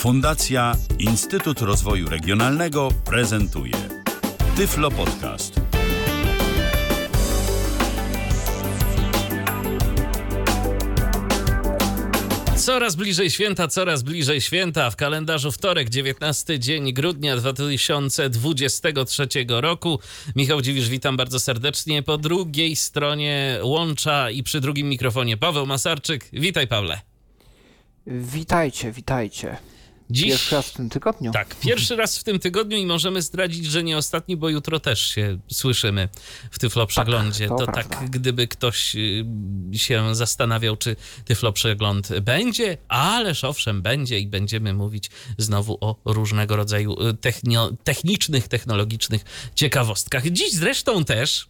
Fundacja Instytut Rozwoju Regionalnego prezentuje Tyflo Podcast. Coraz bliżej święta, coraz bliżej święta. W kalendarzu wtorek, 19 dzień grudnia 2023 roku. Michał Dziwisz, witam bardzo serdecznie. Po drugiej stronie łącza i przy drugim mikrofonie Paweł Masarczyk. Witaj, Pawle. Witajcie, witajcie. Dziś... Pierwszy raz w tym tygodniu. Tak, pierwszy raz w tym tygodniu i możemy zdradzić, że nie ostatni, bo jutro też się słyszymy w Tyflo Przeglądzie. Tak, to to tak, gdyby ktoś y, się zastanawiał, czy Tyflo Przegląd będzie, ależ owszem, będzie i będziemy mówić znowu o różnego rodzaju y, technio- technicznych, technologicznych ciekawostkach. Dziś zresztą też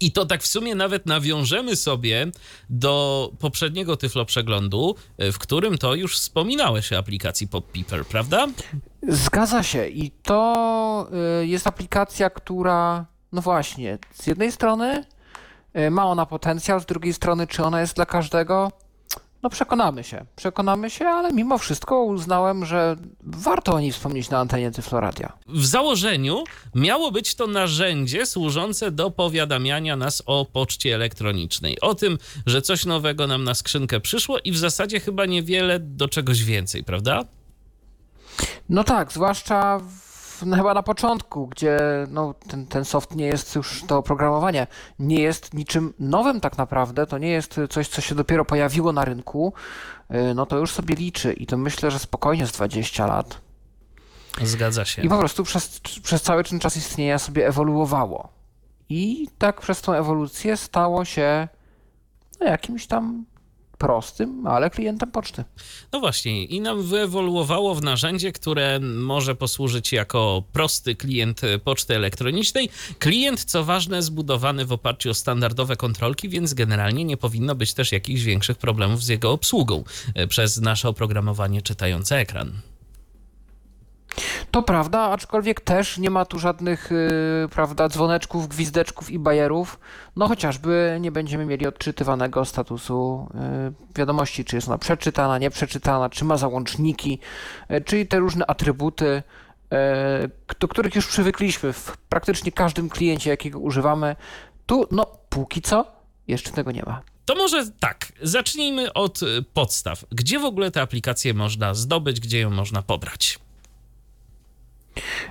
i to tak w sumie nawet nawiążemy sobie do poprzedniego Tyflo Przeglądu, y, w którym to już wspominałeś o aplikacji PopPeeper, prawda? Zgadza się. I to y, jest aplikacja, która, no właśnie, z jednej strony y, ma ona potencjał, z drugiej strony, czy ona jest dla każdego? No przekonamy się. Przekonamy się, ale mimo wszystko uznałem, że warto o niej wspomnieć na antenie Tyfloradia. W założeniu miało być to narzędzie służące do powiadamiania nas o poczcie elektronicznej. O tym, że coś nowego nam na skrzynkę przyszło i w zasadzie chyba niewiele do czegoś więcej, prawda? No tak, zwłaszcza w, no chyba na początku, gdzie no, ten, ten soft nie jest już, to oprogramowanie nie jest niczym nowym tak naprawdę, to nie jest coś, co się dopiero pojawiło na rynku, y, no to już sobie liczy i to myślę, że spokojnie z 20 lat. Zgadza się. I po prostu przez, przez cały ten czas istnienia sobie ewoluowało. I tak przez tą ewolucję stało się no, jakimś tam prostym, ale klientem poczty. No właśnie, i nam wyewoluowało w narzędzie, które może posłużyć jako prosty klient poczty elektronicznej. Klient, co ważne, zbudowany w oparciu o standardowe kontrolki, więc generalnie nie powinno być też jakichś większych problemów z jego obsługą e, przez nasze oprogramowanie czytające ekran. To prawda, aczkolwiek też nie ma tu żadnych, yy, prawda, dzwoneczków, gwizdeczków i bajerów. No chociażby nie będziemy mieli odczytywanego statusu yy, wiadomości, czy jest ona przeczytana, nieprzeczytana, czy ma załączniki, yy, czyli te różne atrybuty, yy, do których już przywykliśmy w praktycznie każdym kliencie, jakiego używamy. Tu, no, póki co, jeszcze tego nie ma. To może tak, zacznijmy od y, podstaw. Gdzie w ogóle tę aplikację można zdobyć, gdzie ją można pobrać?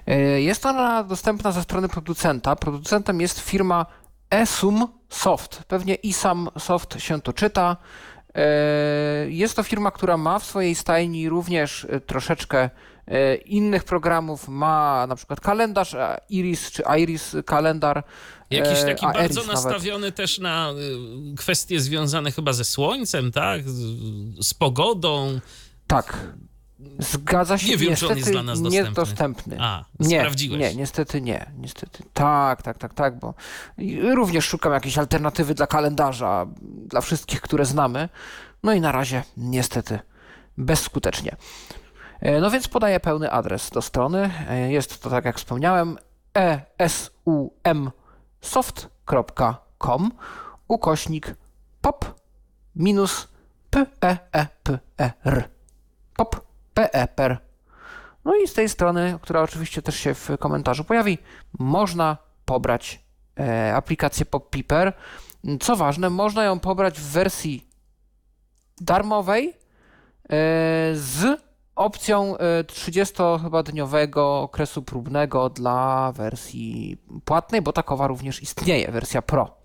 Yy, Jest ona dostępna ze strony producenta. Producentem jest firma Esum Soft. Pewnie Isam Soft się to czyta. Yy, Jest to firma, która ma w swojej stajni również yy, troszeczkę innych programów. Ma na przykład kalendarz Iris czy Iris kalendar. Jakiś taki a bardzo Eris nawet. nastawiony też na kwestie związane chyba ze słońcem, tak? Z pogodą. Tak. Zgadza się. Nie wiem, czy on niestety jest dla nas dostępny. A, Nie, sprawdziłeś. nie, niestety nie, niestety. Tak, tak, tak, tak, bo również szukam jakiejś alternatywy dla kalendarza, dla wszystkich, które znamy. No i na razie niestety bezskutecznie. E, No więc podaję pełny adres do strony. E, Jest to, tak jak wspomniałem, esumsoft.com ukośnik pop minus p e e p e r pop p e p r no i z tej strony, która oczywiście też się w komentarzu pojawi, można pobrać e, aplikację PopPeeper. Co ważne, można ją pobrać w wersji darmowej e, z opcją e, 30 chyba dniowego okresu próbnego dla wersji płatnej, bo takowa również istnieje, wersja Pro.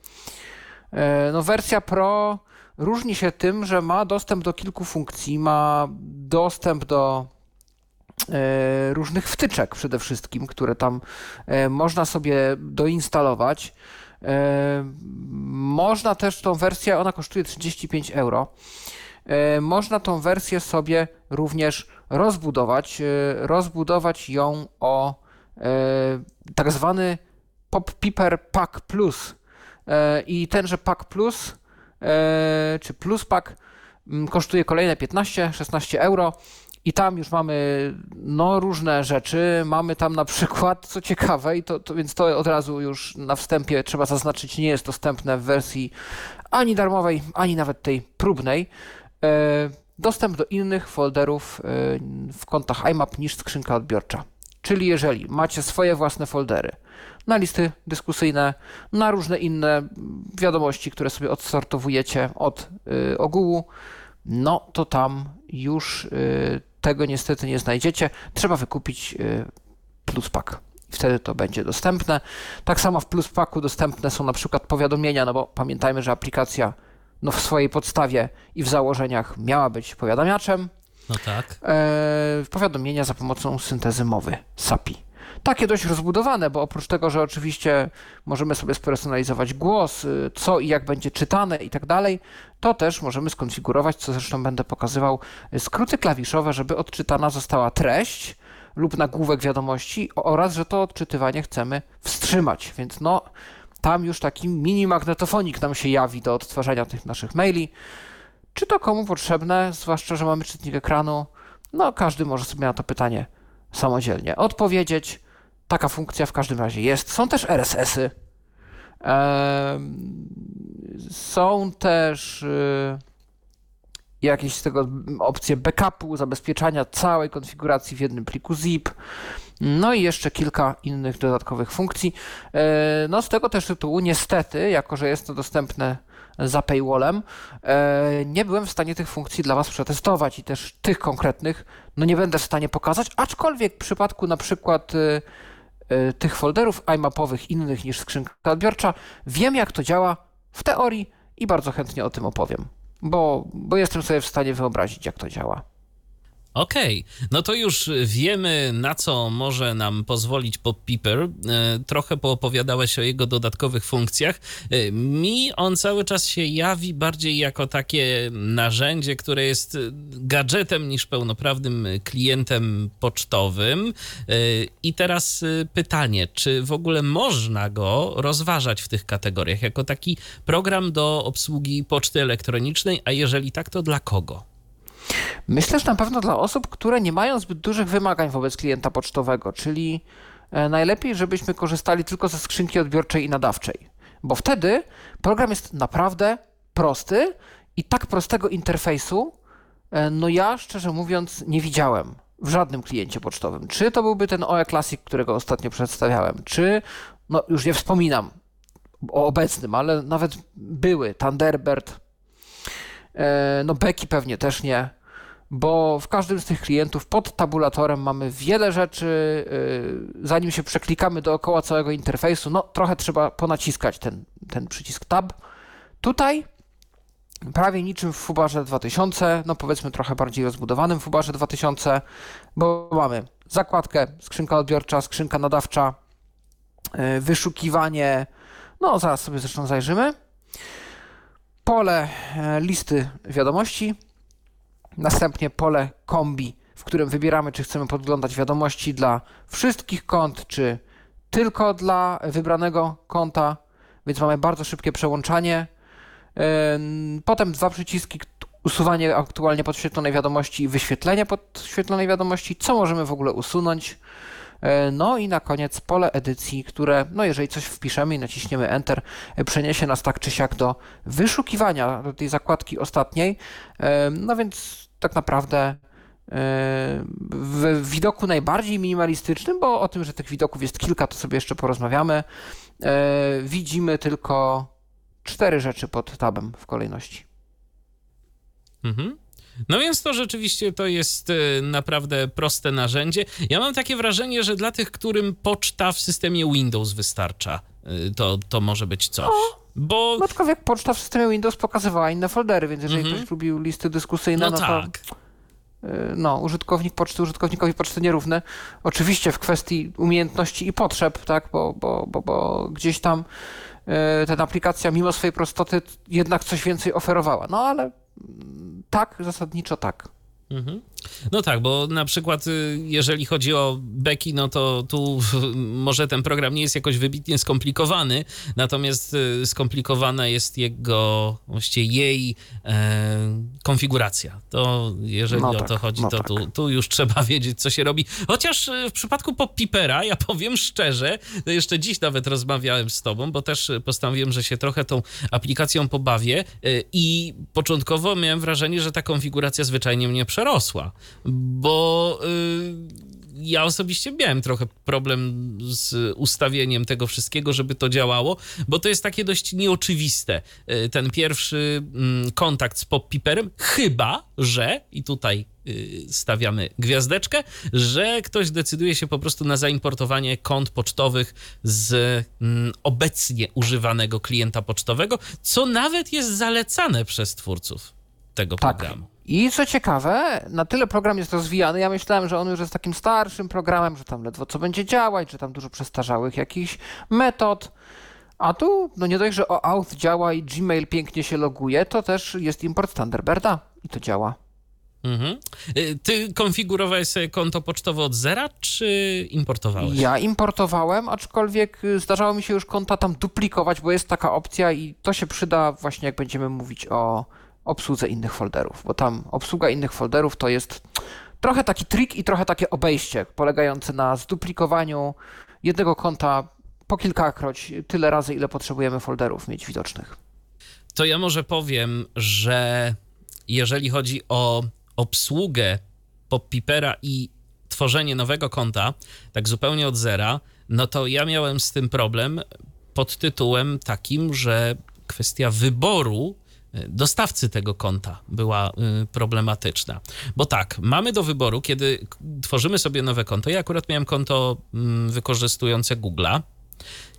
E, No wersja Pro różni się tym, że ma dostęp do kilku funkcji, ma dostęp do e, różnych wtyczek przede wszystkim, które tam e, można sobie doinstalować. E, Można też tą wersję, ona kosztuje 35 euro. Można tą wersję sobie również rozbudować, rozbudować ją o tak zwany Pop Piper Pack Plus. I tenże Pack Plus, czy Plus Pack, mm, kosztuje kolejne 15-16 euro. I tam już mamy no, różne rzeczy. Mamy tam na przykład, co ciekawe, i to, to, więc to od razu już na wstępie trzeba zaznaczyć, nie jest dostępne w wersji ani darmowej, ani nawet tej próbnej. E, dostęp do innych folderów y, w kontach IMAP niż skrzynka odbiorcza. Czyli jeżeli macie swoje własne foldery na listy dyskusyjne, na różne inne wiadomości, które sobie odsortowujecie od y, ogółu, no to tam już y, tego niestety nie znajdziecie. Trzeba wykupić y, Pluspak. Wtedy to będzie dostępne. Tak samo w Pluspaku dostępne są na przykład powiadomienia, no bo pamiętajmy, że aplikacja no w swojej podstawie i w założeniach miała być powiadamiaczem. No tak. E, powiadomienia za pomocą syntezy mowy SAPI. Takie dość rozbudowane, bo oprócz tego, że oczywiście możemy sobie spersonalizować głos, y, co i jak będzie czytane i tak dalej, to też możemy skonfigurować, co zresztą będę pokazywał, y, skróty klawiszowe, żeby odczytana została treść lub nagłówek wiadomości oraz, że to odczytywanie chcemy wstrzymać. Więc no, tam już taki mini magnetofonik nam się jawi do odtwarzania tych naszych maili. Czy to komu potrzebne, zwłaszcza, że mamy czytnik ekranu? No, każdy może sobie na to pytanie samodzielnie odpowiedzieć. Taka funkcja w każdym razie jest. Są też RSS-y. Są też y, jakieś z tego opcje backupu, zabezpieczania całej konfiguracji w jednym pliku zip. No i jeszcze kilka innych dodatkowych funkcji. E, no z tego też tytułu niestety, jako że jest to dostępne za paywallem, e, nie byłem w stanie tych funkcji dla Was przetestować i też tych konkretnych, no nie będę w stanie pokazać, aczkolwiek w przypadku na przykład e, tych folderów iMapowych innych niż skrzynka odbiorcza, wiem jak to działa w teorii i bardzo chętnie o tym opowiem, bo, bo jestem sobie w stanie wyobrazić jak to działa. Okej, okay. no to już wiemy, na co może nam pozwolić Pop Piper. E, trochę poopowiadałeś o jego dodatkowych funkcjach. E, mi on cały czas się jawi bardziej jako takie narzędzie, które jest gadżetem niż pełnoprawnym klientem pocztowym. E, I teraz pytanie, czy w ogóle można go rozważać w tych kategoriach jako taki program do obsługi poczty elektronicznej, a jeżeli tak, to dla kogo? Myślę, że na pewno dla osób, które nie mają zbyt dużych wymagań wobec klienta pocztowego, czyli e, najlepiej, żebyśmy korzystali tylko ze skrzynki odbiorczej i nadawczej, bo wtedy program jest naprawdę prosty i tak prostego interfejsu, e, no ja szczerze mówiąc nie widziałem w żadnym kliencie pocztowym. Czy to byłby ten OE Classic, którego ostatnio przedstawiałem, czy, no już nie wspominam o obecnym, ale nawet były Thunderbird, e, no Becky pewnie też nie, bo w każdym z tych klientów pod tabulatorem mamy wiele rzeczy. Y, zanim się przeklikamy dookoła całego interfejsu, no trochę trzeba ponaciskać ten, ten przycisk Tab. Tutaj prawie niczym w Fubarze 2000, no powiedzmy trochę bardziej rozbudowanym Fubarze 2000, bo mamy zakładkę, skrzynka odbiorcza, skrzynka nadawcza, y, wyszukiwanie, no zaraz sobie zresztą zajrzymy. Pole e, listy wiadomości, Następnie pole kombi, w którym wybieramy, czy chcemy podglądać wiadomości dla wszystkich kont, czy tylko dla wybranego konta, więc mamy bardzo szybkie przełączanie. Potem dwa przyciski, usuwanie aktualnie podświetlonej wiadomości i wyświetlenie podświetlonej wiadomości, co możemy w ogóle usunąć. E, no i na koniec pole edycji, które, no jeżeli coś wpiszemy i naciśniemy Enter, e, przeniesie nas tak czy siak do wyszukiwania, do tej zakładki ostatniej. No więc tak naprawdę w widoku najbardziej minimalistycznym, bo o tym, że tych widoków jest kilka, to sobie jeszcze porozmawiamy. Widzimy tylko cztery rzeczy pod tabem w kolejności. Mhm. No więc to rzeczywiście to jest e, naprawdę proste narzędzie. Ja mam takie wrażenie, że dla tych, którym poczta w systemie Windows wystarcza, e, to, to może być coś. O. Bo... Aczkolwiek poczta w systemie Windows pokazywała inne foldery, więc jeżeli mhm. ktoś lubił listy dyskusyjne, no, no tak. to e, no, użytkownik poczty, użytkownikowi poczty nierówny. Oczywiście w kwestii umiejętności i potrzeb, tak, bo, bo, bo, bo gdzieś tam ten aplikacja mimo swojej prostoty jednak coś więcej oferowała. No ale tak, zasadniczo tak. Mhm. No tak, bo na przykład y, jeżeli chodzi o beki, no to tu może ten program nie jest jakoś wybitnie skomplikowany, natomiast y, skomplikowana jest jego, właściwie jej e, konfiguracja. To jeżeli No o tak, to chodzi, no to tak. tu, tu już trzeba wiedzieć, co się robi. Chociaż y, w przypadku Pipera, ja powiem szczerze, jeszcze dziś nawet rozmawiałem z tobą, bo też postanowiłem, że się trochę tą aplikacją pobawię i początkowo miałem wrażenie, że ta konfiguracja zwyczajnie mnie przerosła, bo y, ja osobiście miałem trochę problem z ustawieniem tego wszystkiego, żeby to działało, bo to jest takie dość nieoczywiste. Y, Ten pierwszy mm, kontakt z Pop-Piperem, chyba, że, i tutaj y, stawiamy gwiazdeczkę, że ktoś decyduje się po prostu na zaimportowanie kont pocztowych z mm, obecnie używanego klienta pocztowego, co nawet jest zalecane przez twórców tego Tak. programu. I co ciekawe, na tyle program jest rozwijany, ja myślałem, że on już jest takim starszym programem, że tam ledwo co będzie działać, że tam dużo przestarzałych jakichś metod. A tu, no nie dość, że OAuth działa i Gmail pięknie się loguje, to też jest import Thunderbirda i to działa. Mhm. Y, Ty konfigurowałeś sobie konto pocztowe od zera, czy importowałeś? Ja importowałem, aczkolwiek y, zdarzało mi się już konta tam duplikować, bo jest taka opcja i to się przyda właśnie jak będziemy mówić o obsłudze innych folderów, bo tam obsługa innych folderów to jest trochę taki trik i trochę takie obejście polegające na zduplikowaniu jednego konta po kilkakroć tyle razy, ile potrzebujemy folderów mieć widocznych. To ja może powiem, że jeżeli chodzi o obsługę Pop-Pipera i tworzenie nowego konta, tak zupełnie od zera, no to ja miałem z tym problem pod tytułem takim, że kwestia wyboru dostawcy tego konta była y, problematyczna. Bo tak, mamy do wyboru, kiedy tworzymy sobie nowe konto. Ja akurat miałem konto mm, wykorzystujące Google'a,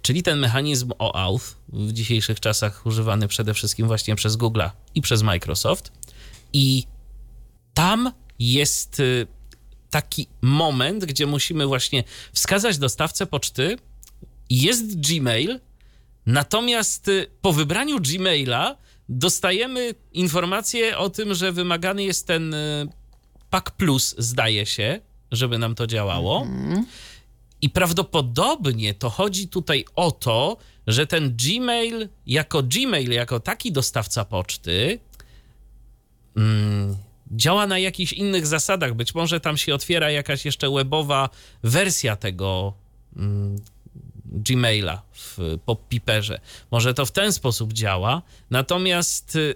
czyli ten mechanizm OAuth, w dzisiejszych czasach używany przede wszystkim właśnie przez Google'a i przez Microsoft. I tam jest y, taki moment, gdzie musimy właśnie wskazać dostawcę poczty. Jest Gmail, natomiast y, po wybraniu Gmaila dostajemy informację o tym, że wymagany jest ten y, Pack Plus, zdaje się, żeby nam to działało. I prawdopodobnie to chodzi tutaj o to, że ten Gmail jako Gmail, jako taki dostawca poczty, mm, działa na jakichś innych zasadach. Być może tam się otwiera jakaś jeszcze webowa wersja tego mm, Gmaila w Pop-Piperze. Może to w ten sposób działa. Natomiast y,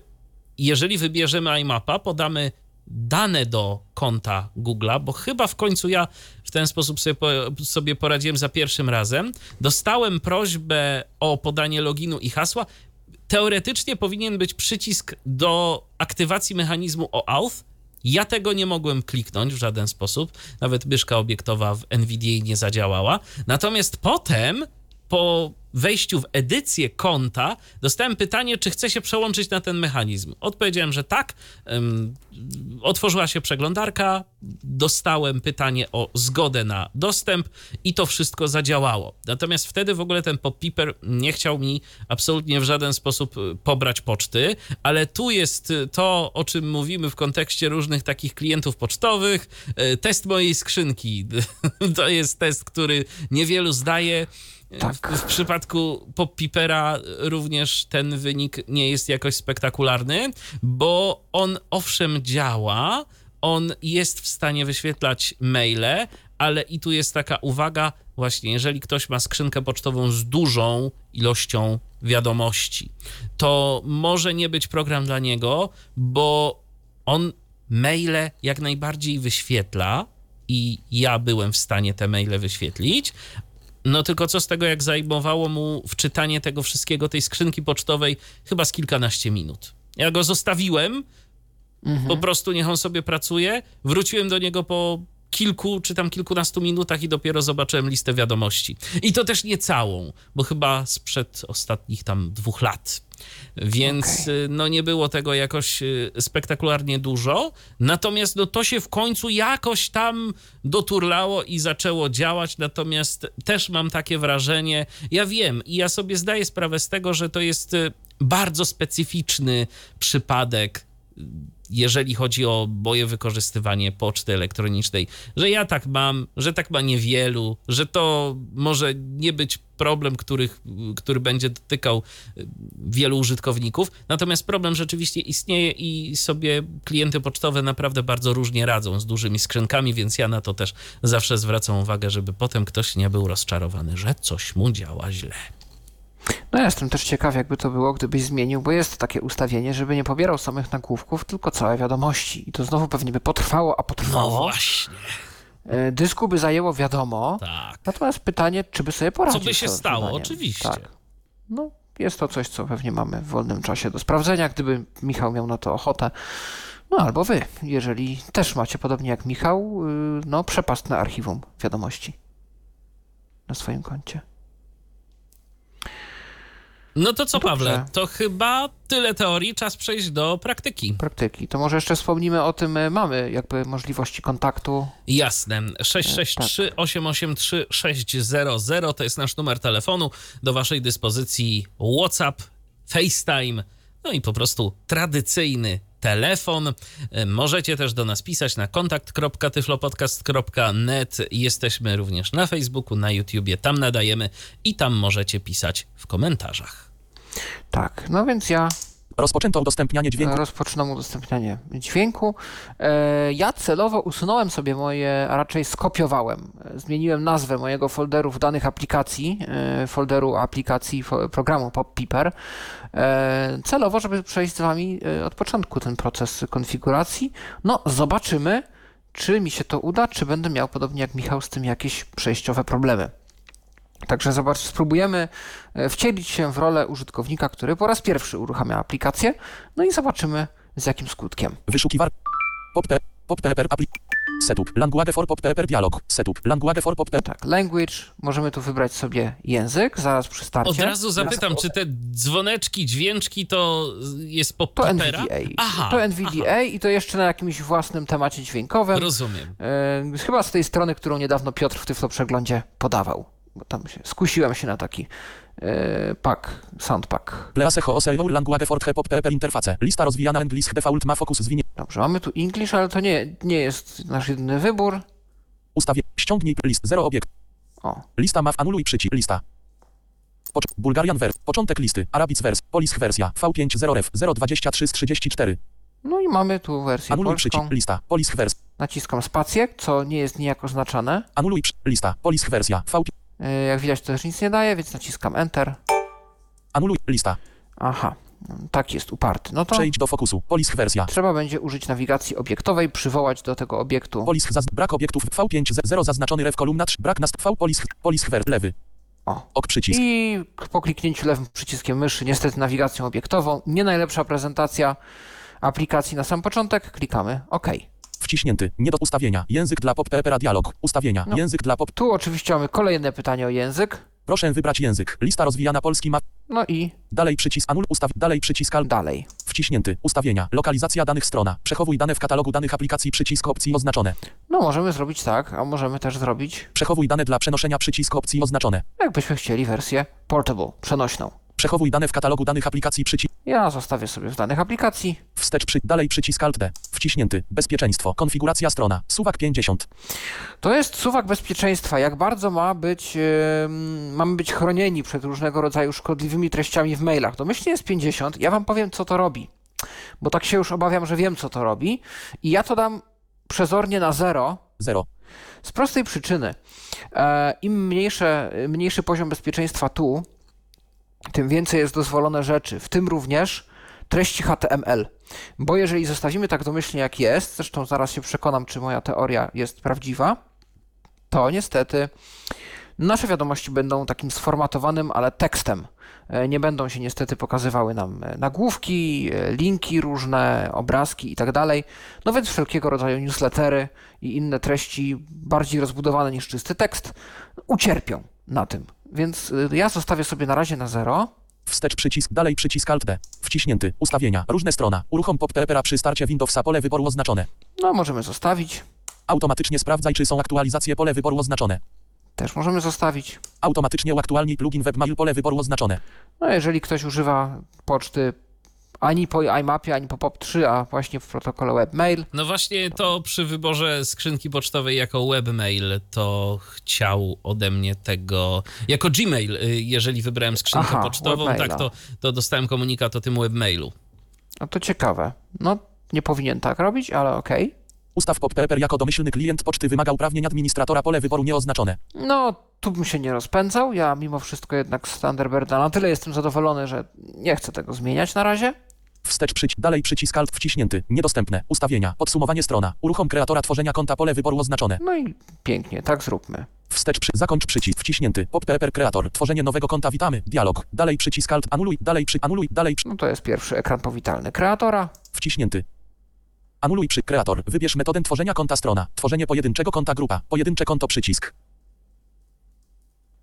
jeżeli wybierzemy iMapa, podamy dane do konta Google'a, bo chyba w końcu ja w ten sposób sobie, sobie poradziłem za pierwszym razem. Dostałem prośbę o podanie loginu i hasła. Teoretycznie powinien być przycisk do aktywacji mechanizmu OAuth. Ja tego nie mogłem kliknąć w żaden sposób. Nawet myszka obiektowa w NVDA nie zadziałała. Natomiast potem, po wejściu w edycję konta, dostałem pytanie, czy chcę się przełączyć na ten mechanizm. Odpowiedziałem, że tak. Otworzyła się przeglądarka, dostałem pytanie o zgodę na dostęp i to wszystko zadziałało. Natomiast wtedy w ogóle ten Pop-Piper nie chciał mi absolutnie w żaden sposób y, pobrać poczty, ale tu jest y, to, o czym mówimy w kontekście różnych takich klientów pocztowych. Y, Test mojej skrzynki to jest test, który niewielu zdaje. Tak. W, w przypadku Pop-Pipera również ten wynik nie jest jakoś spektakularny, bo on owszem działa, on jest w stanie wyświetlać maile, ale i tu jest taka uwaga, właśnie jeżeli ktoś ma skrzynkę pocztową z dużą ilością wiadomości, to może nie być program dla niego, bo on maile jak najbardziej wyświetla i ja byłem w stanie te maile wyświetlić, no tylko co z tego, jak zajmowało mu wczytanie tego wszystkiego, tej skrzynki pocztowej, chyba z kilkanaście minut. Ja go zostawiłem, po prostu niech on sobie pracuje. Wróciłem do niego po kilku czy tam kilkunastu minutach i dopiero zobaczyłem listę wiadomości. I to też nie całą, bo chyba sprzed ostatnich tam dwóch lat. Więc Okej. y, no nie było tego jakoś y, spektakularnie dużo. Natomiast no to się w końcu jakoś tam doturlało i zaczęło działać. Natomiast też mam takie wrażenie, ja wiem i ja sobie zdaję sprawę z tego, że to jest y, bardzo specyficzny przypadek jeżeli chodzi o moje wykorzystywanie poczty elektronicznej, że ja tak mam, że tak ma niewielu, że to może nie być problem, których, który będzie dotykał y, wielu użytkowników. Natomiast problem rzeczywiście istnieje i sobie klienty pocztowe naprawdę bardzo różnie radzą z dużymi skrzynkami, więc ja na to też zawsze zwracam uwagę, żeby potem ktoś nie był rozczarowany, że coś mu działa źle. No ja jestem też ciekaw, jakby to było, gdybyś zmienił, bo jest takie ustawienie, żeby nie pobierał samych nagłówków, tylko całe wiadomości. I to znowu pewnie by potrwało, a No potrwało. właśnie, E, Dysku by zajęło wiadomo. tak. Natomiast pytanie, czy by sobie poradził. Co by się stało? zadaniem. Oczywiście. Tak. No, jest to coś, co pewnie mamy w wolnym czasie do sprawdzenia, gdyby Michał miał na to ochotę. No albo wy, jeżeli też macie, podobnie jak Michał, y, no przepastne archiwum wiadomości na swoim koncie. No to co, Dobrze. Pawle? To chyba tyle teorii, czas przejść do praktyki. Praktyki. To może jeszcze wspomnimy o tym, y, mamy jakby możliwości kontaktu. Jasne. 663 883 600 to jest nasz numer telefonu. Do waszej dyspozycji WhatsApp, FaceTime, no i po prostu tradycyjny telefon. E, Możecie też do nas pisać na kontakt.tyflopodcast.net. Jesteśmy również na Facebooku, na YouTubie, tam nadajemy i tam możecie pisać w komentarzach. Tak, no więc ja Rozpoczęto udostępnianie dźwięku. rozpoczynam udostępnianie dźwięku. E, Ja celowo usunąłem sobie moje, a raczej skopiowałem. E, Zmieniłem nazwę mojego folderu w danych aplikacji, e, folderu aplikacji programu PopPiper, celowo, żeby przejść z Wami od początku ten proces konfiguracji. No, zobaczymy, czy mi się to uda, czy będę miał, podobnie jak Michał, z tym jakieś przejściowe problemy. Także zobacz, spróbujemy e, wcielić się w rolę użytkownika, który po raz pierwszy uruchamia aplikację, no i zobaczymy z jakim skutkiem. Wyszukiwar. Pop pop pepper apli. Setup. Language for pop pepper dialog. Setup. Language for pop. Tak, language, możemy tu wybrać sobie język, zaraz przy starcie. Od razu zapytam, czy te dzwoneczki, dźwięczki to jest po To? NVDA. Aha, to NVDA i to jeszcze na jakimś własnym temacie dźwiękowym. rozumiem. E, chyba z tej strony, którą niedawno Piotr w Tyflo Przeglądzie podawał bo tam się, skusiłem się na taki e, pack, soundpack. Pleasejo Oseo Language Fort Hepop PEP interface. Lista rozwijana English Default ma fokus zwinie. Dobrze, mamy tu English, ale to nie, nie jest nasz jedyny wybór. Ustawię, ściągnij list, zero obiekt. O. Lista ma w anuluj przycisk, lista. Pocz- Bulgarian wers, początek listy, Arabic wers, Polisk wersja, V50 Ref, 023-34. No i mamy tu wersję Anuluj polską. przycisk, lista, Polisk wers. Naciskam spację, co nie jest niejako oznaczane. Anuluj przy- lista, Polisk wersja, V50. Jak widać, to też nic nie daje, więc naciskam Enter. Anuluj lista. Aha, tak jest, uparty. No to Przejdź do fokusu. Polish wersja. trzeba będzie użyć nawigacji obiektowej, przywołać do tego obiektu. Polish zaz- brak obiektów V5 0 zaznaczony ref kolumna 3 brak nast V Polish Polish ver lewy O. ok przycisk I po kliknięciu lewym przyciskiem myszy, niestety nawigacją obiektową, nie najlepsza prezentacja aplikacji na sam początek, klikamy OK. Wciśnięty. Nie do ustawienia. Język dla pop pepera dialog. Ustawienia. No. język dla pop Tu oczywiście mamy kolejne pytanie o język. proszę wybrać język. Lista rozwijana polski ma No i? Dalej przycisk anul ustaw dalej przycisk al dalej. wciśnięty. Ustawienia. Lokalizacja danych strona. Przechowuj dane w katalogu danych aplikacji przycisk opcji oznaczone. No możemy zrobić tak, a możemy też zrobić, przechowuj dane dla przenoszenia przycisk opcji oznaczone. Jakbyśmy chcieli wersję portable, przenośną. Przechowuj dane w katalogu danych aplikacji przycisk Ja zostawię sobie w danych aplikacji. wstecz przy dalej przycisk alt D wciśnięty bezpieczeństwo konfiguracja strona suwak 50 To jest suwak bezpieczeństwa. Jak bardzo ma być, em, mamy być chronieni przed różnego rodzaju szkodliwymi treściami w mailach. Domyślnie jest 50. Ja wam powiem, co to robi. Bo tak się już obawiam, że wiem, co to robi. I ja to dam przezornie na zero. 0 Z prostej przyczyny. E, Im mniejsze, mniejszy poziom bezpieczeństwa tu, tym więcej jest dozwolone rzeczy, w tym również treści HTML. Bo jeżeli zostawimy tak domyślnie jak jest, zresztą zaraz się przekonam, czy moja teoria jest prawdziwa, to niestety nasze wiadomości będą takim sformatowanym, ale tekstem. E, Nie będą się niestety pokazywały nam e, nagłówki, e, linki różne, obrazki i tak. No więc wszelkiego rodzaju newslettery i inne treści bardziej rozbudowane niż czysty tekst ucierpią na tym. Więc y, ja zostawię sobie na razie na zero. Wstecz przycisk, dalej przycisk Alt D. Wciśnięty. Ustawienia. Różne strona. Uruchom pop pepera przy starcie Windowsa pole wyboru oznaczone. No możemy zostawić. Automatycznie sprawdzaj, czy są aktualizacje pole wyboru oznaczone. Też możemy zostawić. Automatycznie uaktualnij plugin webmail pole wyboru oznaczone. No jeżeli ktoś używa poczty ani po IMAPie, ani po POP3, a właśnie w protokole webmail. No właśnie to przy wyborze skrzynki pocztowej jako webmail to chciał ode mnie tego, jako Gmail, y, jeżeli wybrałem skrzynkę Aha, pocztową, webmaila. tak to, to dostałem komunikat o tym webmailu. No to ciekawe. No, nie powinien tak robić, ale okej. Ustaw PopPepper jako domyślny klient poczty wymaga uprawnień administratora pole wyboru nieoznaczone. No, tu bym się nie rozpędzał. Ja mimo wszystko jednak z Thunderbirda na tyle jestem zadowolony, że nie chcę tego zmieniać na razie. Wstecz przycisk, dalej przycisk alt wciśnięty, niedostępne, ustawienia, podsumowanie strona, uruchom kreatora tworzenia konta pole wyboru oznaczone. No i pięknie, tak zróbmy. Wstecz przy, zakończ przycisk wciśnięty, PopPepper kreator, tworzenie nowego konta witamy, dialog, dalej przycisk alt, anuluj, dalej przy, anuluj, dalej przy, No to jest pierwszy ekran powitalny kreatora. wciśnięty. Anuluj przy kreator, wybierz metodę tworzenia konta strona, tworzenie pojedynczego konta grupa, pojedyncze konto przycisk.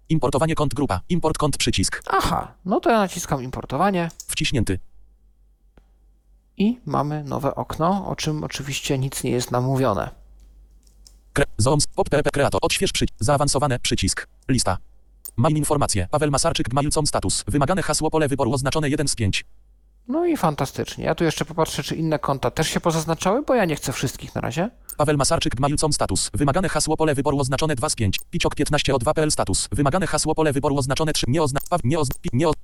Importowanie kont grupa, import kont przycisk, Aha, no to ja naciskam importowanie wciśnięty. i mamy nowe okno, o czym oczywiście nic nie jest nam mówione. Kre, zooms, PopPepper kreator, odśwież przycisk, zaawansowane, przycisk, lista. Main informacje, Paweł Masarczyk, Gmailcom status, wymagane hasło pole wyboru oznaczone 1 z 5. No i fantastycznie. Ja tu jeszcze popatrzę, czy inne konta też się pozaznaczały, bo ja nie chcę wszystkich na razie. Paweł Masarczyk, Gmailcom status, wymagane hasło pole wyboru oznaczone 2 z 5. Piciok 15 o 2 PL status, wymagane hasło pole wyboru oznaczone 3, nie ozna, Paw, nie ozna, pi, nie ozna,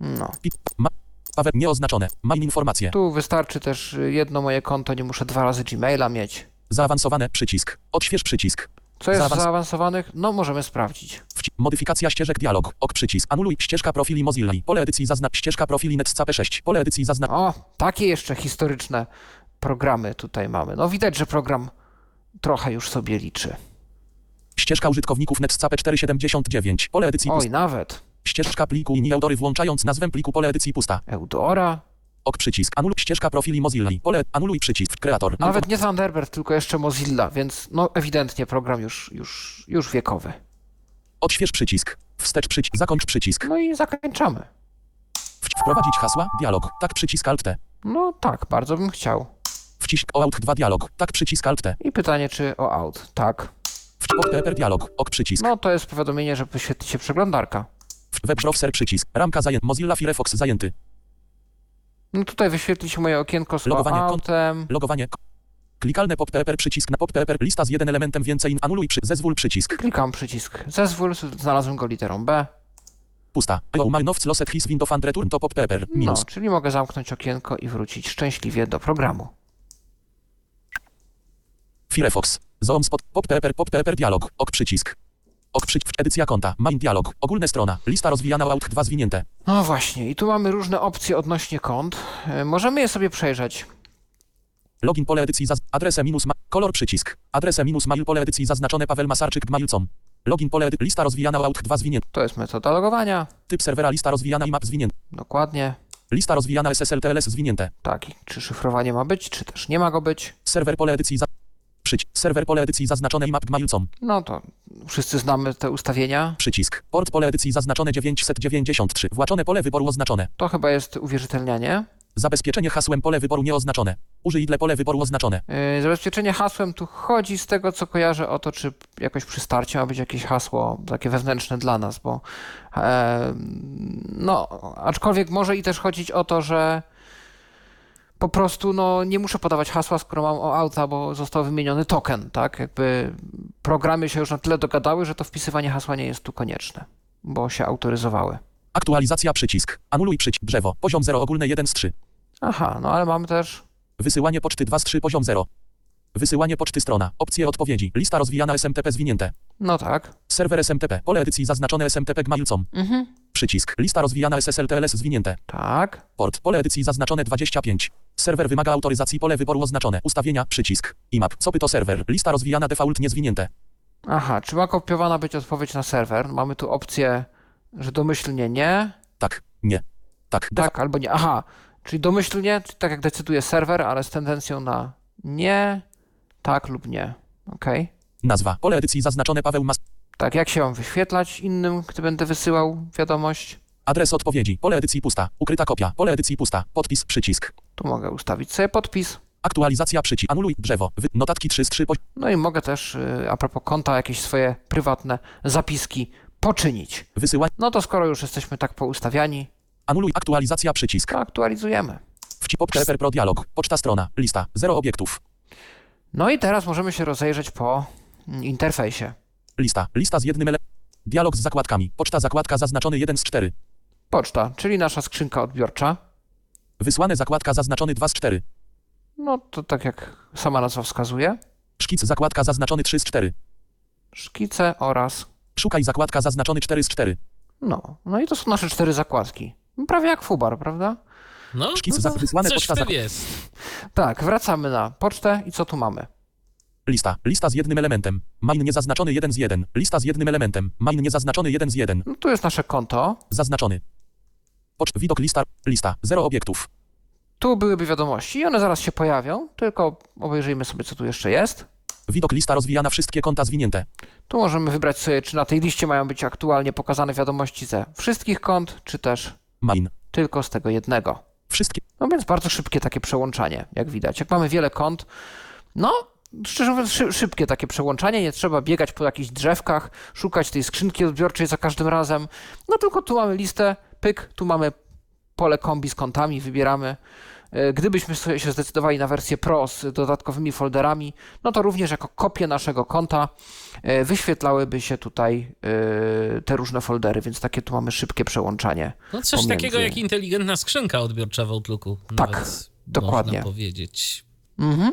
No. pi, ma, Paweł, nieoznaczone, main informacje, Tu wystarczy też y, jedno moje konto, nie muszę dwa razy Gmaila mieć. zaawansowane, przycisk, odśwież przycisk. Co jest w Zaawans- zaawansowanych? No, możemy sprawdzić. Wci- modyfikacja ścieżek dialog, ok przycisk, anuluj, ścieżka profili Mozilla, pole edycji zaznacz, ścieżka profili NetScape6, pole edycji zaznacz, O, takie jeszcze historyczne programy tutaj mamy. No widać, że program trochę już sobie liczy. ścieżka użytkowników NetScape 479, pole edycji Oj, pusta, nawet. ścieżka pliku i autory włączając nazwę pliku pole edycji pusta, Eudora. Ok przycisk, anuluj, ścieżka profili Mozilla, pole, anuluj przycisk, kreator, Nawet nie Thunderbird, tylko jeszcze Mozilla, więc no ewidentnie program już, już, już wiekowy. odśwież przycisk, wstecz przycisk, zakończ przycisk, No i zakończamy. Wprowadzić hasła, dialog, tak przycisk alt T, No tak, bardzo bym chciał. wcisk o out 2 dialog, tak przycisk alt T, I pytanie, czy o out? Tak. wcisk PPR dialog, ok przycisk, No to jest powiadomienie, że wyświetli się przeglądarka. web browser przycisk, ramka zajęty, Mozilla Firefox zajęty, No tutaj wyświetli się moje okienko z Logowanie outem. logowanie, klikalne PopPepper przycisk na PopPepper, lista z jeden elementem więcej, anuluj przy, zezwól przycisk, Klikam przycisk zezwól, znalazłem go literą B. pusta, notes loset his window and return to PopPepper, No, minus, czyli mogę zamknąć okienko i wrócić szczęśliwie do programu. Firefox, zoom spot, PopPepper, PopPepper dialog, ok przycisk, ok przycisk, edycja konta, main dialog, ogólna strona, lista rozwijana out 2 zwinięte, No właśnie, i tu mamy różne opcje odnośnie kont. E, Możemy je sobie przejrzeć. Login pole edycji zaz... adresę minus ma... kolor przycisk. Adresę minus mail pole edycji zaznaczone Paweł Masarczyk Gmailcom. Login pole edy... lista rozwijana out 2 zwinięte. To jest metoda logowania. Typ serwera lista rozwijana IMAP zwinięte. Dokładnie. Lista rozwijana SSL TLS zwinięte. Tak, i czy szyfrowanie ma być, czy też nie ma go być. Serwer pole edycji za... Przyć. Serwer pole edycji zaznaczone IMAP Gmailcom. No to wszyscy znamy te ustawienia. Przycisk. Port pole edycji zaznaczone 993. Właczone pole wyboru oznaczone. To chyba jest uwierzytelnianie. Zabezpieczenie hasłem pole wyboru nieoznaczone. Użyj dla pole wyboru oznaczone. Yy, Zabezpieczenie hasłem tu chodzi z tego, co kojarzę o to, czy jakoś przy starcie ma być jakieś hasło takie wewnętrzne dla nas, bo e, no, aczkolwiek może i też chodzić o to, że po prostu no, nie muszę podawać hasła, skoro mam o auta, bo został wymieniony token, tak? Jakby programy się już na tyle dogadały, że to wpisywanie hasła nie jest tu konieczne, bo się autoryzowały. Aktualizacja przycisk. Anuluj przycisk. Drzewo. Poziom 0 ogólne 1 z 3. Aha, no ale mamy też Wysyłanie poczty 2 z 3 poziom 0. Wysyłanie poczty strona. Opcje odpowiedzi. Lista rozwijana SMTP zwinięte. no tak. Serwer SMTP. Pole edycji zaznaczone SMTP Gmailcom. Mhm. Przycisk. Lista rozwijana SSL TLS zwinięte. Tak. Port. Pole edycji zaznaczone 25. Serwer wymaga autoryzacji. Pole wyboru oznaczone. Ustawienia. Przycisk. IMAP. Co to serwer? Lista rozwijana default niezwinięte. Aha, czy ma kopiowana być odpowiedź na serwer? Mamy tu opcję, że domyślnie nie, Tak. Nie. Tak. Defa- tak albo nie. Aha, czyli domyślnie, czyli tak jak decyduje serwer, ale z tendencją na nie, tak lub nie. Okej. Nazwa. Pole edycji zaznaczone Paweł Mas. Tak, jak się mam wyświetlać innym, gdy będę wysyłał wiadomość? Adres odpowiedzi. Pole edycji pusta. Ukryta kopia. Pole edycji pusta. Podpis. Przycisk. Tu mogę ustawić sobie podpis. Aktualizacja przycisk. Anuluj. Drzewo. Wy... Notatki 3 z 3. Poś... No i mogę też, y, a propos konta, jakieś swoje prywatne zapiski poczynić. Wysyłanie. No to skoro już jesteśmy tak poustawiani, Anuluj. Aktualizacja przycisk. aktualizujemy. Wci pop PPR Pro dialog. Poczta strona. Lista. 0 obiektów. No i teraz możemy się rozejrzeć po mm, interfejsie. Lista. Lista z jednym ele... Dialog z zakładkami. Poczta zakładka zaznaczony 1 z 4. Poczta, czyli nasza skrzynka odbiorcza. Wysłane zakładka zaznaczony 2 z 4. No to tak jak sama nazwa wskazuje. Szkic zakładka zaznaczony 3 z 4. Szkice oraz Szukaj zakładka zaznaczony 4 z 4. no. No i to są nasze cztery zakładki. Prawie jak fubar, prawda? No, Szkic no to wysłane coś poczta w tym za- jest. Tak, wracamy na pocztę i co tu mamy? Lista. Lista z jednym elementem. Main niezaznaczony 1 z 1. Lista z jednym elementem. Main niezaznaczony 1 z 1. No tu jest nasze konto. Zaznaczony. Poczt. Widok lista. Lista. 0 obiektów. Tu byłyby wiadomości i one zaraz się pojawią, tylko obejrzyjmy sobie, co tu jeszcze jest. Widok lista rozwijana wszystkie konta zwinięte. Tu możemy wybrać sobie, czy na tej liście mają być aktualnie pokazane wiadomości ze wszystkich kont, czy też Main. tylko z tego jednego. Wszystkie. No więc bardzo szybkie takie przełączanie, jak widać. Jak mamy wiele kont, no szczerze mówiąc szy- szybkie takie przełączanie, nie trzeba biegać po jakichś drzewkach, szukać tej skrzynki odbiorczej za każdym razem. No tylko tu mamy listę, pyk, tu mamy pole kombi z kontami, wybieramy. E, Gdybyśmy się zdecydowali na wersję Pro z dodatkowymi folderami, no to również jako kopię naszego konta e, wyświetlałyby się tutaj e, te różne foldery, więc takie tu mamy szybkie przełączanie. No coś pomiędzy. takiego jak inteligentna skrzynka odbiorcza w Outlooku. Tak, dokładnie. Można powiedzieć. Mhm.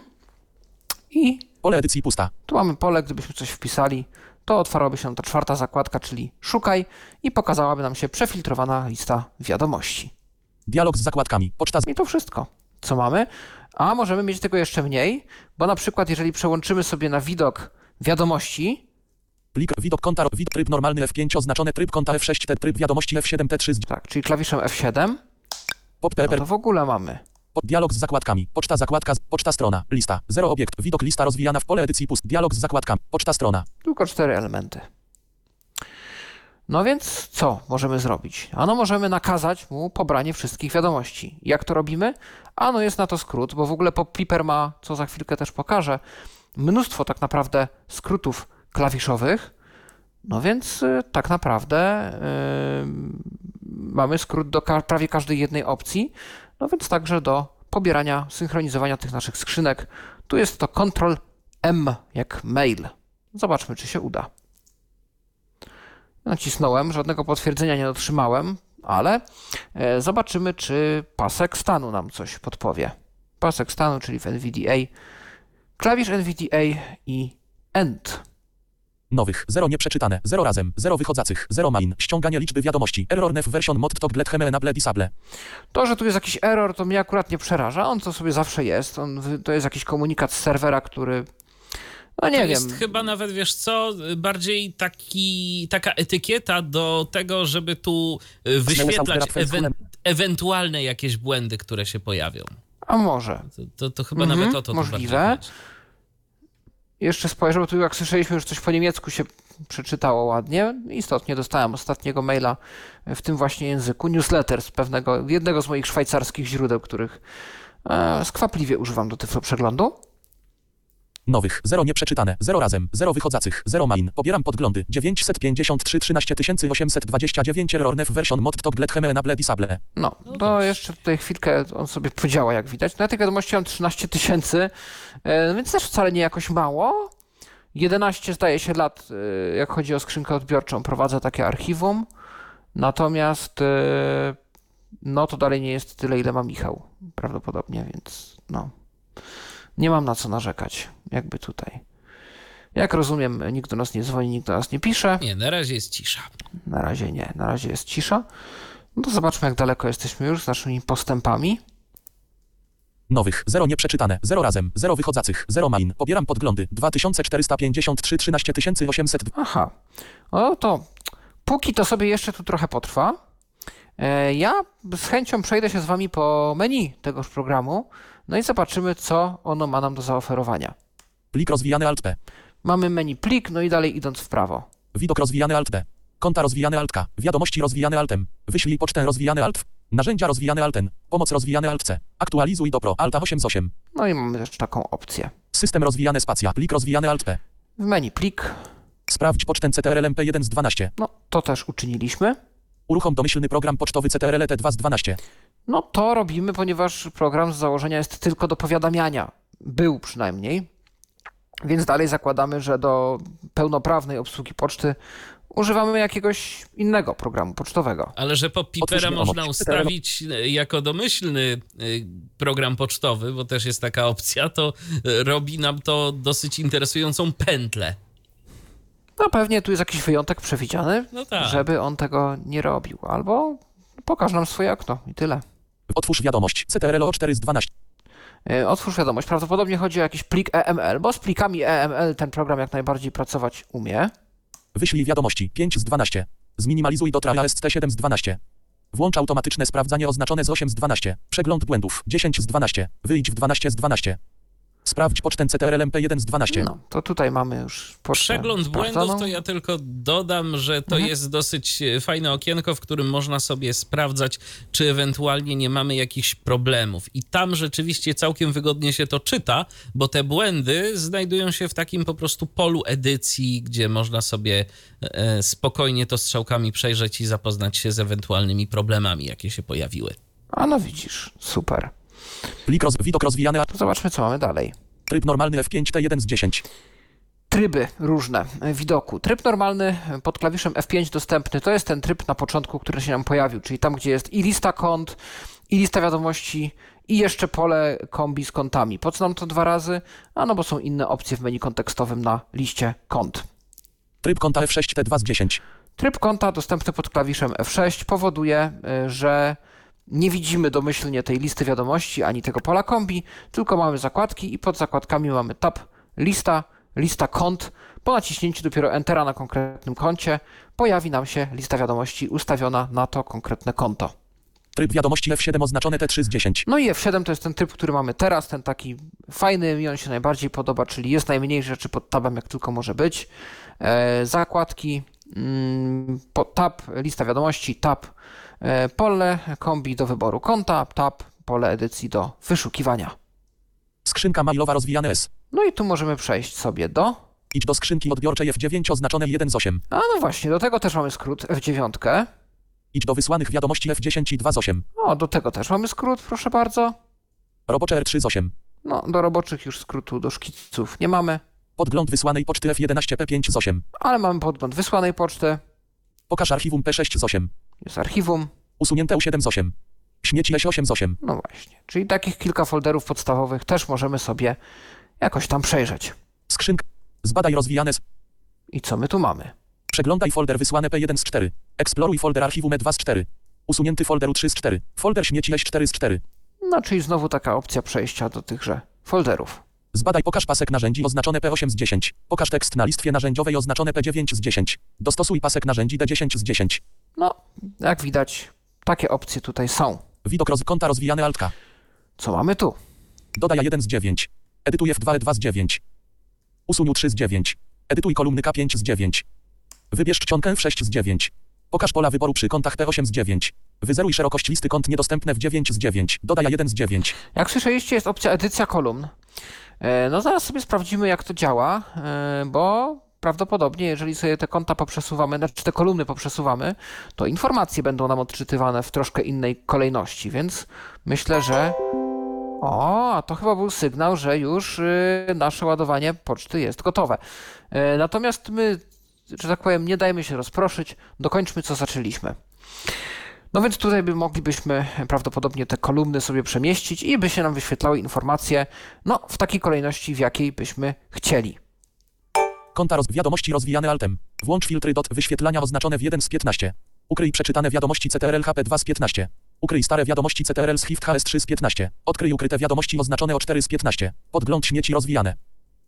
I Pole edycji pusta. Tu mamy pole, gdybyśmy coś wpisali, to otwarłaby się ta czwarta zakładka, czyli szukaj i pokazałaby nam się przefiltrowana lista wiadomości. Dialog z zakładkami. Poczta z... I to wszystko, co mamy. A możemy mieć tego jeszcze mniej, bo na przykład jeżeli przełączymy sobie na widok wiadomości, Plik. Widok konta. Widok tryb normalny F5 oznaczone tryb konta F6 T tryb wiadomości F7 T3 z... tak, czyli klawiszem F7, Pop no to w ogóle mamy. Dialog z zakładkami. Poczta zakładka. Poczta strona. Lista. 0 obiekt. Widok lista rozwijana w pole edycji pust. Dialog z zakładkami. Poczta strona. Tylko cztery elementy. No więc co możemy zrobić? Ano możemy nakazać mu pobranie wszystkich wiadomości. Jak to robimy? Ano jest na to skrót, bo w ogóle PopClipper ma, co za chwilkę też pokażę, mnóstwo tak naprawdę skrótów klawiszowych. No więc y, tak naprawdę y, mamy skrót do ka- prawie każdej jednej opcji. No więc także do pobierania, synchronizowania tych naszych skrzynek. Tu jest to Ctrl M jak mail. Zobaczmy, czy się uda. Nacisnąłem, żadnego potwierdzenia nie otrzymałem, ale e, zobaczymy, czy pasek stanu nam coś podpowie. Pasek stanu, czyli w NVDA, klawisz NVDA i END. Nowych. 0 nieprzeczytane. 0 razem. 0 wychodzących. 0 main. Ściąganie liczby wiadomości. Error nef version mod tok bled heme enable disable. To, że tu jest jakiś error, to mnie akurat nie przeraża. On to sobie zawsze jest. On, to jest jakiś komunikat z serwera, który. No nie to wiem. jest chyba nawet, wiesz co, bardziej taki, taka etykieta do tego, żeby tu y, wyświetlać ewen ewentualne jakieś błędy, które się pojawią. A może. To, to, to chyba Mhm, nawet o to tu możliwe. bardziej chodzi. Jeszcze spojrzę, bo tu jak słyszeliśmy, już coś po niemiecku się przeczytało ładnie. Istotnie dostałem ostatniego maila w tym właśnie języku, newsletter z pewnego, jednego z moich szwajcarskich źródeł, których e, skwapliwie używam do tego przeglądu. Nowych. 0 nieprzeczytane. 0 razem. 0 wychodzących. 0 main. Pobieram podglądy. 953 13 829 error nef version mod tok bled enable disable. No, to dobrze. jeszcze tutaj chwilkę on sobie podziała, jak widać. Na tej wiadomości mam 13 tysięcy, więc też wcale nie jakoś mało. 11 zdaje się lat, e, jak chodzi o skrzynkę odbiorczą, prowadzę takie archiwum. Natomiast e, no to dalej nie jest tyle, ile ma Michał prawdopodobnie, więc no. Nie mam na co narzekać, jakby tutaj. Jak rozumiem, nikt do nas nie dzwoni, nikt do nas nie pisze. Nie, na razie jest cisza. Na razie nie, na razie jest cisza. No to zobaczmy, jak daleko jesteśmy już z naszymi postępami. Nowych. 0 nieprzeczytane. 0 razem. 0 wychodzących. 0 main. Pobieram podglądy. 2453 13 800. Aha, no to póki to sobie jeszcze tu trochę potrwa, e, ja z chęcią przejdę się z Wami po menu tegoż programu, no i zobaczymy, co ono ma nam do zaoferowania. Plik rozwijany alt P. Mamy menu plik, no i dalej idąc w prawo. Widok rozwijany alt D. Konta rozwijane alt K. Wiadomości rozwijane altem. Wyślij pocztę rozwijany alt. Narzędzia rozwijane alten. Pomoc rozwijane alt C. Aktualizuj do Pro. Alta 8 z 8. No i mamy też taką opcję. System rozwijany spacja. Plik rozwijany alt P. W menu plik, Sprawdź pocztę CTRL MP1 z 12. no to też uczyniliśmy. Uruchom domyślny program pocztowy CTRL T2 z 12. No to robimy, ponieważ program z założenia jest tylko do powiadamiania. Był przynajmniej. Więc dalej zakładamy, że do pełnoprawnej obsługi poczty używamy jakiegoś innego programu pocztowego. Ale że po Pipera można ustawić e, jako domyślny y, program pocztowy, bo też jest taka opcja, to y, robi nam to dosyć interesującą pętlę. No pewnie tu jest jakiś wyjątek przewidziany, No tak. żeby on tego nie robił. Albo pokaż nam swoje okno i tyle. Otwórz wiadomość. CTRL O4 z 12. E, Otwórz wiadomość. Prawdopodobnie chodzi o jakiś plik EML, bo z plikami EML ten program jak najbardziej pracować umie. Wyślij wiadomości 5 z 12. Zminimalizuj do trala ST7 z 12. Włącz automatyczne sprawdzanie oznaczone z 8 z 12. Przegląd błędów 10 z 12. Wyjdź w 12 z 12. Sprawdź pocztę CTRL MP1 z 12. No, to tutaj mamy już pocztę Przegląd błędów sprawdzoną. to ja tylko dodam, że to Mhm. jest dosyć e, fajne okienko, w którym można sobie sprawdzać, czy ewentualnie nie mamy jakichś problemów. I tam rzeczywiście całkiem wygodnie się to czyta, bo te błędy znajdują się w takim po prostu polu edycji, gdzie można sobie e, spokojnie to strzałkami przejrzeć i zapoznać się z ewentualnymi problemami, jakie się pojawiły. A no widzisz, super. Plik roz... Widok rozwijany. Zobaczmy, co mamy dalej. Tryb normalny F5 T1 z 10. Tryby różne widoku. Tryb normalny pod klawiszem F5 dostępny to jest ten tryb na początku, który się nam pojawił, czyli tam, gdzie jest i lista kont, i lista wiadomości, i jeszcze pole kombi z kontami. Po co nam to dwa razy? A no bo są inne opcje w menu kontekstowym na liście kont. Tryb konta F6 T2 z 10. Tryb konta dostępny pod klawiszem F6 powoduje, y, że nie widzimy domyślnie tej listy wiadomości ani tego pola kombi, tylko mamy zakładki i pod zakładkami mamy tab lista, lista kont. Po naciśnięciu dopiero Entera na konkretnym koncie pojawi nam się lista wiadomości ustawiona na to konkretne konto. Tryb wiadomości F7 oznaczone T3 z 10. No i F7 to jest ten tryb, który mamy teraz, ten taki fajny, mi on się najbardziej podoba, czyli jest najmniej rzeczy pod tabem, jak tylko może być. E, zakładki, mm, tab, lista wiadomości, tab, pole kombi do wyboru konta, tab, pole edycji do wyszukiwania. Skrzynka mailowa rozwijane S. No i tu możemy przejść sobie do... Idź do skrzynki odbiorczej F9 oznaczone 1 z 8. A no właśnie, do tego też mamy skrót F9. Idź do wysłanych wiadomości F10 i 2 z 8. O, do tego też mamy skrót, proszę bardzo. Robocze R3 z 8. No, do roboczych już skrótu, do szkiców nie mamy, Podgląd wysłanej poczty F11 P5 z 8. ale mamy podgląd wysłanej poczty, Pokaż archiwum P6 z 8. jest archiwum, Usunięte U7 z 8. Śmieci S8 z 8. No właśnie. Czyli takich kilka folderów podstawowych też możemy sobie jakoś tam przejrzeć. Skrzynka. Zbadaj rozwijane z... I co my tu mamy? Przeglądaj folder wysłane P1 z 4. Eksploruj folder archiwum E2 z 4. Usunięty folder U3 z 4. Folder śmieci S4 z 4. No, czyli znowu taka opcja przejścia do tychże folderów. Zbadaj pokaż pasek narzędzi oznaczone P8 z 10. Pokaż tekst na listwie narzędziowej oznaczone P9 z 10. Dostosuj pasek narzędzi D10 z 10. No, jak widać, takie opcje tutaj są. Widok roz... konta rozwijany Alt K. Co mamy tu? Dodaj A1 z 9. Edytuj F2 E2 z 9. Usuń U3 z 9. Edytuj kolumny K5 z 9. Wybierz czcionkę F6 z 9. Pokaż pola wyboru przy kontach P8 z 9. Wyzeruj szerokość listy kont niedostępne w 9 z 9. Dodaj A1 z 9. Jak słyszeliście, jest opcja edycja kolumn. E, No, zaraz sobie sprawdzimy, jak to działa, e, bo prawdopodobnie, jeżeli sobie te konta poprzesuwamy, znaczy te kolumny poprzesuwamy, to informacje będą nam odczytywane w troszkę innej kolejności, więc myślę, że. O, a to chyba był sygnał, że już y, nasze ładowanie poczty jest gotowe. E, Natomiast my, że tak powiem, nie dajmy się rozproszyć, dokończmy co zaczęliśmy. No więc tutaj by moglibyśmy prawdopodobnie te kolumny sobie przemieścić i by się nam wyświetlały informacje, no w takiej kolejności, w jakiej byśmy chcieli. Konta roz... wiadomości rozwijane Altem. Włącz filtry dot wyświetlania oznaczone w 1 z 15. Ukryj przeczytane wiadomości CTRL HP2 z 15. Ukryj stare wiadomości CTRL z HIFT HS3 z 15. Odkryj ukryte wiadomości oznaczone o 4 z 15. Podgląd śmieci rozwijane.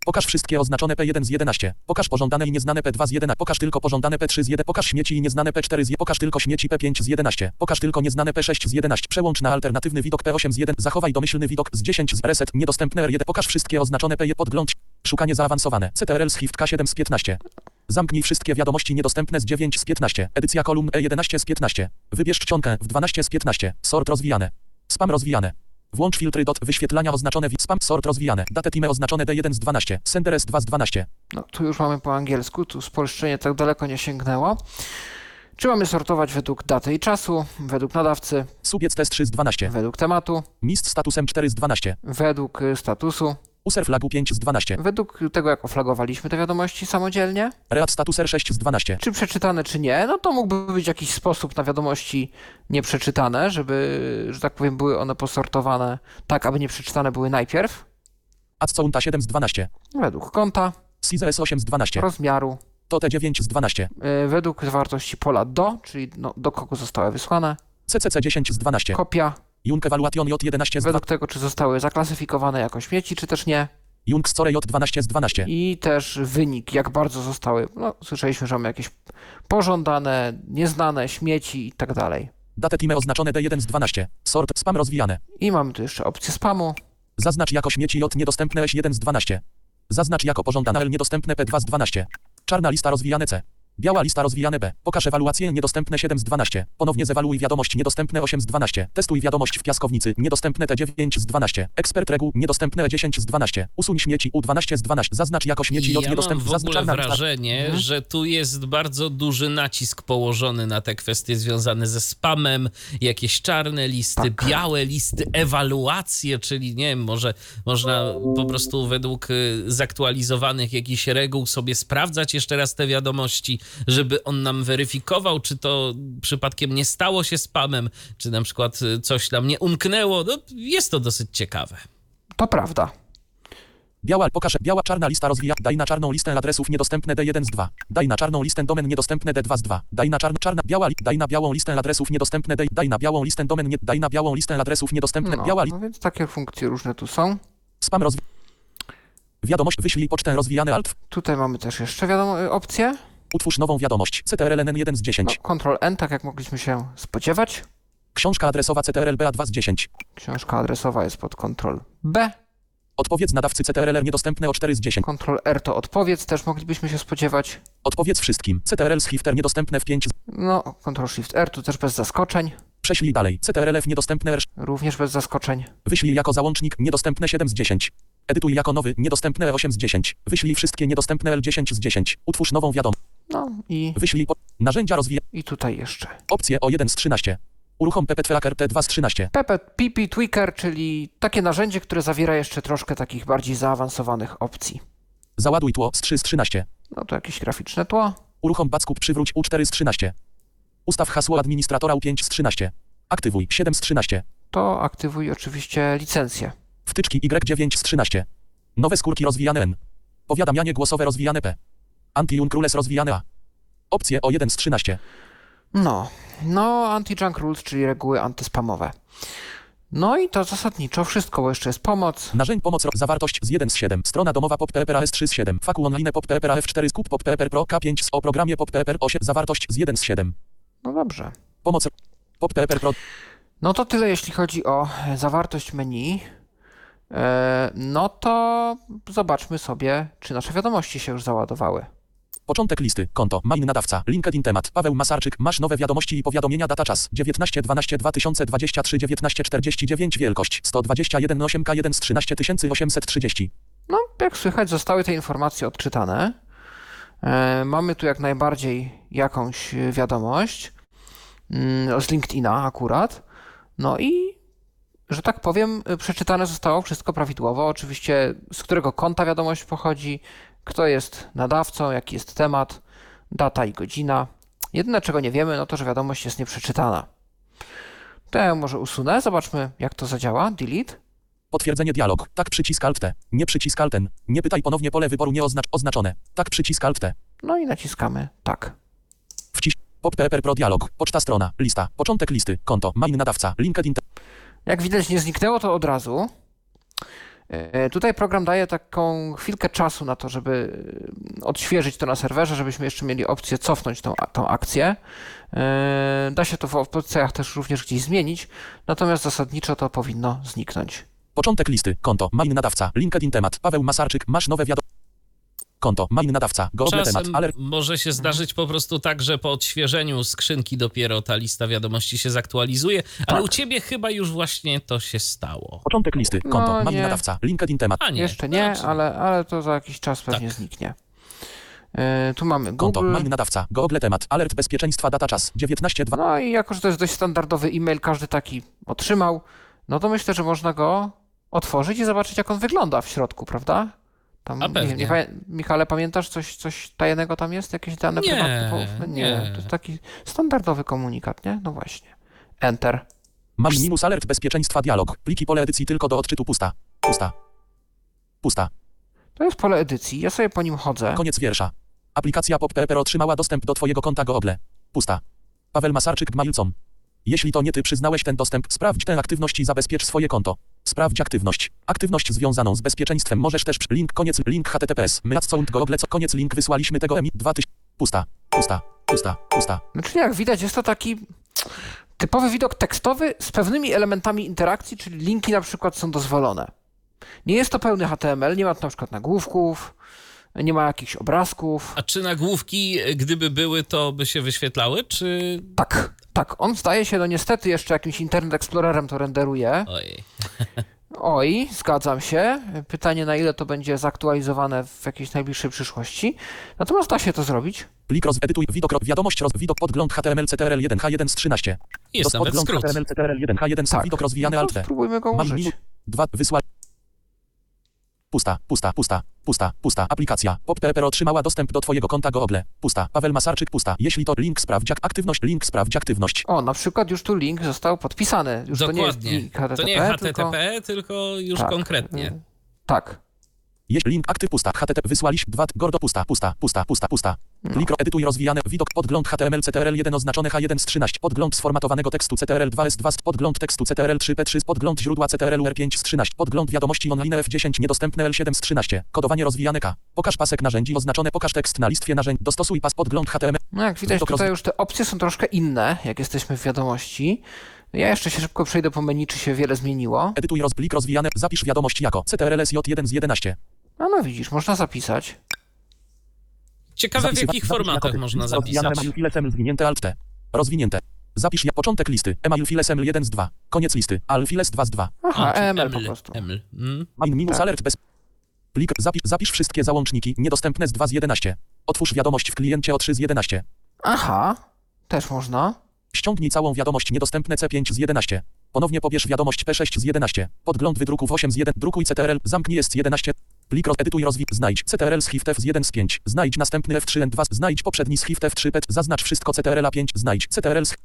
Pokaż wszystkie oznaczone P1 z 11. Pokaż pożądane i nieznane P2 z 11. Pokaż tylko pożądane P3 z 1. Pokaż śmieci i nieznane P4 z 1. Pokaż tylko śmieci P5 z 11. Pokaż tylko nieznane P6 z 11. Przełącz na alternatywny widok P8 z 1. Zachowaj domyślny widok z 10 z reset. Niedostępne R1. Pokaż wszystkie oznaczone P1. Podgląd. Szukanie zaawansowane. CTRL z HIFT K7 z 15. Zamknij wszystkie wiadomości niedostępne z 9 z 15. Edycja kolumn E11 z 15. Wybierz czcionkę w 12 z 15. Sort rozwijane. Spam rozwijane. Włącz filtry dot wyświetlania oznaczone w spam sort rozwijane. Date time oznaczone D1 z 12. Sender S2 z 12. No tu już mamy po angielsku, tu spolszczenie tak daleko nie sięgnęło. Czy mamy sortować według daty i czasu, według nadawcy, Subiec test 3 z 12. według tematu, Mist statusem 4 z 12. według y, statusu, User flagu 5 z 12. według tego, jak oflagowaliśmy te wiadomości samodzielnie, Read statuser 6 z 12. czy przeczytane, czy nie, no to mógłby być jakiś sposób na wiadomości nieprzeczytane, żeby, że tak powiem, były one posortowane tak, aby nieprzeczytane były najpierw, Adcounta 7 z 12. według konta, CZS 8 z 12. rozmiaru, TOT 9 z 12. y, według zawartości pola do, czyli no, do kogo zostały wysłane, CCC 10 z 12. kopia, Jung Evaluation J 11 z 2. według tego, czy zostały zaklasyfikowane jako śmieci, czy też nie, Jung Score J 12 z 12. i też wynik, jak bardzo zostały, no słyszeliśmy, że mamy jakieś pożądane, nieznane, śmieci i tak dalej. Date time oznaczone D1 z 12. Sort spam rozwijane. I mamy tu jeszcze opcję spamu, Zaznacz jako śmieci J niedostępne S1 z 12. Zaznacz jako pożądane L niedostępne P2 z 12. Czarna lista rozwijane C. Biała lista rozwijane B. Pokaż ewaluację niedostępne 7 z 12. Ponownie zewaluuj wiadomość niedostępne 8 z 12. Testuj wiadomość w piaskownicy niedostępne T9 z 12. Ekspert reguł niedostępne 10 z 12. Usuń śmieci U12 z 12. Zaznacz jako śmieci Ja mam niedostępne. w Zaznacz ogóle wrażenie, Mhm. że tu jest bardzo duży nacisk położony na te kwestie związane ze spamem, jakieś czarne listy, Tak. białe listy, ewaluacje, czyli nie wiem, może można po prostu według y, zaktualizowanych jakichś reguł sobie sprawdzać jeszcze raz te wiadomości, żeby on nam weryfikował, czy to przypadkiem nie stało się spamem, czy na przykład y, coś nam nie umknęło. No, jest to dosyć ciekawe. to prawda. Biała, pokaż, biała, czarna lista rozwija, daj na czarną listę adresów niedostępne D1 z 2. Daj na czarną listę domen niedostępne D2 z 2. Daj na czarna, czarna, biała, li, daj na białą listę adresów niedostępne D, daj na białą listę domen, nie, daj na białą listę adresów niedostępne, No, biała li, no więc takie funkcje różne tu są. spam rozwi... Wiadomość, wyślij pocztę rozwijane alt, Tutaj mamy też jeszcze wiadomo, y, opcje. Utwórz nową wiadomość, CTRLN 1 z 10. No, Ctrl N, tak jak mogliśmy się spodziewać. Książka adresowa CTRL-BA 2 z 10. Książka adresowa jest pod Ctrl B. Odpowiedz nadawcy CTRL niedostępne o 4 z 10. Ctrl R to odpowiedz, też moglibyśmy się spodziewać. Odpowiedz wszystkim. CTRL Shifter niedostępne w 5. z- No, Ctrl Shift R, tu też bez zaskoczeń. Prześlij dalej. CTRLF niedostępne R. Również bez zaskoczeń. Wyślij jako załącznik niedostępne 7 z 10. Edytuj jako nowy niedostępne 8 z 10. Wyślij wszystkie niedostępne L10 z 10. Utwórz nową wiadomość. I, Wyślij po... narzędzia rozwija i tutaj jeszcze. opcje o 1 z 13. Uruchom PP Tracker T2 z 13. PP PP Tweaker, czyli takie narzędzie, które zawiera jeszcze troszkę takich bardziej zaawansowanych opcji. Załaduj tło z 3 z 13. No to jakieś graficzne tło. Uruchom Backup przywróć U4 z 13. Ustaw hasło administratora U5 z 13. Aktywuj 7 z 13. To aktywuj oczywiście licencję. Wtyczki Y9 z 13. Nowe skórki rozwijane N. Powiadamianie głosowe rozwijane P. Anti-Uncrules rozwijane A. Opcje o 1 z 13. No, no anti-junk rules, czyli reguły antyspamowe. No i to zasadniczo wszystko, bo jeszcze jest pomoc. Narzędź pomoc ro- zawartość z 1 z 7. Strona domowa PopPPR AS3 z 7. Faku online PopPPR AF4 skup PopPPR Pro K5 z o programie PopPPR 8. Zawartość z 1 z 7. No dobrze. Pomoc PopPPR Pro No to tyle, jeśli chodzi o zawartość menu. E, No to zobaczmy sobie, czy nasze wiadomości się już załadowały. Początek listy. Konto. Main nadawca. LinkedIn temat. Paweł Masarczyk. Masz nowe wiadomości i powiadomienia. Data czas. 19 12 2023 19 49 Wielkość. 121 8K1 z 13 830. No, jak słychać, zostały te informacje odczytane. E, Mamy tu jak najbardziej jakąś wiadomość mm, z LinkedIna akurat. No i, że tak powiem, przeczytane zostało wszystko prawidłowo. Oczywiście, z którego konta wiadomość pochodzi, kto jest nadawcą, jaki jest temat, data i godzina. Jedyne, czego nie wiemy, no to, że wiadomość jest nieprzeczytana. To ja może usunę. Zobaczmy, jak to zadziała. Delete. Potwierdzenie dialog. Tak przycisk Alt T. Nie przycisk Alt N. Nie pytaj ponownie pole wyboru nie oznacz oznaczone. Tak przycisk Alt T. No i naciskamy tak. Wciś. PopPPR Pro dialog. Poczta strona. Lista. Początek listy. Konto. Main nadawca. LinkedIn Jak widać, nie zniknęło to od razu. E, Tutaj program daje taką chwilkę czasu na to, żeby odświeżyć to na serwerze, żebyśmy jeszcze mieli opcję cofnąć tą, tą akcję. E, Da się to w opcjach też również gdzieś zmienić, natomiast zasadniczo to powinno zniknąć. Początek listy. Konto. Main nadawca. LinkedIn temat. Paweł Masarczyk. Masz nowe wiadomości. Konto. Main nadawca. Google temat. Alert. może się zdarzyć po prostu tak, że po odświeżeniu skrzynki dopiero ta lista wiadomości się zaktualizuje, ale Tak. u ciebie chyba już właśnie to się stało. Początek listy. Konto. No, Main nadawca. LinkedIn temat. A nie. Jeszcze nie, Znaczy, ale, ale to za jakiś czas pewnie Tak. zniknie. E, tu mamy Konto. Google. Main nadawca. Google temat. Alert bezpieczeństwa data czas. 19.2. No i jako, że to jest dość standardowy e-mail, każdy taki otrzymał, no to myślę, że można go otworzyć i zobaczyć, jak on wygląda w środku, prawda? Tam, A nie, pewnie. nie, pamię- Michale, pamiętasz coś, coś tajnego tam jest? Jakieś dane Nie, prywatne? poufne? Nie, nie. to jest taki standardowy komunikat, nie? No właśnie. Enter. Main minus alert bezpieczeństwa dialog. Pliki pole edycji tylko do odczytu pusta. Pusta. Pusta. To jest pole edycji, ja sobie po nim chodzę. Koniec wiersza. Aplikacja PopPepper otrzymała dostęp do Twojego konta Google. Pusta. Paweł Masarczyk Gmailcom. Jeśli to nie Ty przyznałeś ten dostęp, sprawdź tę aktywność i zabezpiecz swoje konto. Sprawdź aktywność. Aktywność związaną z bezpieczeństwem możesz też link koniec link https myacount google co koniec link wysłaliśmy tego emi 2000 pusta pusta pusta pusta Znaczy, jak widać, jest to taki typowy widok tekstowy z pewnymi elementami interakcji, czyli linki na przykład są dozwolone. Nie jest to pełny HTML, nie ma tu na przykład nagłówków, nie ma jakichś obrazków. A czy nagłówki, e, gdyby były, to by się wyświetlały, czy... Tak, tak, on zdaje się, no niestety jeszcze jakimś Internet Explorerem to renderuje. Ojej. Oj, zgadzam się. Pytanie, na ile to będzie zaktualizowane w jakiejś najbliższej przyszłości. Natomiast da się to zrobić. plik rozedytuj widok wiadomość roz widok podgląd HTML CTRL 1 H1 z 13 Jest nawet podgląd skrót. HTML CTRL 1 H1 z Tak. widok rozwijany no alt V. spróbujmy go Mam użyć. minut 2 wysłać Pusta, pusta, pusta, pusta, pusta. Aplikacja. PopPepper otrzymała dostęp do Twojego konta Google. Pusta. Paweł Masarczyk, pusta. Jeśli to link sprawdź ak- aktywność, link sprawdź aktywność. O, na przykład już tu link został podpisany. Już to nie jest Dokładnie. link HTTP, To nie HTTP, tylko... tylko, już Tak, konkretnie. Tak. Jeśli link aktyw pusta, HTTP wysłaliś 2 gordo pusta, pusta, pusta, pusta, pusta. No. Edytuj rozwijane, widok podgląd HTML CTRL 1 oznaczone H1 z 13, podgląd sformatowanego tekstu CTRL 2 S2 z podgląd tekstu CTRL 3 P3 podgląd źródła CTRL R5 z 13, podgląd wiadomości online F10 niedostępne L7 z 13, kodowanie rozwijane K. Pokaż pasek narzędzi oznaczone, pokaż tekst na listwie narzędzi, dostosuj pas podgląd HTML. No jak widać, Widok tutaj roz- już te opcje są troszkę inne, jak jesteśmy w wiadomości. Ja jeszcze się szybko przejdę po menu, czy się wiele zmieniło. Edytuj rozwijane, zapisz wiadomość jako CTRL SJ1 z 11. No, no widzisz, można zapisać. Ciekawe w jakich formatach można zapisać. email file seml zwinięte alt T. Rozwinięte. Zapisz ja początek listy. Email file seml 1 z 2. Koniec listy. Al files 2 z 2. Aha, EML po prostu. eml. Mm. Main minus Tak. alert bez. Plik zapisz, zapisz wszystkie załączniki niedostępne z 2 z 11. Otwórz wiadomość w kliencie o 3 z 11. Aha, też można. Ściągnij całą wiadomość niedostępne C5 z 11. Ponownie pobierz wiadomość P6 z 11. Podgląd wydruków 8 z 1. Drukuj CTRL. Zamknij jest z 11. Plik edytuj rozwij. Znajdź CTRL z HIFT F z 1 z 5. Znajdź następny F3 N2. Znajdź poprzedni z HIFT F3 PET. Zaznacz wszystko CTRL A5. Znajdź CTRL z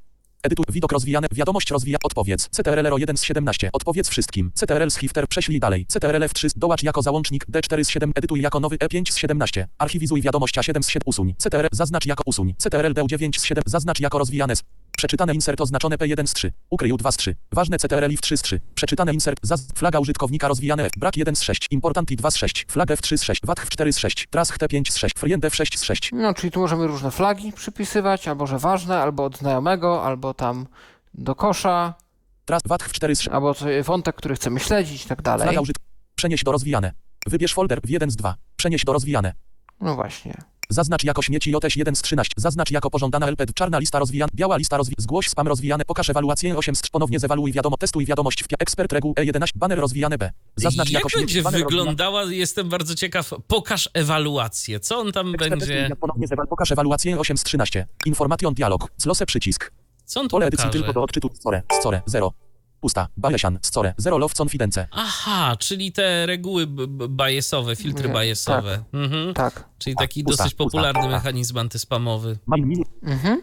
Edytuj widok rozwijane, wiadomość rozwija, odpowiedz. CTRL 1 z 17, odpowiedz wszystkim. CTRL z Hifter, prześlij dalej. CTRL F3, dołącz jako załącznik, D4 z 7, edytuj jako nowy E5 z 17. Archiwizuj wiadomość A7 z 7, usuń. CTRL, zaznacz jako usuń. CTRL D9 z 7, zaznacz jako rozwijane. Przeczytane insert oznaczone P1 z 3. Ukryj 2 z 3. Ważne CTRL i w 3 z 3. Przeczytane insert. Zaz... Flaga użytkownika rozwijane F. Brak 1 z 6. Important i 2 z 6. Flag F3 z 6. Watch 4 z 6. Trask T5 z 6. Friend F6 z 6. No, czyli tu możemy różne flagi przypisywać, albo że ważne, albo od znajomego, albo tam do kosza, Trask Watch 4 z 6. albo wątek, który chcemy śledzić i tak dalej. Flaga użyt... Przenieś do rozwijane. Wybierz folder w 1 z 2. Przenieś do rozwijane. No właśnie. Zaznacz jako śmieci JS 1 z 13. Zaznacz jako pożądana LP. Czarna lista rozwijana. Biała lista rozwijana. Zgłoś spam rozwijane. Pokaż ewaluację 8 z 3. Ponownie zewaluuj wiadomo. Testuj wiadomość w ekspert reguł E11. Banner rozwijane B. Zaznacz Jak jako śmieci. będzie banner rozwijane- wyglądała? Jestem bardzo ciekaw. Pokaż ewaluację. Co on tam Ekspert będzie... Ponownie zewal. Pokaż ewaluację 8 z 13. Information dialog. Close przycisk. Co on tu Pole edycji tylko do odczytu. Score. Score. 0. Pusta. Bajesian. Score. 0 love confidence. Aha, czyli te reguły bajesowe, filtry Nie, bajesowe. Mhm. Tak. Czyli A, taki pusta, dosyć popularny pusta. mechanizm antyspamowy. Mhm.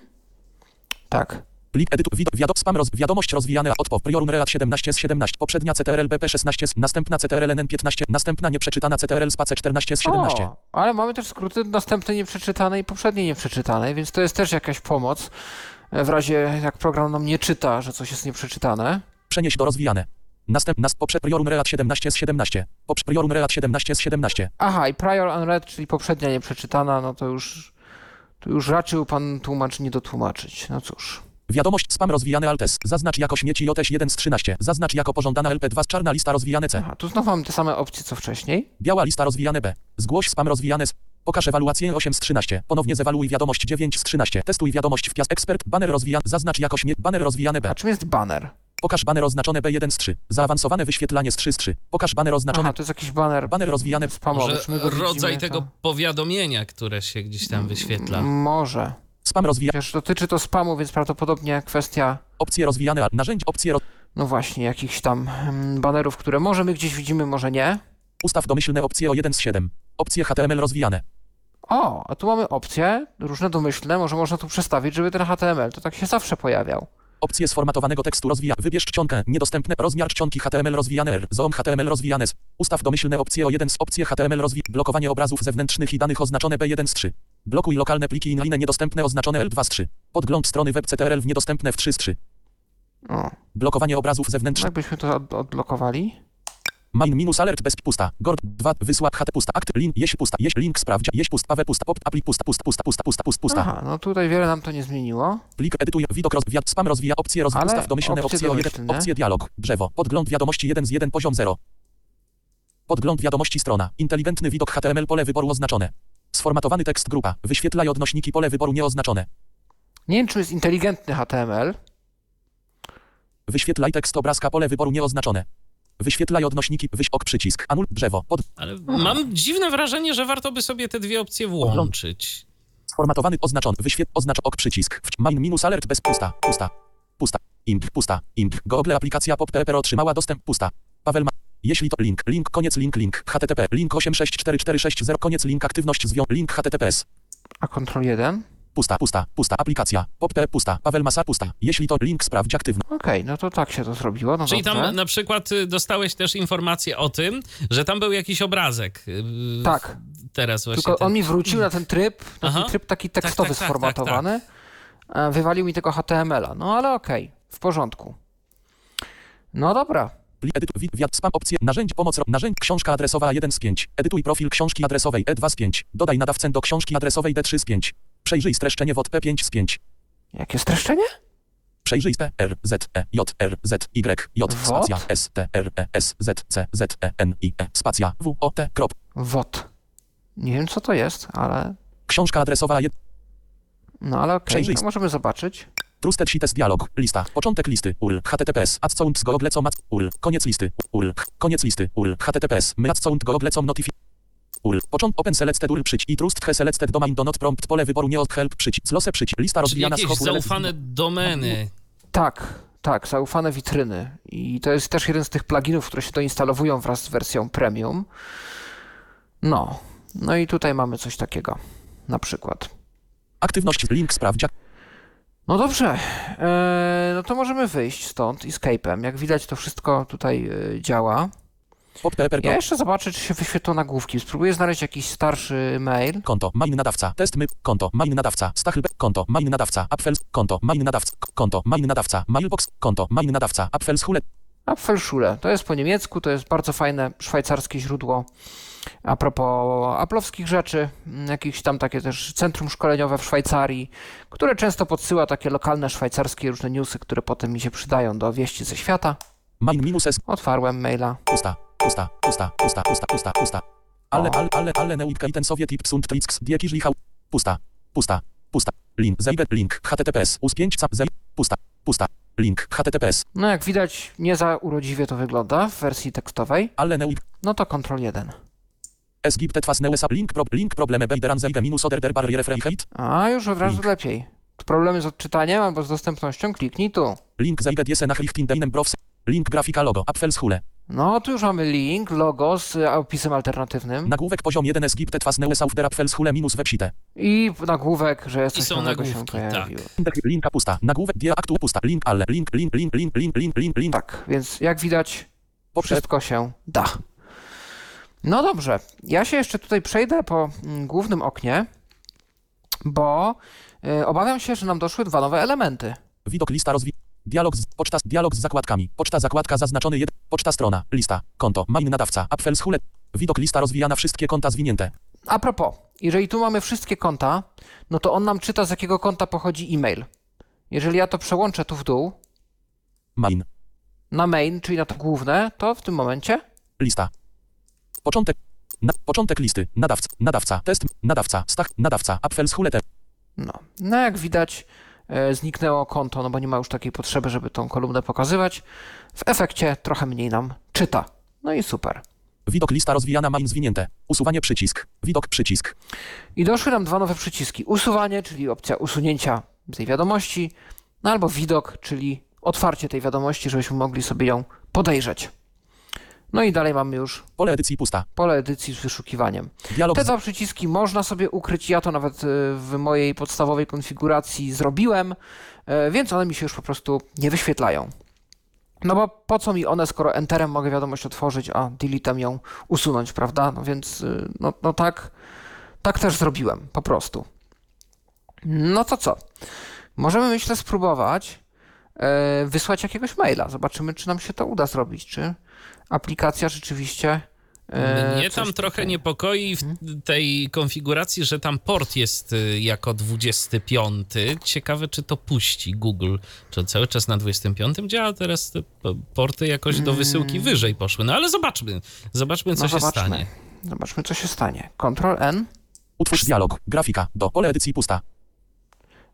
Tak. Plik edytu, widok, wiadok, spam, roz, wiadomość rozwijane, odpow, priorum relat 17 z 17, poprzednia CTRL BP 16, z- następna CTRL NN 15, następna nieprzeczytana CTRL space 14 z 17. O, ale mamy też skróty następne nieprzeczytane i poprzednie nieprzeczytane, więc to jest też jakaś pomoc e, w razie jak program nam nie czyta, że coś jest nieprzeczytane. Przenieś do rozwijane. Następna, nas, poprze, priorum relat 17 z 17, poprze, priorum relat 17 z 17. Aha, i prior unread, czyli poprzednia nieprzeczytana, no to już, to już raczył pan tłumacz nie dotłumaczyć. No cóż. Wiadomość spam rozwijany altes, zaznacz jako śmieci JS 1 z 13, zaznacz jako pożądana LP2 z czarna lista rozwijane C, Aha, tu znowu mamy te same opcje co wcześniej. biała lista rozwijane B, zgłoś spam rozwijane z... Pokaż ewaluację 8 z 13. Ponownie zewaluuj wiadomość 9 z 13. Testuj wiadomość w pias ekspert. Banner rozwijany. Zaznacz jako śmie... Banner rozwijany B. A czym jest banner? Pokaż baner oznaczone B1 z 3. Zaawansowane wyświetlanie z 3 z 3. Pokaż baner oznaczone. Aha, to jest jakiś baner Baner rozwijany. spamowy. Może rodzaj widzimy, tego to- powiadomienia, które się gdzieś tam wyświetla. Może. Spam rozwija. Wiesz, dotyczy to spamu, więc prawdopodobnie kwestia, Opcje rozwijane. Narzędzie. Opcje. Roz... no właśnie, jakichś tam mm, banerów, które może my gdzieś widzimy, może nie. Ustaw domyślne opcje o 1 z 7. Opcje HTML rozwijane. O, a tu mamy opcje różne domyślne, może można tu przestawić, żeby ten HTML to tak się zawsze pojawiał. Opcje sformatowanego tekstu rozwija. Wybierz czcionkę. Niedostępne. Rozmiar czcionki HTML rozwijane. R. Zoom HTML rozwijane. Ustaw domyślne opcje o 1 z opcje HTML rozwi. Blokowanie obrazów zewnętrznych i danych oznaczone B1 z 3. Blokuj lokalne pliki inline niedostępne oznaczone L2 z 3. Podgląd strony web CTRL w niedostępne w 3 z 3. O, Blokowanie obrazów no zewnętrznych. jakbyśmy to od odblokowali. Main minus alert bez pusta. Gord 2 wysła HT pusta. Akt link jeś pusta. Jeś link sprawdź. Jeś pust pawe pusta. Pop aplik pusta pusta pusta pusta pusta pusta pusta. Aha, no tutaj wiele nam to nie zmieniło. Plik edytuj widok rozwija spam rozwija opcje rozwija ustaw domyślne opcje opcje o 1 domyślne. opcje dialog drzewo podgląd wiadomości 1 z 1 poziom 0. Podgląd wiadomości strona inteligentny widok HTML pole wyboru oznaczone. Sformatowany tekst grupa wyświetlaj odnośniki pole wyboru nieoznaczone. Nie wiem, czy jest inteligentny HTML. Wyświetlaj tekst obrazka pole wyboru nieoznaczone. Wyświetlaj odnośniki wyś ok przycisk anul drzewo pod Ale mam dziwne wrażenie, że warto by sobie te dwie opcje włączyć. Sformatowany, oznaczony, wyświetl, oznacz ok przycisk. Main minus alert bez pusta, pusta, pusta, imp, pusta, imp. Google aplikacja pop.pr otrzymała dostęp, pusta. Paweł ma... Jeśli to link, link, koniec link, link, http, link 864460, koniec link, aktywność zwią, link https. A Ctrl 1? Pusta, pusta, pusta, aplikacja, pop.pr, pusta, Paweł Masa, pusta. Jeśli to link, sprawdź aktywność. Okej, no to tak się to zrobiło. No Czyli dobrze. tam na przykład y, dostałeś też informację o tym, że tam był jakiś obrazek. y, Tak. Teraz właśnie. Tylko ten- on mi wrócił na ten tryb, na ten tryb taki tekstowy tak, tak, sformatowany. E, Wywalił mi tego HTML-a. No ale okej, w porządku. No dobra. Pli- Edytuj, wi- wiad, spam, opcje, narzędzie, pomoc, ro- narzędzie, książka adresowa 1 z 5. Edytuj profil książki adresowej E2 z 5. Dodaj nadawcę do książki adresowej D3 z 5. Przejrzyj streszczenie WOT P5 z 5. Jakie streszczenie? Przejrzyj P, R, Z, E, J, R, Z, Y, J, spacja, S, T, R, E, S, Z, C, Z, E, N, I, E, spacja, W, O, T, krop. WOT. Nie wiem, co to jest, ale... Książka adresowa 1, No ale okej, Przejrzyj- no, możemy zobaczyć. Trusted Sheets dialog, lista, początek listy, URL, HTTPS, adcount z Google mac, URL, koniec listy, URL, koniec listy, URL, HTTPS, my adcount Google notify, URL, początek open selected URL przyć i trust he selected domain do not prompt pole wyboru nie od help przyć, zlose przyć, lista rozwijana z zaufane domeny. Tak, tak, zaufane witryny. I to jest też jeden z tych pluginów, które się doinstalowują wraz z wersją premium. No, no i tutaj mamy coś takiego. Na przykład. Aktywność, link sprawdź, No dobrze, eee, no to możemy wyjść stąd escape'em. Jak widać, to wszystko tutaj e, działa. Ja jeszcze zobaczę, czy się wyświetlą nagłówki. Spróbuję znaleźć jakiś starszy mail. konto, main nadawca, test my, konto, main nadawca, stachyl, konto, main nadawca, apfels, konto, main nadawca, konto, main nadawca, mailbox, konto, main nadawca, apfels, hule, Apfelschule. To jest po niemiecku, to jest bardzo fajne szwajcarskie źródło. A propos aplowskich rzeczy, mm, jakieś tam takie też centrum szkoleniowe w Szwajcarii, które często podsyła takie lokalne szwajcarskie różne newsy, które potem mi się przydają do wieści ze świata. Main minus s, Otwarłem maila. pusta, pusta, pusta, pusta, pusta, pusta, pusta. Ale, ale, ale, ale, neuikajten sowiet psunt tricks, dieki żlichał. Pusta, pusta, pusta. Link, zajbet, link, https, us 5, cap, zaj, pusta, pusta. Link, https, No jak widać, nie za urodziwie to wygląda w wersji tekstowej. ale neuik, No to Ctrl 1. sgip twas neuesa, link, pro, link, problemy, bejderan, zajbe, minus, oder, der, barriere, freiheit. A już od razu lepiej. Problemy z odczytaniem albo z dostępnością, kliknij tu. Link, zajbet, jese, nach lichtindeinem, browse. Link, grafika, logo, apfels, hule. No, tu już mamy link, logo z opisem alternatywnym Nagłówek, poziom 1, sgip twas neuesa, auf der, apfels, hule, minus, website. i nagłówek, że jest I coś są nowego się nagłówki, tak. pojawiło. Linka pusta, nagłówek, dia, aktu, pusta, link, ale, link, link, link, link, link, link, link, link, Tak, więc jak widać, wszystko się da. No dobrze, ja się jeszcze tutaj przejdę po mm, głównym oknie, bo y, obawiam się, że nam doszły dwa nowe elementy. widok, lista, rozwi, dialog z, poczta, dialog z zakładkami, poczta, zakładka, zaznaczony, jed, poczta, strona, lista, konto, main, nadawca, apfels, hule, widok, lista, rozwijana, wszystkie konta zwinięte, A propos, jeżeli tu mamy wszystkie konta, no to on nam czyta, z jakiego konta pochodzi e-mail. Jeżeli ja to przełączę tu w dół, main, na main, czyli na to główne, to w tym momencie lista, początek, na, początek listy, nadawca, nadawca, test, nadawca, stach, nadawca, hule, te, No, no jak widać, zniknęło konto, no bo nie ma już takiej potrzeby, żeby tą kolumnę pokazywać. W efekcie trochę mniej nam czyta. No i super. Widok lista rozwijana main zwinięte. Usuwanie przycisk. Widok przycisk. I doszły nam dwa nowe przyciski. Usuwanie, czyli opcja usunięcia tej wiadomości, no albo widok, czyli otwarcie tej wiadomości, żebyśmy mogli sobie ją podejrzeć. No i dalej mamy już Pole edycji pusta. pole edycji z wyszukiwaniem. Dialog Te dwa przyciski można sobie ukryć. Ja to nawet y, w mojej podstawowej konfiguracji zrobiłem, y, więc one mi się już po prostu nie wyświetlają. No bo po co mi one, skoro enterem mogę wiadomość otworzyć, a deletem ją usunąć, prawda? No więc y, no, no tak, tak też zrobiłem, po prostu. No to co? Możemy, myślę, spróbować e, wysłać jakiegoś maila. Zobaczymy, czy nam się to uda zrobić, czy aplikacja rzeczywiście. e, Mnie tam trochę tutaj- niepokoi w tej konfiguracji, że tam port jest y, jako 25. Ciekawe, czy to puści Google. Czy on cały czas na 25 działa, teraz te porty jakoś do wysyłki wyżej poszły. No ale zobaczmy, zobaczmy, co No się zobaczmy. stanie. Zobaczmy, co się stanie. Ctrl N. Utwórz dialog. Grafika. Do. Pole edycji pusta.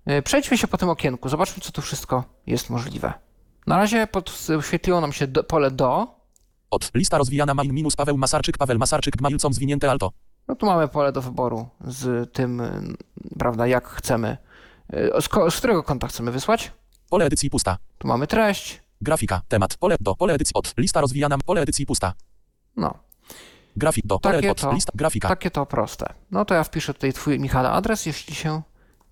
E, Przejdźmy się po tym okienku. Zobaczmy, co tu wszystko jest możliwe. Na razie podświetliło nam się do, pole do. Od. Lista rozwijana main minus Paweł Masarczyk. Paweł Masarczyk gmajlcom zwinięte alto. No tu mamy pole do wyboru z tym, prawda, jak chcemy. y, Z, ko- z którego konta chcemy wysłać? Pole edycji pusta. Tu mamy treść. Grafika. Temat. Pole do. Pole edycji od. Lista rozwijana. Pole edycji pusta. No, Grafik do. Pole Takie od. to. Lista. Grafika. takie to proste. No to ja wpiszę tutaj twój Michale adres, jeśli się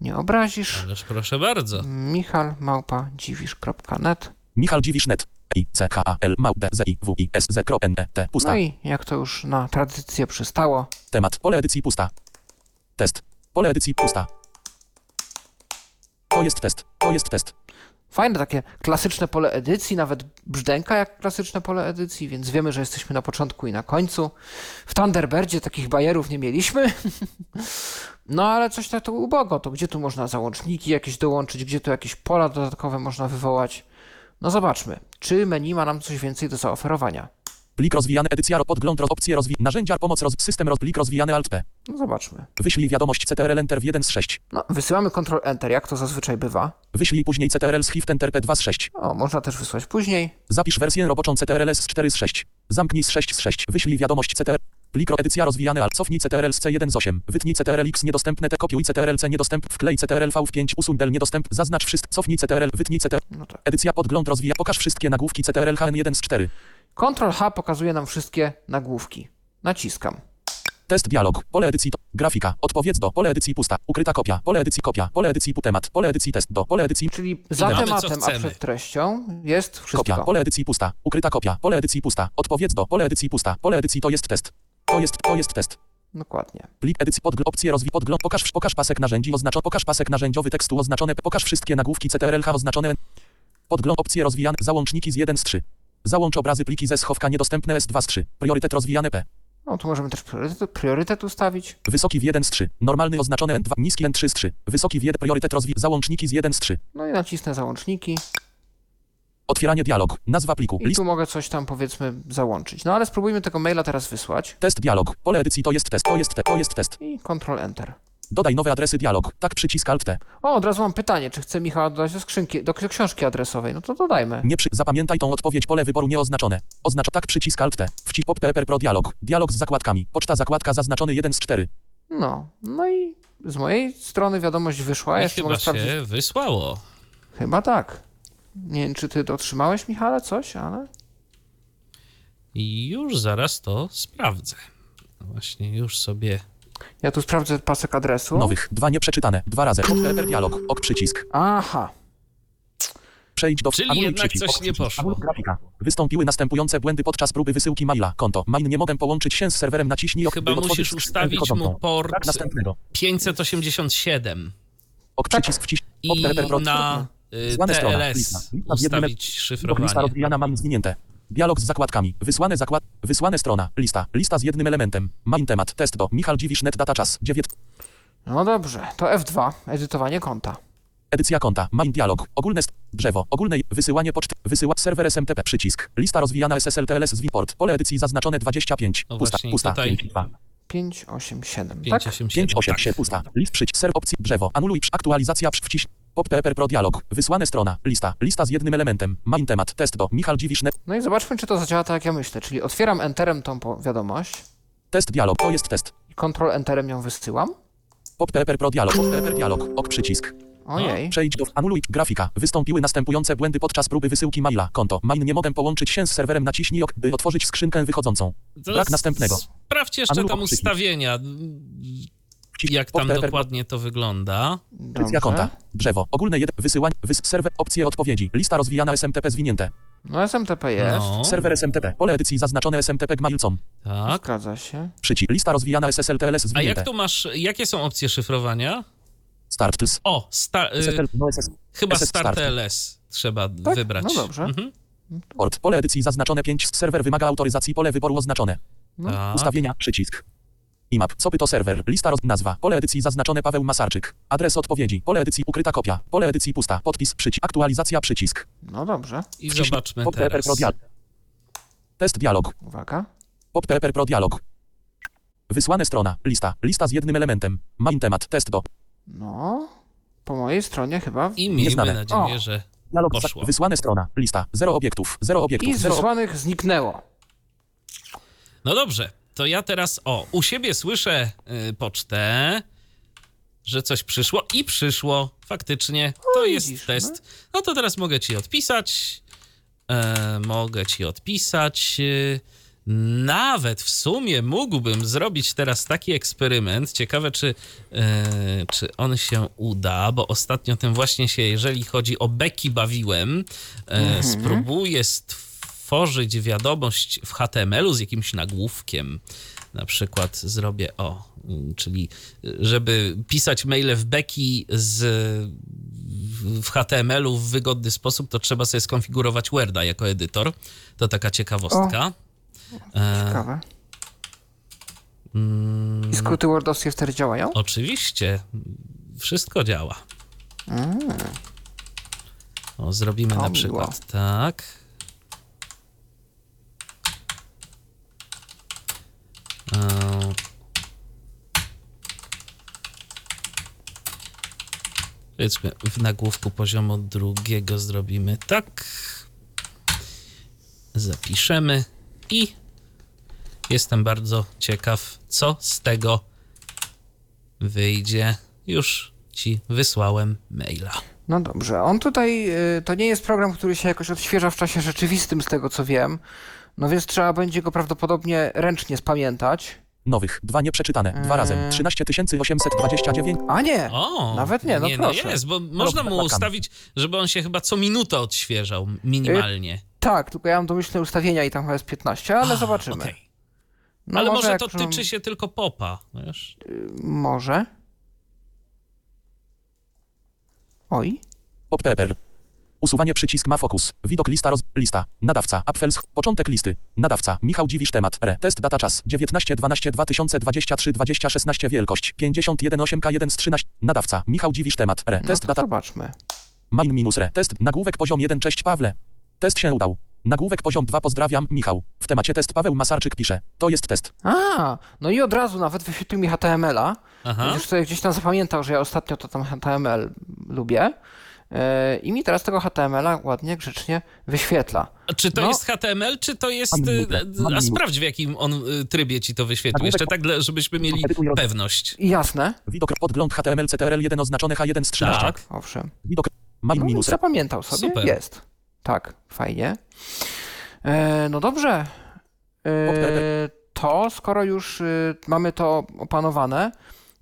nie obrazisz. Ależ proszę bardzo. Michal małpa dziwisz.net. Michal Dziwisz.net. I C K A L Mał D Z I W I S Z N E T. Pusta. No i jak to już na tradycję przystało, Temat. Pole edycji pusta. Test. Pole edycji pusta. To jest test. To jest test. Fajne takie klasyczne pole edycji, nawet brzdęka jak klasyczne pole edycji, więc wiemy, że jesteśmy na początku i na końcu. W Thunderbirdzie takich bajerów nie mieliśmy. No ale coś tak to ubogo, to gdzie tu można załączniki jakieś dołączyć, gdzie tu jakieś pola dodatkowe można wywołać. No zobaczmy, czy menu ma nam coś więcej do zaoferowania. Plik rozwijany. Edycja. Podgląd. Roz, opcje rozwi... Narzędzia. Pomoc. Roz, system. Roz, plik rozwijany. Alt P. No zobaczmy. Wyślij wiadomość CTRL Enter w 1 z 6. No, wysyłamy Ctrl Enter, jak to zazwyczaj bywa. Wyślij później CTRL Shift Enter P2 z 6. O, można też wysłać później. Zapisz wersję roboczą CTRL z 4 z 6. Zamknij z 6 z 6. Wyślij wiadomość CTRL. Plik edycja rozwijany alt. Cofnij CTRL z C1 z 8. Wytnij CTRL X niedostępne te kopiuj CTRL C niedostęp. Wklej CTRL V w 5. Usuń del niedostęp. Zaznacz wszystko. Cofnij CTRL. Wytnij CTRL. No tak. Edycja podgląd rozwija. Pokaż wszystkie nagłówki CTRL HN1 z 4. Ctrl H pokazuje nam wszystkie nagłówki. Naciskam. Test dialog. Pole edycji to. Grafika. Odpowiedz do. Pole edycji pusta. Ukryta kopia. Pole edycji kopia. Pole edycji pu- temat. Pole edycji test do. Pole edycji Czyli za mamy, co tematem, a chcemy. przed treścią jest kopia. wszystko. Pole edycji pusta. Ukryta kopia. Pole edycji pusta. Odpowiedz do. Pole edycji pusta. Pole edycji to jest test. To jest, to jest test. Dokładnie. Plik edycji podgl opcje rozwij podgląd pokaż pokaż pasek narzędzi oznaczo pokaż pasek narzędziowy tekstu oznaczone pokaż wszystkie nagłówki CTRL-H oznaczone podgląd opcje rozwijane załączniki z 1 z 3 załącz obrazy pliki ze schowka niedostępne S2 z 3 priorytet rozwijane P No tu możemy też priorytet, priorytet ustawić. wysoki w 1 z 3 normalny oznaczone N2 niski N3 z 3 wysoki w 1 priorytet rozwi załączniki z 1 z 3 No i nacisnę załączniki. Otwieranie dialog nazwa pliku I list tu mogę coś tam powiedzmy załączyć. No ale spróbujmy tego maila teraz wysłać. test dialog pole edycji to jest test to jest te, to jest test I Ctrl Enter. dodaj nowe adresy dialog tak przycisk Alt T O, od razu mam pytanie, czy chce Michała dodać do skrzynki, do książki adresowej. No to dodajmy. Nie przy... Zapamiętaj tą odpowiedź pole wyboru nieoznaczone. Oznacz tak przycisk Alt T. Wcisk pop Pro dialog. Dialog z zakładkami. Poczta zakładka zaznaczony 1 z 4. No, no i z mojej strony wiadomość wyszła. I Jeszcze chyba mogę sprawdzić. się wysłało. Chyba tak. Nie wiem, czy ty otrzymałeś, Michale, coś, ale... I już zaraz to sprawdzę. Właśnie już sobie. Ja tu sprawdzę pasek adresu. Nowych. Dwa nieprzeczytane. Dwa razy. Dialog. Ok przycisk. Aha. Przejdź do Czyli anuluj jednak przycisk. coś Ok nie przycisk. poszło. Anuluj grafika. Wystąpiły następujące błędy podczas próby wysyłki maila. Konto. Mail nie mogę połączyć się z serwerem. Naciśnij ok, Chyba by otworzyć musisz skrzynkę ustawić wychodzącą. mu port Tak, następnego. 587 Ok przycisk wciśnij. I na y, Złane strona. TLS Lista. Lista z jednym- ustawić Lista szyfrowanie. rozwijana mam zwinięte. Dialog z zakładkami. Wysłane zakład. Wysłane strona. Lista. Lista z jednym elementem. Main temat. Test do. Michal Dziwisz net data czas. 9. No dobrze, to F2, edytowanie konta. Edycja konta. Main dialog. Ogólne st- drzewo. Ogólne wysyłanie poczty. Wysyła serwer SMTP. Przycisk. Lista rozwijana SSL TLS z Vport. Pole edycji zaznaczone 25. No pusta. właśnie, pusta. tutaj- 5, 2. 587, tak? 587. 5, 8, tak. 7, pusta. List przycisk. Serw opcji. Drzewo. Anuluj. przy- Aktualizacja. przy- Wciś. Pop Pepper Pro Dialog. Wysłane strona. Lista. Lista z jednym elementem. Main temat. Test do. Michal Dziwisz. No i zobaczmy, czy to zadziała tak, jak ja myślę. Czyli otwieram enterem tą wiadomość Test dialog. To jest test. i kontrol enterem ją wysyłam. Pop Pepper Pro Dialog. Pop Pepper Dialog. Ok przycisk. Ojej. Przejdź do anuluj grafika. Wystąpiły następujące błędy podczas próby wysyłki maila. Konto. Main nie mogę połączyć się z serwerem. Naciśnij ok, by otworzyć skrzynkę wychodzącą. Brak następnego. Sprawdź jeszcze Anuluj tam ustawienia, Wciśnij jak tam dokładnie to wygląda. Edycja konta. Drzewo. Ogólne jed... Wysyłań. Wys... Serwer. Opcje odpowiedzi. Lista rozwijana SMTP zwinięte. No SMTP jest. No, Serwer SMTP. Pole edycji zaznaczone SMTP gmailcom. tak. Zgadza się. Przycisk. Lista rozwijana SSL-TLS A zwinięte. jak tu masz, jakie są opcje szyfrowania? Start. tls. O, sta, y, SSL. No SS. chyba SS Start Start. LS trzeba Tak? wybrać. No dobrze. Mhm. Port. Pole edycji zaznaczone 5. Serwer wymaga autoryzacji. Pole wyboru oznaczone. No. Ustawienia. Przycisk. IMAP. Co to serwer? Lista roz... Nazwa. Pole edycji zaznaczone Paweł Masarczyk. Adres odpowiedzi. Pole edycji ukryta kopia. Pole edycji pusta. Podpis. Przycisk. Aktualizacja. Przycisk. No dobrze. I Wciśnij zobaczmy Pop teraz. Pro Dialog. Test dialog. Uwaga. Pop Pro Dialog. Wysłane strona. Lista. Lista z jednym elementem. Main temat. Test do. No. Po mojej stronie chyba. I miejmy Nieznane. nadzieję, O. że Dialog. Poszło. Wysłane strona. Lista. Zero obiektów. Zero obiektów. I z wysłanych zniknęło. No dobrze, to ja teraz, o, u siebie słyszę y, pocztę, że coś przyszło i przyszło, faktycznie, to jest widzisz, test. No to teraz mogę ci odpisać, e, mogę ci odpisać. y, Nawet w sumie mógłbym zrobić teraz taki eksperyment. Ciekawe, czy, e, czy on się uda, bo ostatnio tym właśnie się, jeżeli chodzi o beki, bawiłem. E, Spróbuję stworzyć wiadomość w HTML-u z jakimś nagłówkiem. Na przykład zrobię o, mm, czyli żeby pisać maile w beki z w HTML-u w wygodny sposób, to trzeba sobie skonfigurować Worda jako edytor. To taka ciekawostka. E, Ciekawe. mm, I skróty wordowskie wtedy działają? Oczywiście. Wszystko działa. O, zrobimy To na miło. przykład tak. Powiedzmy, w nagłówku poziomu drugiego zrobimy tak. Zapiszemy i jestem bardzo ciekaw, co z tego wyjdzie. Już ci wysłałem maila. No dobrze. On tutaj, y, to nie jest program, który się jakoś odświeża w czasie rzeczywistym, z tego co wiem. No więc trzeba będzie go prawdopodobnie ręcznie spamiętać. Nowych. Dwa nieprzeczytane. Dwa razem. Eee. 13 829. A nie! O, Nawet nie, no nie, proszę. jest, bo można mu ustawić, żeby on się chyba co minutę odświeżał, minimalnie. Tak, tylko ja mam domyślne ustawienia i tam chyba jest 15, ale A, zobaczymy. okej. No Ale może, jak to tyczy się tylko popa, wiesz? Może. Oj. Pop Pepper. Usuwanie przycisk ma fokus. Widok lista roz... Lista. Nadawca. Apfels. Początek listy. Nadawca. Michał Dziwisz temat. Re. Test data czas. 19 12 2023 20 16 wielkość. 51 8K1 z 13. Nadawca. Michał Dziwisz temat. Re. No Test to data. zobaczmy. Main minus re. Test. Nagłówek poziom 1. Cześć Pawle. Test się udał. Nagłówek poziom 2. Pozdrawiam. Michał. W temacie test Paweł Masarczyk pisze. To jest test. A, no i od razu nawet wyświetlił mi HTML-a. Aha. Już sobie gdzieś tam zapamiętał, że ja ostatnio to tam HTML lubię. Yy, I mi teraz tego HTML-a ładnie, grzecznie wyświetla. A Czy to No. jest HTML, czy to jest... Mam minutę, mam A sprawdź w jakim on trybie ci to wyświetlił. Jeszcze tak, żebyśmy mieli pewność. Jasne, Widok podgląd HTML CTRL1 oznaczone H1 z 13. Tak. owszem. Widok. Main No, minus zapamiętał sobie, Super. jest. Tak, fajnie. E, no dobrze. E, to, skoro już y, mamy to opanowane,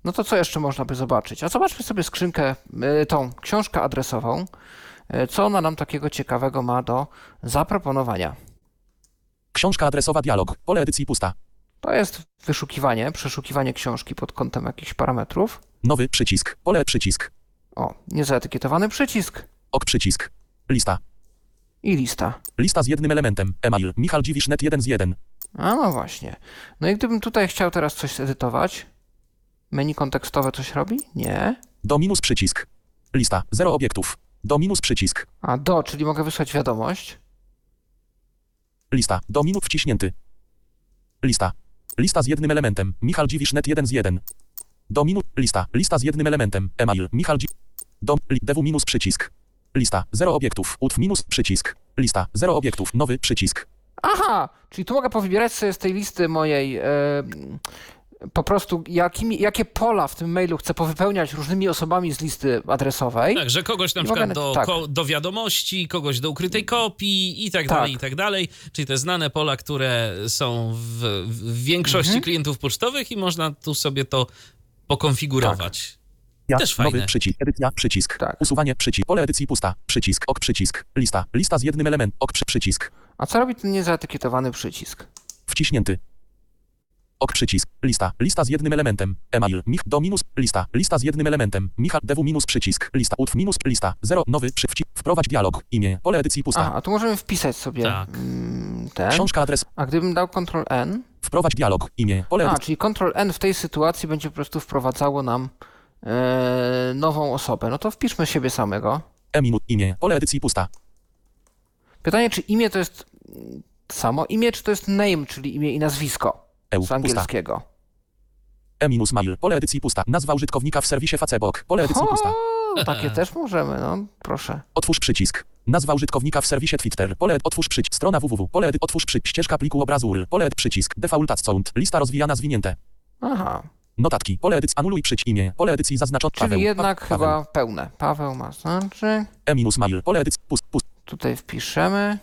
no to co jeszcze można by zobaczyć? A zobaczmy sobie skrzynkę, y, tą książkę adresową. Y, co ona nam takiego ciekawego ma do zaproponowania? Książka adresowa dialog. Pole edycji pusta. To jest wyszukiwanie, przeszukiwanie książki pod kątem jakichś parametrów. Nowy przycisk. Pole przycisk. O, niezaetykietowany przycisk Ok przycisk. Lista. I lista. Lista z jednym elementem. Email. Michal Dziwisz net 1 z 1. A no właśnie. No i gdybym tutaj chciał teraz coś edytować, menu kontekstowe coś robi? Nie. Do minus przycisk. Lista. Zero obiektów. Do minus przycisk. A do, czyli mogę wysłać wiadomość. Lista. Do minut wciśnięty. Lista. Lista z jednym elementem. Michal Dziwisz net 1 z 1. Do minut. Lista. Lista z jednym elementem. Email. Michal Dzi... Dom, li, DW minus przycisk. Lista, 0 obiektów, utw minus przycisk. Lista, 0 obiektów, nowy przycisk. Aha, czyli tu mogę powybierać sobie z tej listy mojej e, po prostu jakimi, jakie pola w tym mailu chcę powypełniać różnymi osobami z listy adresowej. Tak, że kogoś na I przykład mogę- do, tak. ko, do wiadomości, kogoś do ukrytej kopii i tak, Tak. dalej, i tak dalej. Czyli te znane pola, które są w, w większości Mhm. klientów pocztowych i można tu sobie to pokonfigurować. Ja, Też fajne. nowy przycisk, edycja, przycisk. Tak. Usuwanie przycisk, pole edycji pusta, przycisk, ok przycisk. Lista, lista z jednym elementem, ok przy, przycisk. A co robi ten niezaetykietowany przycisk? Wciśnięty. Ok przycisk. Lista. Lista z jednym elementem. Email. Mich do minus. Lista. Lista z jednym elementem. Michal DW minus przycisk. Lista. Utw minus. Lista. Zero. Nowy. Przy, wci, wprowadź dialog. Imię. Pole edycji pusta. Aha, a tu możemy wpisać sobie Tak. mm, ten. Książka adres. A gdybym dał Ctrl N, Wprowadź dialog. Imię. Pole a edycji. czyli Ctrl N w tej sytuacji będzie po prostu wprowadzało nam nową osobę. No to wpiszmy siebie samego. E minut. Imię. Pole edycji pusta. Pytanie, czy imię to jest samo imię, czy to jest name, czyli imię i nazwisko EU. z Pusta. angielskiego? E minus mail. Pole edycji pusta. Nazwa użytkownika w serwisie Facebook. Pole edycji pusta. O, takie też możemy, no proszę. Otwórz przycisk. Nazwa użytkownika w serwisie Twitter. Pole ed- otwórz przycisk. Strona www. Pole edy- otwórz przycisk. Ścieżka pliku obrazu URL. Pole ed- przycisk. Default sound. Lista rozwijana zwinięte. Aha, Notatki. Pole edycji. Anuluj przycisk. Imię. Pole edycji zaznaczone. czyli Paweł. jednak Pa- chyba pełne. Paweł ma znaczy. E minus mail. Pole edycji. Pust. Pust. Tutaj wpiszemy.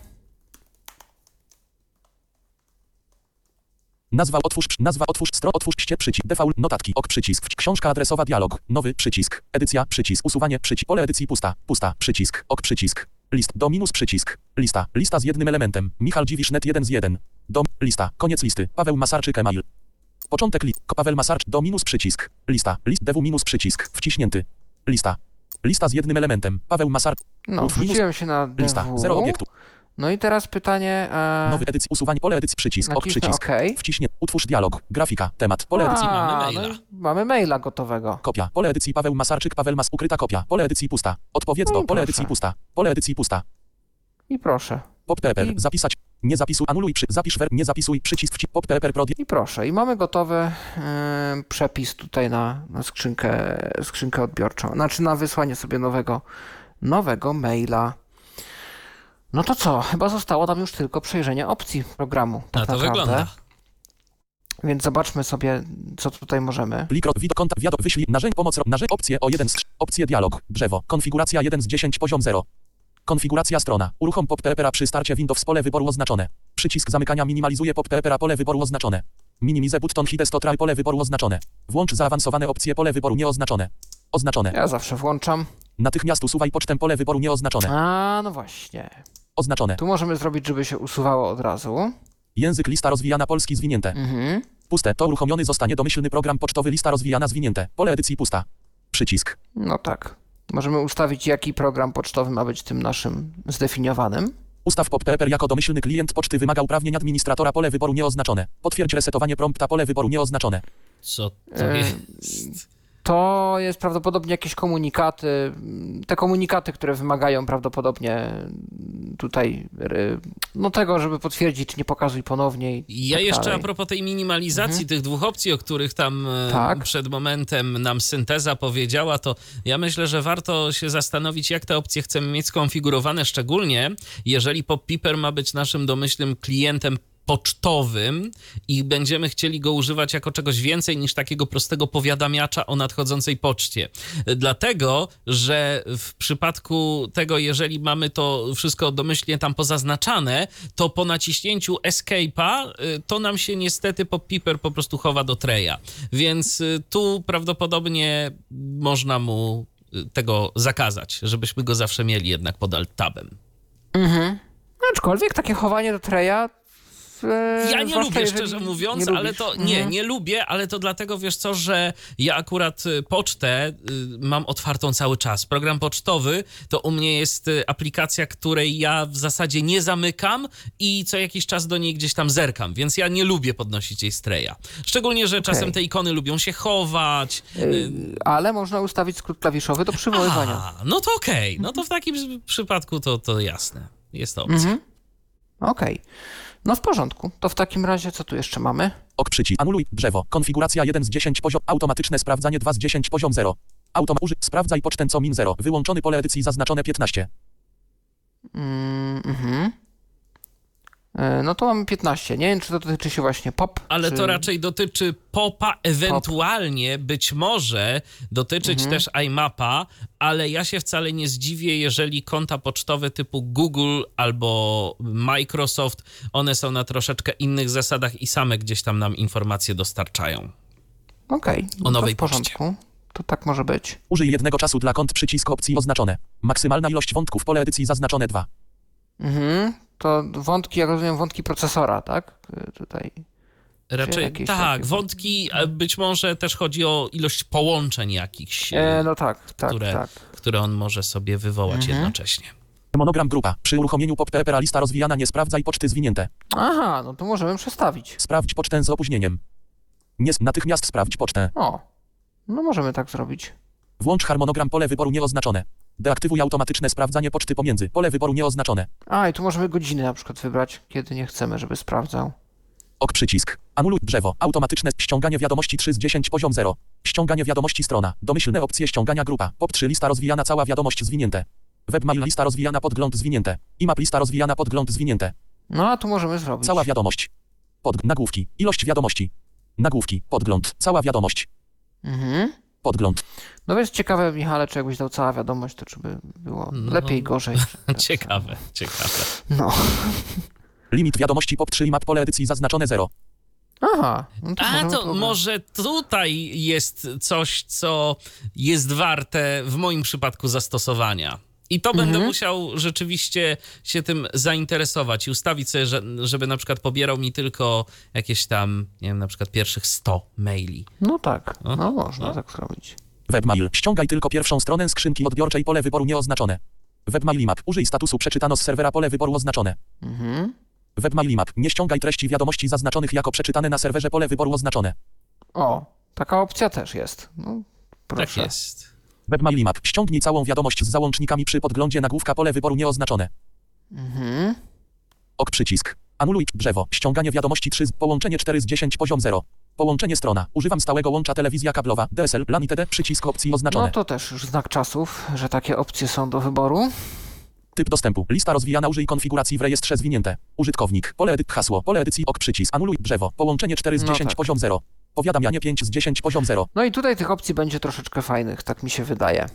Nazwa otwórz, nazwa otwórz, stro otwórz, ście, przycisk, default, notatki, ok, przycisk, książka adresowa, dialog, nowy, przycisk, edycja, przycisk, usuwanie, przycisk, pole edycji pusta, pusta, przycisk, ok, przycisk, list, do minus, przycisk, lista, lista z jednym elementem, Michal Dziwisz, net 1 z 1, dom, lista, koniec listy, Paweł Masarczyk, email. Początek list, Paweł Masarczyk, do minus, przycisk, lista, list, dewu minus, przycisk, wciśnięty, lista, lista z jednym elementem, Paweł Masar, No, Uf, wrzuciłem się na lista, DW. zero obiektów, No i teraz pytanie. E, nowy edycji, usuwanie, pole edycji, przycisk, ok, przycisk, OK. wciśnie, utwórz dialog, grafika, temat, pole edycji, mamy A, maila. no mamy maila gotowego. Kopia. Pole edycji Paweł Masarczyk, Paweł Mas, ukryta kopia. Pole edycji pusta. Odpowiedz No do. Pole proszę. edycji pusta. Pole edycji pusta. I proszę. Pop. I- Zapisać. Nie zapisuj. Anuluj. Przy, zapisz ver. Nie zapisuj. Przycisk. Wci, pop paper. Prod. I proszę. I mamy gotowy e, przepis tutaj na, na skrzynkę, skrzynkę odbiorczą. Znaczy na wysłanie sobie nowego, nowego maila. No to co? Chyba zostało nam już tylko przejrzenie opcji programu. Tak Na to naprawdę. wygląda. Więc zobaczmy sobie, co tutaj możemy. Plik. Widok. Kontakt. Wiadok. Wyślij. Narzędzie. Pomoc. Narzędzie. Opcje o 1 z 3. Opcje dialog. Drzewo. Konfiguracja 1 z 10. Poziom 0. Konfiguracja strona. Uruchom pop paper przy starcie Windows. Pole wyboru oznaczone. Przycisk zamykania minimalizuje pop paper Pole wyboru oznaczone. Minimize button hide stotral. Pole wyboru oznaczone. Włącz zaawansowane opcje. Pole wyboru nieoznaczone. Oznaczone. Ja zawsze włączam. Natychmiast usuwaj pocztę. Pole wyboru nieoznaczone. A, no właśnie. Oznaczone. Tu możemy zrobić, żeby się usuwało od razu. Język lista rozwijana polski zwinięte. Mhm. Puste. To uruchomiony zostanie domyślny program pocztowy lista rozwijana zwinięte. Pole edycji pusta. Przycisk. No tak. Możemy ustawić, jaki program pocztowy ma być tym naszym zdefiniowanym. Ustaw pop paper jako domyślny klient poczty wymaga uprawnień administratora pole wyboru nieoznaczone. Potwierdź resetowanie prompta pole wyboru nieoznaczone. Co to E, jest? To jest prawdopodobnie jakieś komunikaty. Te komunikaty, które wymagają prawdopodobnie tutaj y, no tego, żeby potwierdzić, czy nie pokazuj ponownie. I Ja tak jeszcze dalej. a propos tej minimalizacji tych dwóch opcji, o których tam Mhm. Tak. przed momentem nam synteza powiedziała, to ja myślę, że warto się zastanowić, jak te opcje chcemy mieć skonfigurowane, szczególnie jeżeli PopPiper ma być naszym domyślnym klientem pocztowym i będziemy chcieli go używać jako czegoś więcej niż takiego prostego powiadamiacza o nadchodzącej poczcie. Dlatego, że w przypadku tego, jeżeli mamy to wszystko domyślnie tam pozaznaczane, to po naciśnięciu Escape'a y, to nam się niestety PopPiper po prostu chowa do treja. Więc y, tu prawdopodobnie można mu y, tego zakazać, żebyśmy go zawsze mieli jednak pod alt-tabem. Mhm. Aczkolwiek takie chowanie do treja. E, Ja nie lubię, szczerze mówiąc, ale to nie, Mhm. nie lubię, ale to dlatego wiesz co, że ja akurat y, pocztę y, mam otwartą cały czas. Program pocztowy to u mnie jest y, aplikacja, której ja w zasadzie nie zamykam i co jakiś czas do niej gdzieś tam zerkam, więc ja nie lubię podnosić jej streja. Szczególnie, że czasem te ikony lubią się chować. Ale można ustawić skrót klawiszowy do przywoływania. A, no to okej, no to w takim przypadku to, to jasne. Jest to opcja. Mhm. Okej. No w porządku. To w takim razie co tu jeszcze mamy? Ok przycisk. Anuluj. Drzewo. Konfiguracja 1 z 10 poziom. Automatyczne sprawdzanie 2 z 10 poziom 0. Autom uży. Sprawdzaj pocztę co min 0. Wyłączony pole edycji zaznaczone 15. Mm, mhm. No to mamy 15. Nie wiem, czy to dotyczy się właśnie pop. Ale czy... to raczej dotyczy popa, ewentualnie być może dotyczyć Mhm. też iMapa, ale ja się wcale nie zdziwię, jeżeli konta pocztowe typu Google albo Microsoft, one są na troszeczkę innych zasadach i same gdzieś tam nam informacje dostarczają. Okej, no to nowej w porządku. To tak może być. Użyj jednego czasu dla kont przycisk opcji oznaczone. Maksymalna ilość wątków pole edycji zaznaczone 2. Mhm. To wątki, jak rozumiem, wątki procesora, tak? Tutaj. Raczej jakieś tak, takie- wątki, być może też chodzi o ilość połączeń jakichś, E, no tak, tak, które, tak. które on może sobie wywołać Mhm. jednocześnie. Monogram grupa. Przy uruchomieniu pop PPR lista rozwijana nie sprawdzaj poczty zwinięte. Aha, no to możemy przestawić. Sprawdź pocztę z opóźnieniem. Nie natychmiast sprawdź pocztę. O, no możemy tak zrobić. Włącz harmonogram pole wyboru nieoznaczone. Deaktywuj automatyczne sprawdzanie poczty pomiędzy. Pole wyboru nieoznaczone. A, i tu możemy godziny na przykład wybrać, kiedy nie chcemy, żeby sprawdzał. Ok przycisk. Anuluj drzewo. Automatyczne ściąganie wiadomości 3 z 10 poziom 0. Ściąganie wiadomości strona. Domyślne opcje ściągania grupa. POP 3 lista rozwijana cała wiadomość zwinięte. Webmail lista rozwijana podgląd zwinięte. IMAP lista rozwijana podgląd zwinięte. No, a tu możemy zrobić. Cała wiadomość. Pod nagłówki. Ilość wiadomości. Nagłówki. Podgląd. Cała wiadomość. Mhm. Podgląd. No więc ciekawe, Michale, czy jakbyś dał cała wiadomość, to czy by było No. lepiej, gorzej. Ciekawe, ciekawe. No. Limit wiadomości POP 3 IMAP pole edycji zaznaczone 0. Aha. No to A to może tutaj jest coś, co jest warte w moim przypadku zastosowania. I to będę Mhm. musiał rzeczywiście się tym zainteresować i ustawić sobie, że, żeby na przykład pobierał mi tylko jakieś tam, nie wiem, na przykład pierwszych 100 maili. No tak, No, no można no. tak zrobić. Webmail. Ściągaj tylko pierwszą stronę skrzynki odbiorczej pole wyboru nieoznaczone. Webmail IMAP. Użyj statusu przeczytano z serwera pole wyboru oznaczone. Mhm. Webmail IMAP. Nie ściągaj treści wiadomości zaznaczonych jako przeczytane na serwerze pole wyboru oznaczone. O, taka opcja też jest. No, proszę. Tak jest. Webmail IMAP. Ściągnij całą wiadomość z załącznikami przy podglądzie nagłówka pole wyboru nieoznaczone. Mhm. Ok przycisk. Anuluj drzewo. Ściąganie wiadomości 3 z połączenie 4 z 10 poziom 0. Połączenie strona. Używam stałego łącza telewizja kablowa DSL LAN itd. Przycisk opcji oznaczone. No to też już znak czasów, że takie opcje są do wyboru. Typ dostępu. Lista rozwijana. Użyj konfiguracji w rejestrze zwinięte. Użytkownik. Pole edyt hasło. Pole edycji ok przycisk. Anuluj drzewo. Połączenie 4 z No 10 tak. poziom 0. Powiadamianie 5 z 10 poziom 0. No i tutaj tych opcji będzie troszeczkę fajnych, tak mi się wydaje.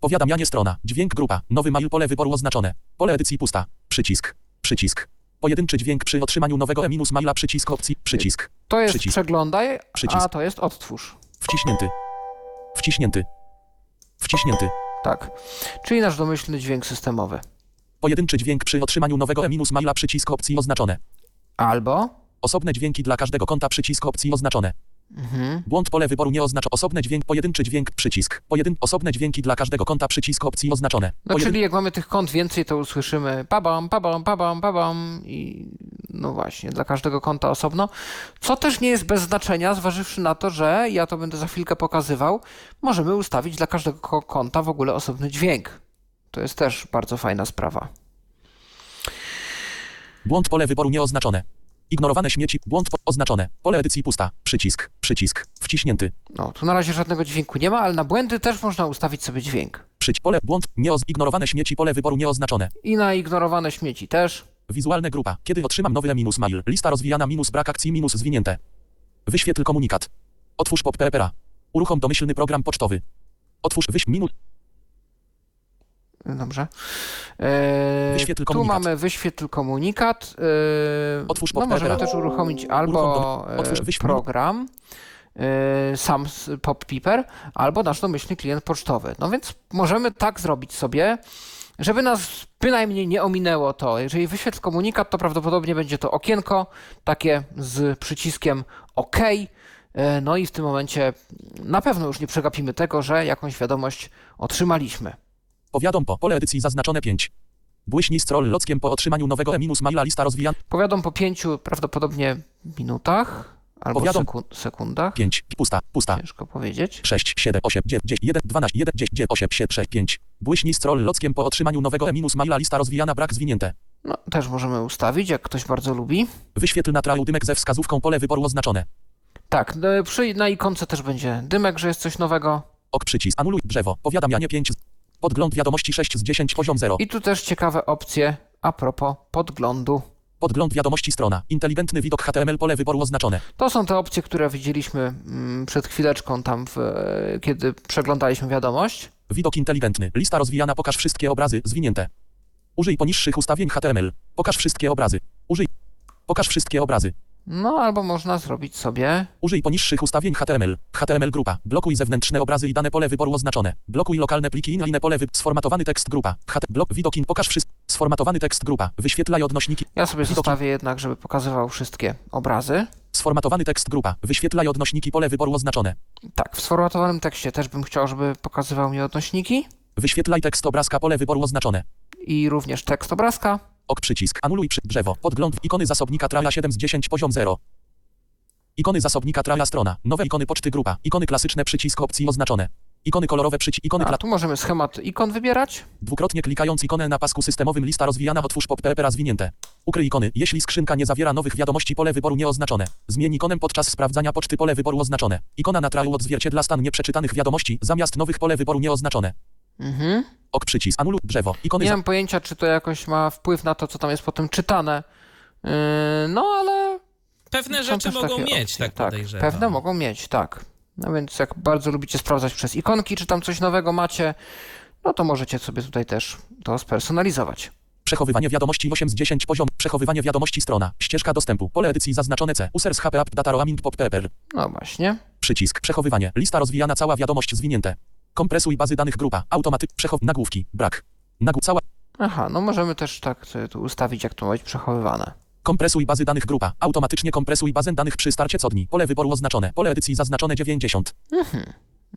Powiadamianie strona. Dźwięk grupa. Nowy mail pole wyboru oznaczone. Pole edycji pusta. Przycisk. Przycisk. Pojedynczy dźwięk przy otrzymaniu nowego e-maila przycisk opcji. Przycisk. To jest Przycisk. przeglądaj, Przycisk. a to jest odtwórz. Wciśnięty. Wciśnięty. Wciśnięty. Tak. Czyli nasz domyślny dźwięk systemowy. Pojedynczy dźwięk przy otrzymaniu nowego e-maila przycisk opcji oznaczone. Albo. Osobne dźwięki dla każdego konta przycisk opcji oznaczone. Mhm. Błąd pole wyboru nie oznacza osobne dźwięk, pojedynczy dźwięk, przycisk. Pojedyn osobne dźwięki dla każdego konta przycisk opcji oznaczone. No Pojedyn- czyli jak mamy tych kont więcej, to usłyszymy pabam, pabam, pabam, pabam i no właśnie, dla każdego konta osobno. Co też nie jest bez znaczenia, zważywszy na to, że ja to będę za chwilkę pokazywał, możemy ustawić dla każdego ko- konta w ogóle osobny dźwięk. To jest też bardzo fajna sprawa. Błąd pole wyboru nieoznaczone. Ignorowane śmieci, błąd oznaczone. Pole edycji pusta. Przycisk, przycisk, wciśnięty. No, tu na razie żadnego dźwięku nie ma, ale na błędy też można ustawić sobie dźwięk. Przyć pole, błąd, nieoz, ignorowane śmieci, pole wyboru nieoznaczone. I na ignorowane śmieci też. Wizualne grupa. Kiedy otrzymam nowy minus mail. Lista rozwijana minus brak akcji minus zwinięte. Wyświetl komunikat. Otwórz pop. Uruchom domyślny program pocztowy. Otwórz wyś minus. Dobrze. Eee, Wyświetl tu mamy wyświetl komunikat. Eee, Otwórz no, możemy też uruchomić albo otwórz e, wyświetl- program, e, sam s- Pop Piper, albo nasz domyślny klient pocztowy. No więc możemy tak zrobić sobie, żeby nas bynajmniej nie ominęło to. Jeżeli wyświetl komunikat, to prawdopodobnie będzie to okienko takie z przyciskiem OK. E, No i w tym momencie na pewno już nie przegapimy tego, że jakąś wiadomość otrzymaliśmy. Powiadom po pole edycji zaznaczone 5. Błyśnij scroll lockiem po otrzymaniu nowego e-minus maila lista rozwijana Powiadam po pięciu prawdopodobnie minutach albo Powiadam- seku- sekundach. 5. Pusta, pusta. Ciężko powiedzieć. 6, 7, 8, 9, 10, 1, 12, 1, 10, 9, 8, 7, 6, 5. Błyśnij scroll lockiem po otrzymaniu nowego e-minus maila lista rozwijana brak zwinięte. No, też możemy ustawić, jak ktoś bardzo lubi. Wyświetl na traju dymek ze wskazówką pole wyboru oznaczone. Tak, no, przy, na ikonce też będzie dymek, że jest coś nowego. Ok przycisk. Anuluj drzewo. Powiadamianie 5. Podgląd wiadomości 6 z 10 poziom 0. I tu też ciekawe opcje a propos podglądu. Podgląd wiadomości strona. Inteligentny widok HTML pole wyboru oznaczone. To są te opcje, które widzieliśmy mm, przed chwileczką tam, w, kiedy przeglądaliśmy wiadomość. Widok inteligentny. Lista rozwijana. Pokaż wszystkie obrazy. Zwinięte. Użyj poniższych ustawień HTML. Pokaż wszystkie obrazy. Użyj. Pokaż wszystkie obrazy. No albo można zrobić sobie Użyj poniższych ustawień HTML. HTML grupa. Blokuj zewnętrzne obrazy i dane pole wyboru oznaczone. Blokuj lokalne pliki inline pole wy... Sformatowany tekst grupa. HT... Blok widok in... Pokaż wszystko. Sformatowany tekst grupa. Wyświetlaj odnośniki. Ja sobie Widoki. zostawię jednak, żeby pokazywał wszystkie obrazy. Sformatowany tekst grupa. Wyświetlaj odnośniki pole wyboru oznaczone. Tak, w sformatowanym tekście też bym chciał, żeby pokazywał mi odnośniki Wyświetlaj tekst obrazka pole wyboru oznaczone. i również tekst obrazka. Ok przycisk. Anuluj przy drzewo. Podgląd ikony zasobnika traja 7 z 10 poziom 0. Ikony zasobnika traja strona. Nowe ikony poczty grupa. Ikony klasyczne przycisk opcji oznaczone. Ikony kolorowe przycisk. Ikony A tu możemy schemat ikon wybierać. Dwukrotnie klikając ikonę na pasku systemowym lista rozwijana otwórz pop PPR zwinięte. Ukryj ikony. Jeśli skrzynka nie zawiera nowych wiadomości pole wyboru nieoznaczone. Zmień ikonem podczas sprawdzania poczty pole wyboru oznaczone. Ikona na traju odzwierciedla stan nieprzeczytanych wiadomości zamiast nowych pole wyboru nieoznaczone. Mhm. Ok przycisk. Anuluj drzewo. Ikony Nie za... mam pojęcia, czy to jakoś ma wpływ na to, co tam jest potem czytane. Yy, no ale Pewne są rzeczy mogą mieć, opcje. tak podejrzewam. Pewne mogą mieć, tak. No więc jak bardzo lubicie sprawdzać przez ikonki, czy tam coś nowego macie, no to możecie sobie tutaj też to spersonalizować. Przechowywanie wiadomości 8 z 10 poziom. Przechowywanie wiadomości strona. Ścieżka dostępu. Pole edycji zaznaczone C. Users HP App Data Roaming Pop PPR. No właśnie. Przycisk. Przechowywanie. Lista rozwijana. Cała wiadomość zwinięte. Kompresuj bazy danych grupa. Automatyk. Przechow. Nagłówki. Brak. Nagł. Cała. Aha, no możemy też tak sobie tu ustawić, jak to ma być przechowywane. Kompresuj bazy danych grupa. Automatycznie kompresuj bazę danych przy starcie codni. Pole wyboru oznaczone. Pole edycji zaznaczone 90.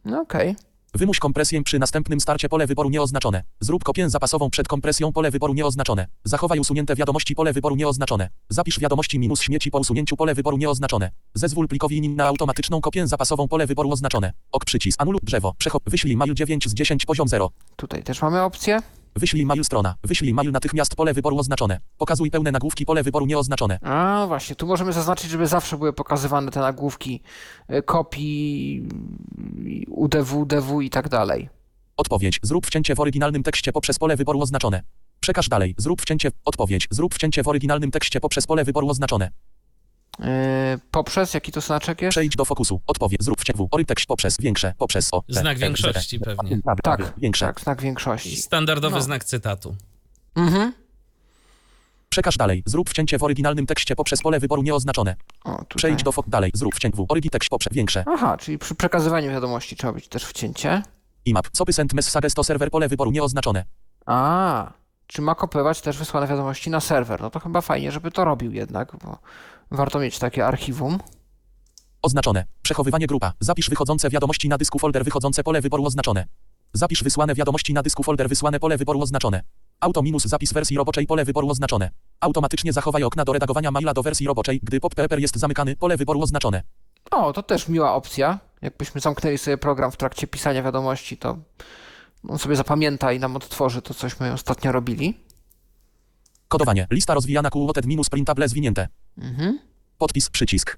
No okej. Wymuś kompresję przy następnym starcie pole wyboru nieoznaczone. Zrób kopię zapasową przed kompresją pole wyboru nieoznaczone. Zachowaj usunięte wiadomości pole wyboru nieoznaczone. Zapisz wiadomości minus śmieci po usunięciu pole wyboru nieoznaczone. Zezwól plikowi nim na automatyczną kopię zapasową pole wyboru oznaczone. Ok przycisk. Anuluj drzewo. Przechop. Wyślij mail 9 z 10 poziom 0. Tutaj też mamy opcję. Wyślij mail strona. Wyślij mail natychmiast pole wyboru oznaczone. Pokazuj pełne nagłówki pole wyboru nieoznaczone. A właśnie, tu możemy zaznaczyć, żeby zawsze były pokazywane te nagłówki y, kopii, UDW, DW i tak dalej. Odpowiedź. Zrób wcięcie w oryginalnym tekście poprzez pole wyboru oznaczone. Przekaż dalej. Zrób wcięcie. Odpowiedź. Zrób wcięcie w oryginalnym tekście poprzez pole wyboru oznaczone. Yy, poprzez, jaki to znaczek jest? Przejdź do fokusu. Odpowiedź. Zrób wcięcie w ory tekst poprzez większe poprzez o. Znak większości pewnie. Tak, Większe. tak, znak większości. Standardowy No. znak cytatu. Mhm. Przekaż dalej. Zrób wcięcie w oryginalnym tekście poprzez pole wyboru nieoznaczone. O, tutaj. Przejdź do fok dalej. Zrób wcięcie w orygi tekst poprzez większe. Aha, czyli przy przekazywaniu wiadomości trzeba być też wcięcie. IMAP. Copy send messages to serwer pole wyboru nieoznaczone. A, czy ma kopiować też wysłane wiadomości na serwer? No to chyba fajnie, żeby to robił jednak, bo warto mieć takie archiwum. Oznaczone. Przechowywanie grupa. Zapisz wychodzące wiadomości na dysku folder wychodzące pole wyboru oznaczone. Zapisz wysłane wiadomości na dysku folder wysłane pole wyboru oznaczone. Auto minus zapis wersji roboczej pole wyboru oznaczone. Automatycznie zachowaj okna do redagowania maila do wersji roboczej, gdy pop jest zamykany, pole wyboru oznaczone. O, to też miła opcja. Jakbyśmy zamknęli sobie program w trakcie pisania wiadomości, to on sobie zapamięta i nam odtworzy to, cośmy ostatnio robili. Kodowanie. Lista rozwijana QOTED minus printable zwinięte. Mhm. Podpis przycisk.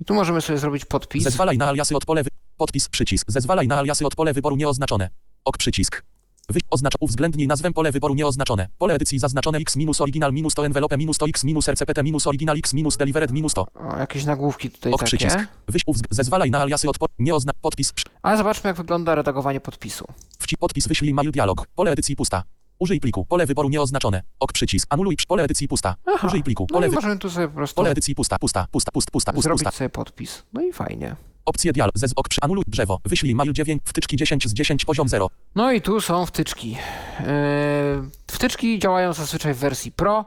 I tu możemy sobie zrobić podpis. Zezwalaj na aliasy od pole wy... Podpis przycisk. Zezwalaj na aliasy od pole wyboru nieoznaczone. Ok przycisk. Wy... Oznacz uwzględnij nazwę pole wyboru nieoznaczone. Pole edycji zaznaczone x minus original minus to envelope minus to x minus rcpt minus original x minus delivered minus to. O, jakieś nagłówki tutaj Ok przycisk. takie. Wyś uwzg... Zezwalaj na aliasy od po... nieozna... Podpis. Ale zobaczmy, jak wygląda redagowanie podpisu. Wci... Podpis wyślij mail dialog. Pole edycji pusta. Użyj pliku. Pole wyboru nieoznaczone. Ok przycisk. Anuluj przy... pole edycji pusta. Aha. Użyj pliku. No Pole, i wy... możemy tu sobie po prostu pole edycji pusta. Pusta. Pusta. Pusta. Pusta. Pusta. zrobić pusta. sobie podpis. No i fajnie. Opcje dialog. Zez... Ok przy... Anuluj drzewo. Wyślij mail 9. Wtyczki 10 z 10 poziom 0. No i tu są wtyczki. Yy, wtyczki działają zazwyczaj w wersji Pro.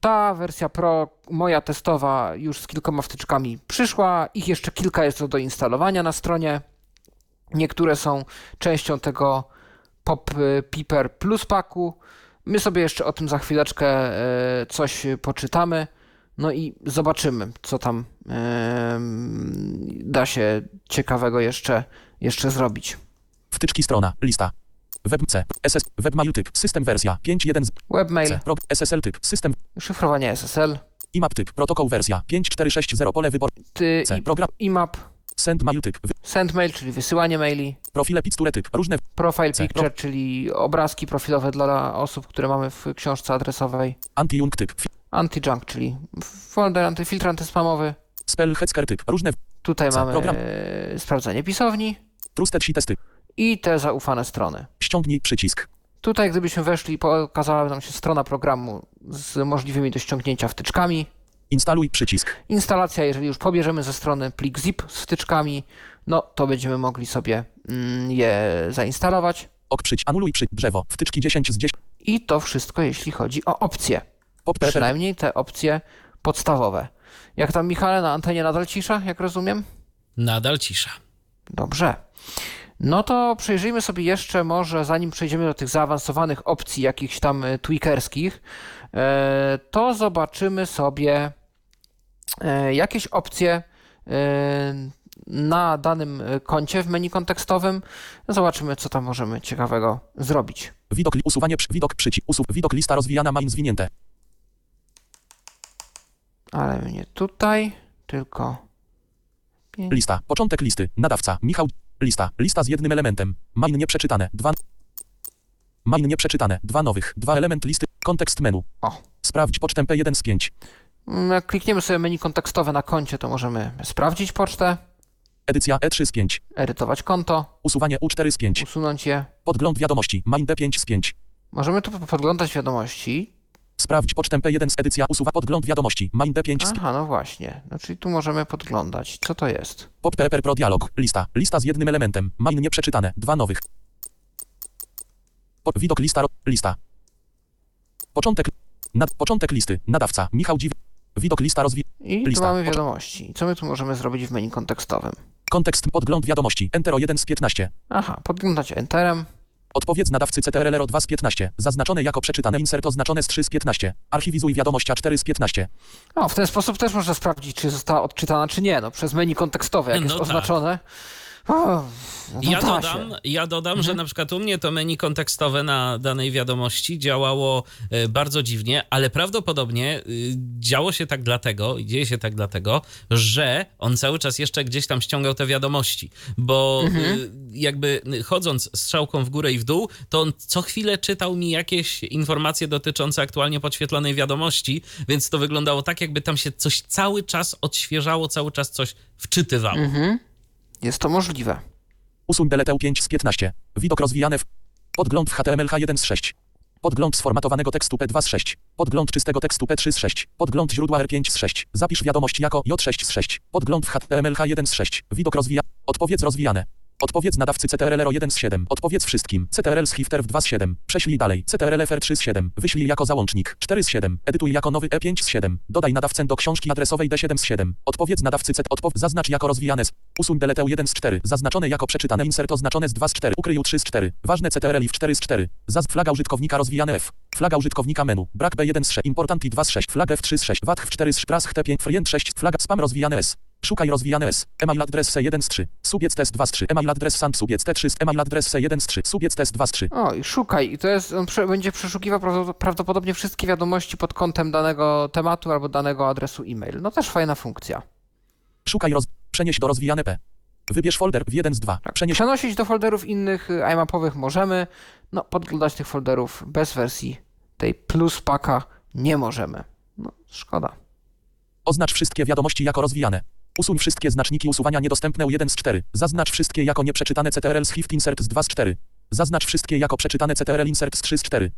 Ta wersja Pro, moja testowa, już z kilkoma wtyczkami przyszła. Ich jeszcze kilka jest do doinstalowania na stronie. Niektóre są częścią tego Pop y, Piper Plus Packu. My sobie jeszcze o tym za chwileczkę e, coś poczytamy. No i zobaczymy, co tam em, da się ciekawego jeszcze, jeszcze zrobić. Wtyczki strona. Lista. Web C. SS. Webmail typ. System wersja. 5.1 z Webmail, C. Pro. SSL typ. System. szyfrowanie SSL, IMAP typ. Protokół wersja. 5460 pole wyboru. ty, C. Program. IMAP, Send mail typ. Send mail, czyli wysyłanie maili. Profile picture typ. Różne. Profile picture, czyli obrazki profilowe dla osób, które mamy w książce adresowej. Anti-junk typ. Anti-junk, czyli folder, antyfiltr antyspamowy. Spell hecker typ. Różne. Tutaj mamy Program. e, sprawdzenie pisowni Trusted sheet testy. i te zaufane strony. Ściągnij przycisk. Tutaj, gdybyśmy weszli, pokazała nam się strona programu z możliwymi do ściągnięcia wtyczkami. Instaluj przycisk. Instalacja, jeżeli już pobierzemy ze strony plik zip z wtyczkami, no to będziemy mogli sobie mm, je zainstalować. Ok przyć. Anuluj przy. Drzewo. Wtyczki 10 z 10. I to wszystko, jeśli chodzi o opcje. Pop. Przynajmniej te opcje podstawowe. Jak tam, Michale, na antenie nadal cisza, jak rozumiem? Nadal cisza. Dobrze. No to przejrzyjmy sobie jeszcze może, zanim przejdziemy do tych zaawansowanych opcji jakichś tam e, tweakerskich, e, to zobaczymy sobie jakieś opcje e, na danym e, koncie w menu kontekstowym. Zobaczymy, co tam możemy ciekawego zrobić. Widok. Usuwanie. Widok przycisk. Usuw. Widok lista rozwijana. Main zwinięte. Ale nie tutaj, tylko Lista. Początek listy. Nadawca. Michał. Lista. Lista z jednym elementem. Main nieprzeczytane. Dwa. Main nieprzeczytane. Dwa nowych. Dwa element listy. Kontekst menu. o. Sprawdź pocztę P1 z 5. Mm, Jak klikniemy sobie menu kontekstowe na koncie, to możemy sprawdzić pocztę, Edycja E3 z 5. edytować konto, Usuwanie U4 z 5. usunąć je. Podgląd wiadomości. Main D5 z 5. Możemy tu podglądać wiadomości. Sprawdź pocztę P1 z edycja usuwa podgląd wiadomości. Main D5 z Aha, no właśnie. No, czyli tu możemy podglądać. Co to jest? Pop PPR Pro dialog. Lista. Lista z jednym elementem. Main nieprzeczytane. Dwa nowych. Po, widok lista. Lista. Początek. Nad, początek listy. Nadawca. Michał Dziw. Widok lista rozwi. I tu Lista. mamy Pocz- wiadomości. I co my tu możemy zrobić w menu kontekstowym? Kontekst. Podgląd wiadomości. Entero 1 z 15. Aha, podglądać Enterem. Odpowiedz nadawcy CTRL 2 z 15. Zaznaczone jako przeczytane insert oznaczone z 3 z 15. Archiwizuj wiadomość A4 z 15. O, w ten sposób też można sprawdzić, czy została odczytana, czy nie. No, przez menu kontekstowe, jak No jest tak. oznaczone. O, no Ja da dodam, ja dodam Mhm. że na przykład u mnie to menu kontekstowe na danej wiadomości działało e, bardzo dziwnie, ale prawdopodobnie y, działo się tak dlatego, i dzieje się tak dlatego, że on cały czas jeszcze gdzieś tam ściągał te wiadomości, bo Mhm. y, jakby chodząc strzałką w górę i w dół, to on co chwilę czytał mi jakieś informacje dotyczące aktualnie podświetlonej wiadomości, więc to wyglądało tak, jakby tam się coś cały czas odświeżało, cały czas coś wczytywało. Mhm. Jest to możliwe. Usuń deletę 5 z 15. Widok rozwijany w. Podgląd w HTML H1 z 6. Podgląd sformatowanego tekstu P2 z 6. Podgląd czystego tekstu P3 z 6. Podgląd źródła R5 z 6. Zapisz wiadomość jako J6 z 6. Podgląd w HTML H1 z 6. Widok rozwija. Odpowiedz rozwijane. Odpowiedz nadawcy CTRL 1 z 7. Odpowiedz wszystkim. CTRL z Hifter w 2 z 7. Prześlij dalej. CTRL FR3 z 7. Wyślij jako załącznik. 4 z 7. Edytuj jako nowy E5 z 7. Dodaj nadawcę do książki adresowej D7 z 7. Odpowiedz nadawcy C. Odpow zaznacz jako rozwijane z. Usuń deletę 1 z 4. Zaznaczone jako przeczytane insert oznaczone z 2 z 4. Ukryj 3 z 4. Ważne CTRL i w 4 z 4. Zaz flaga użytkownika rozwijane F. Flaga użytkownika menu. Brak B1 z 6. Important i 2 z 6. Flag F3 z 6. VAT 4 z 4. HT5. Frient 6. Flaga spam rozwijane S. Szukaj rozwijane S. Email adres C1 z 3. Subiec test 2 z 3. Email adres sand subiec T3 z email adres C1 z 3. Subiec test 2 z 3. O, i szukaj. I to jest, on prze, będzie przeszukiwał prawdo- prawdopodobnie wszystkie wiadomości pod kątem danego tematu albo danego adresu e-mail. No też fajna funkcja. Szukaj roz... Przenieś do rozwijane P. Wybierz folder w 1 z 2. Tak. Przenieś Przenosić do folderów innych y, iMapowych możemy. No, podglądać tych folderów bez wersji tej plus paka nie możemy. No, szkoda. Oznacz wszystkie wiadomości jako rozwijane. Usuń wszystkie znaczniki usuwania niedostępne 1 z 4. Zaznacz wszystkie jako nieprzeczytane CTRL z Hift Insert z 2 z 4. Zaznacz wszystkie jako przeczytane CTRL Insert z 3 z 4.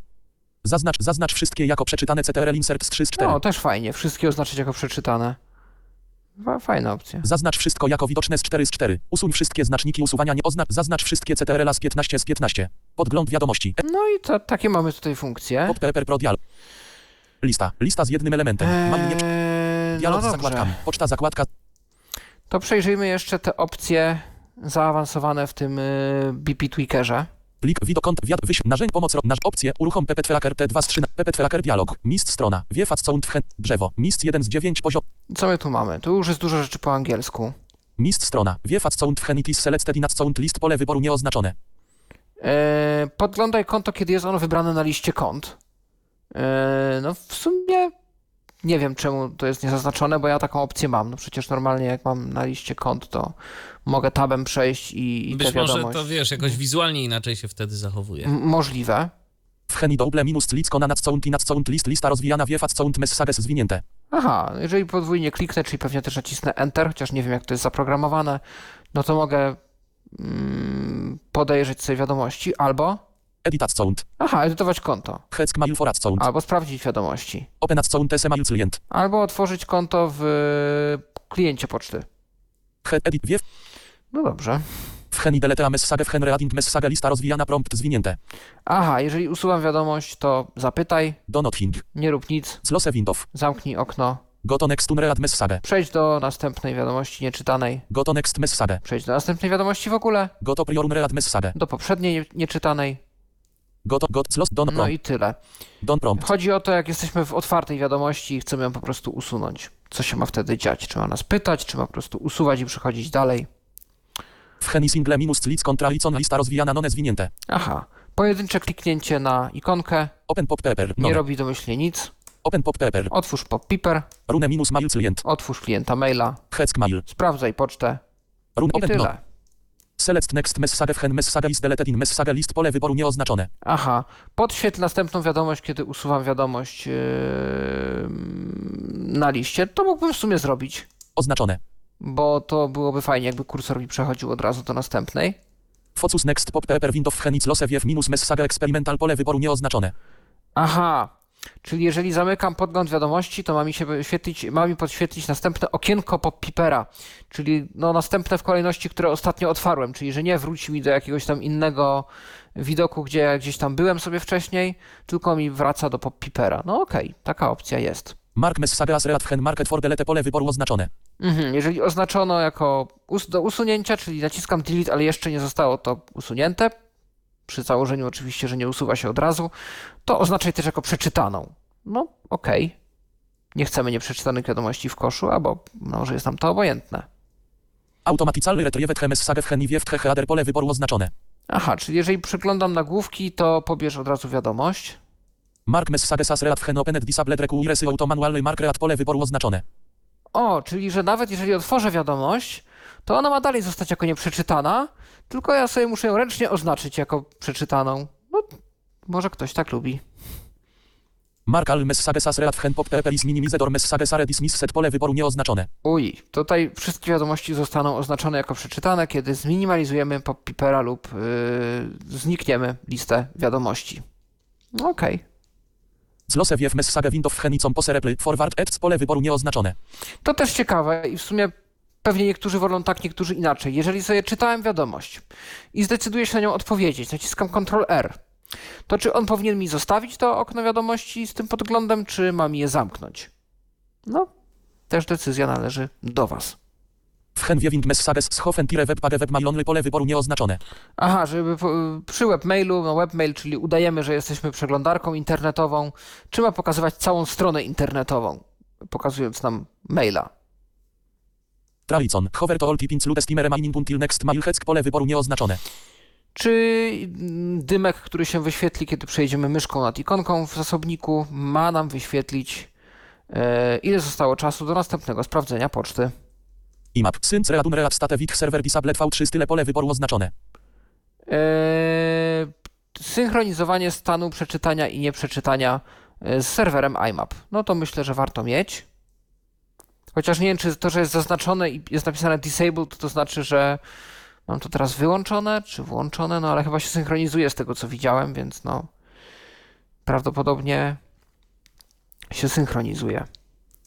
Zaznacz, zaznacz wszystkie jako przeczytane CTRL Insert z 3 z 4. No, też fajnie. Wszystkie oznaczyć jako przeczytane. Fa- Fajna opcja. Zaznacz wszystko jako widoczne z 4 z 4. Usuń wszystkie znaczniki usuwania nie oznacz. Zaznacz wszystkie CTRL z 15 z 15. Podgląd wiadomości. No i to, takie mamy tutaj funkcje. Pod PPR Pro dialog. Lista. Lista z jednym elementem. Mam nie Eee, dialog no z zakładkami. Poczta zakładka. To przejrzyjmy jeszcze te opcje zaawansowane w tym y, BP Tweakerze. Plik, widokont, wiad, wyś, narzędź, pomoc, nasz, opcje, uruchom PP Tracker T2 z 3, PP Tracker dialog, mist strona, wiefac sound wchę, drzewo, mist 1 z 9 poziom, Co my tu mamy? Tu już jest dużo rzeczy po angielsku. mist strona, wiefac sound wchenitis selected in sound list pole wyboru nieoznaczone. Eee, podglądaj konto, kiedy jest ono wybrane na liście kont. Eee, no w sumie nie wiem czemu to jest niezaznaczone, bo ja taką opcję mam. No przecież normalnie jak mam na liście kont, to mogę tabem przejść i, i Być może wiadomość. to wiesz, jakoś wizualnie inaczej się wtedy zachowuje. M- Możliwe. W chemii double minus licko na nadcount i nadcount list lista rozwijana wie count messages zwinięte. Aha, jeżeli podwójnie kliknę, czyli pewnie też nacisnę Enter, chociaż nie wiem jak to jest zaprogramowane, no to mogę mm, podejrzeć sobie wiadomości albo, Edit count. aha, edytować konto, Heck mail for count. albo sprawdzić wiadomości, Open count SMS client. albo otworzyć konto w kliencie poczty. He edit wie No dobrze. w chemii delete message w hen reading message lista rozwijana prompt zwinięte. Aha, jeżeli usuwam wiadomość, to zapytaj, Do nothing. nie rób nic, Zlose window. zamknij okno, Go to next unread message. przejdź do następnej wiadomości nieczytanej, Go to next message. przejdź do następnej wiadomości w ogóle, Go to prior unread message. do poprzedniej nie- nieczytanej, Go to got zlos don no prompt. i tyle. Don prompt. Chodzi o to, jak jesteśmy w otwartej wiadomości i chcemy ją po prostu usunąć. Co się ma wtedy dziać? Czy ma nas pytać, czy ma po prostu usuwać i przechodzić dalej? W chemii single minus lic contra licon lista rozwijana non zwinięte. Aha, pojedyncze kliknięcie na ikonkę, Open pop paper. nie robi domyślnie nic. Open pop paper. Otwórz pop piper, Rune minus mail client. otwórz klienta maila, Heck mail. sprawdzaj pocztę Run i open no. tyle. Select next message hen message is deleted in message list pole wyboru nieoznaczone. Aha, podświetl następną wiadomość, kiedy usuwam wiadomość yy, na liście. To mógłbym w sumie zrobić, Oznaczone. bo to byłoby fajnie, jakby kursor mi przechodził od razu do następnej. Focus next pop paper window wiew minus message experimental pole wyboru nieoznaczone. Aha, czyli jeżeli zamykam podgląd wiadomości, to ma mi się ma mi podświetlić następne okienko pop-pipera, czyli no następne w kolejności, które ostatnio otwarłem, czyli że nie wróci mi do jakiegoś tam innego widoku, gdzie ja gdzieś tam byłem sobie wcześniej, tylko mi wraca do pop-pipera. No okej, taka opcja jest. Mark message as read w hen market for delete pole wyboru oznaczone. Mhm, jeżeli oznaczono jako us do usunięcia, czyli naciskam delete, ale jeszcze nie zostało to usunięte, przy założeniu oczywiście, że nie usuwa się od razu, to oznaczaj też jako przeczytaną. No, okej. Nie chcemy nieprzeczytanych wiadomości w koszu, albo może jest nam to obojętne. Automatically retrieved he message w hen i wiew he header pole wyboru oznaczone. Aha, czyli jeżeli przeglądam nagłówki, to pobierz od razu wiadomość. Mark message as read hen opened disabled requires auto manually mark read pole wyboru oznaczone. O, czyli że nawet jeżeli otworzę wiadomość, to ona ma dalej zostać jako nieprzeczytana, tylko ja sobie muszę ją ręcznie oznaczyć jako przeczytaną. No, może ktoś tak lubi. Mark all message as read hen pop paper is minimized or message are dismissed pole wyboru nieoznaczone. Uj, tutaj wszystkie wiadomości zostaną oznaczone jako przeczytane, kiedy zminimalizujemy pop-pipera lub yy, znikniemy listę wiadomości. Okej. Zlose wiew message window w henicą pose reply forward ads pole wyboru nieoznaczone. To też ciekawe i w sumie pewnie niektórzy wolą tak, niektórzy inaczej. Jeżeli sobie czytałem wiadomość i zdecyduję się na nią odpowiedzieć, naciskam Ctrl R, to czy on powinien mi zostawić to okno wiadomości z tym podglądem, czy mam je zamknąć? No, też decyzja należy do Was. W hen viewing messages z hofen tire web page web mail only pole wyboru nieoznaczone. Aha, żeby przy webmailu, no webmail, czyli udajemy, że jesteśmy przeglądarką internetową, trzeba pokazywać całą stronę internetową, pokazując nam maila. Tralicon. Hover to all typings lud steamer remaining until next mail heck pole wyboru nieoznaczone. Czy mm, dymek, który się wyświetli, kiedy przejdziemy myszką nad ikonką w zasobniku, ma nam wyświetlić, e, ile zostało czasu do następnego sprawdzenia poczty. IMAP. Sync readun read state wit server disablet v3 style pole wyboru oznaczone. E, synchronizowanie stanu przeczytania i nieprzeczytania e, z serwerem IMAP. No to myślę, że warto mieć. Chociaż nie wiem, czy to, że jest zaznaczone i jest napisane disabled, to, to znaczy, że mam to teraz wyłączone, czy włączone, no ale chyba się synchronizuje z tego, co widziałem, więc no prawdopodobnie się synchronizuje.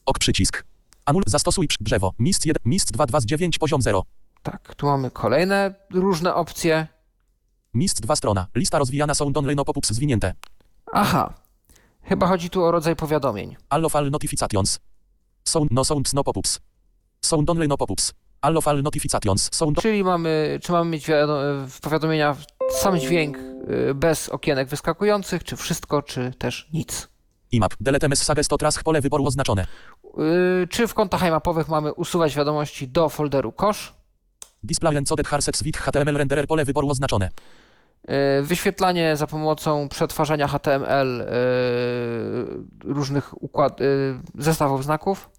Ok przycisk. Anul zastosuj drzewo. Mist 1, Mist 2 2 z 9 poziom 0. Tak, tu mamy kolejne różne opcje. Mist 2 strona. Lista rozwijana są only no pop-ups zwinięte. Aha, chyba chodzi tu o rodzaj powiadomień. All of all notifications. Sound no sounds no pop-ups. Sound only no pop-ups. Notifications. Sound Czyli mamy, czy mamy mieć wiado- w powiadomienia sam dźwięk y, bez okienek wyskakujących, czy wszystko, czy też nic. IMAP. Delete messages to trask pole wyboru oznaczone. Y, Czy w kontach iMapowych mamy usuwać wiadomości do folderu kosz? Display encoded harsets with HTML renderer pole wyboru oznaczone. E, Wyświetlanie za pomocą przetwarzania HTML e, różnych układ, e, zestawów znaków.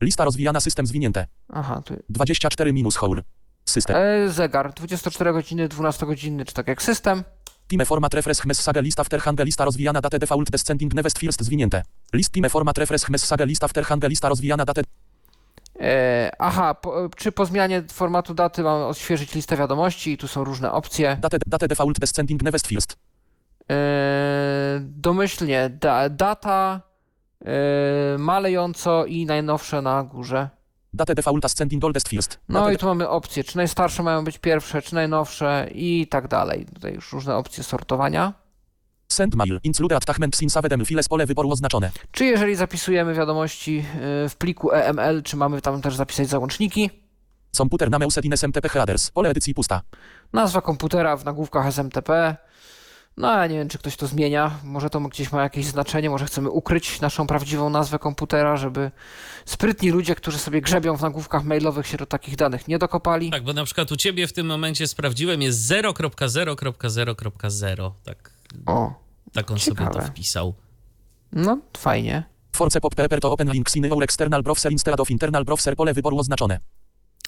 Lista rozwijana system zwinięte. Aha, tu 24 minus whole. System. e, zegar 24 godziny, 12 godziny, czy tak jak system. Time format refresh message list after hange lista rozwijana date default descending next first zwinięte. List time format refresh message list after hange lista rozwijana date E, aha, po, czy po zmianie formatu daty mamy odświeżyć listę wiadomości i tu są różne opcje. date, date default descending next first. E, domyślnie da, data e, malejąco i najnowsze na górze. Date default ascending oldest first. No i tu mamy opcje, czy najstarsze mają być pierwsze, czy najnowsze i tak dalej. Tutaj już różne opcje sortowania. Send mail. Include attachment sin savedem files pole wyboru oznaczone. Czy jeżeli zapisujemy wiadomości e, w pliku EML, czy mamy tam też zapisać załączniki? Komputer na set in SMTP headers. Pole edycji pusta. Nazwa komputera w nagłówkach SMTP. No ja nie wiem, czy ktoś to zmienia. Może to gdzieś ma jakieś znaczenie, może chcemy ukryć naszą prawdziwą nazwę komputera, żeby sprytni ludzie, którzy sobie grzebią w nagłówkach mailowych się do takich danych nie dokopali. Tak, bo na przykład u ciebie w tym momencie sprawdziłem, jest 0.0.0.0. Tak, O, tak on sobie Ciekawe. to wpisał. no fajnie. Force pop paper to open link sin all external browser instead of internal browser pole wyboru oznaczone.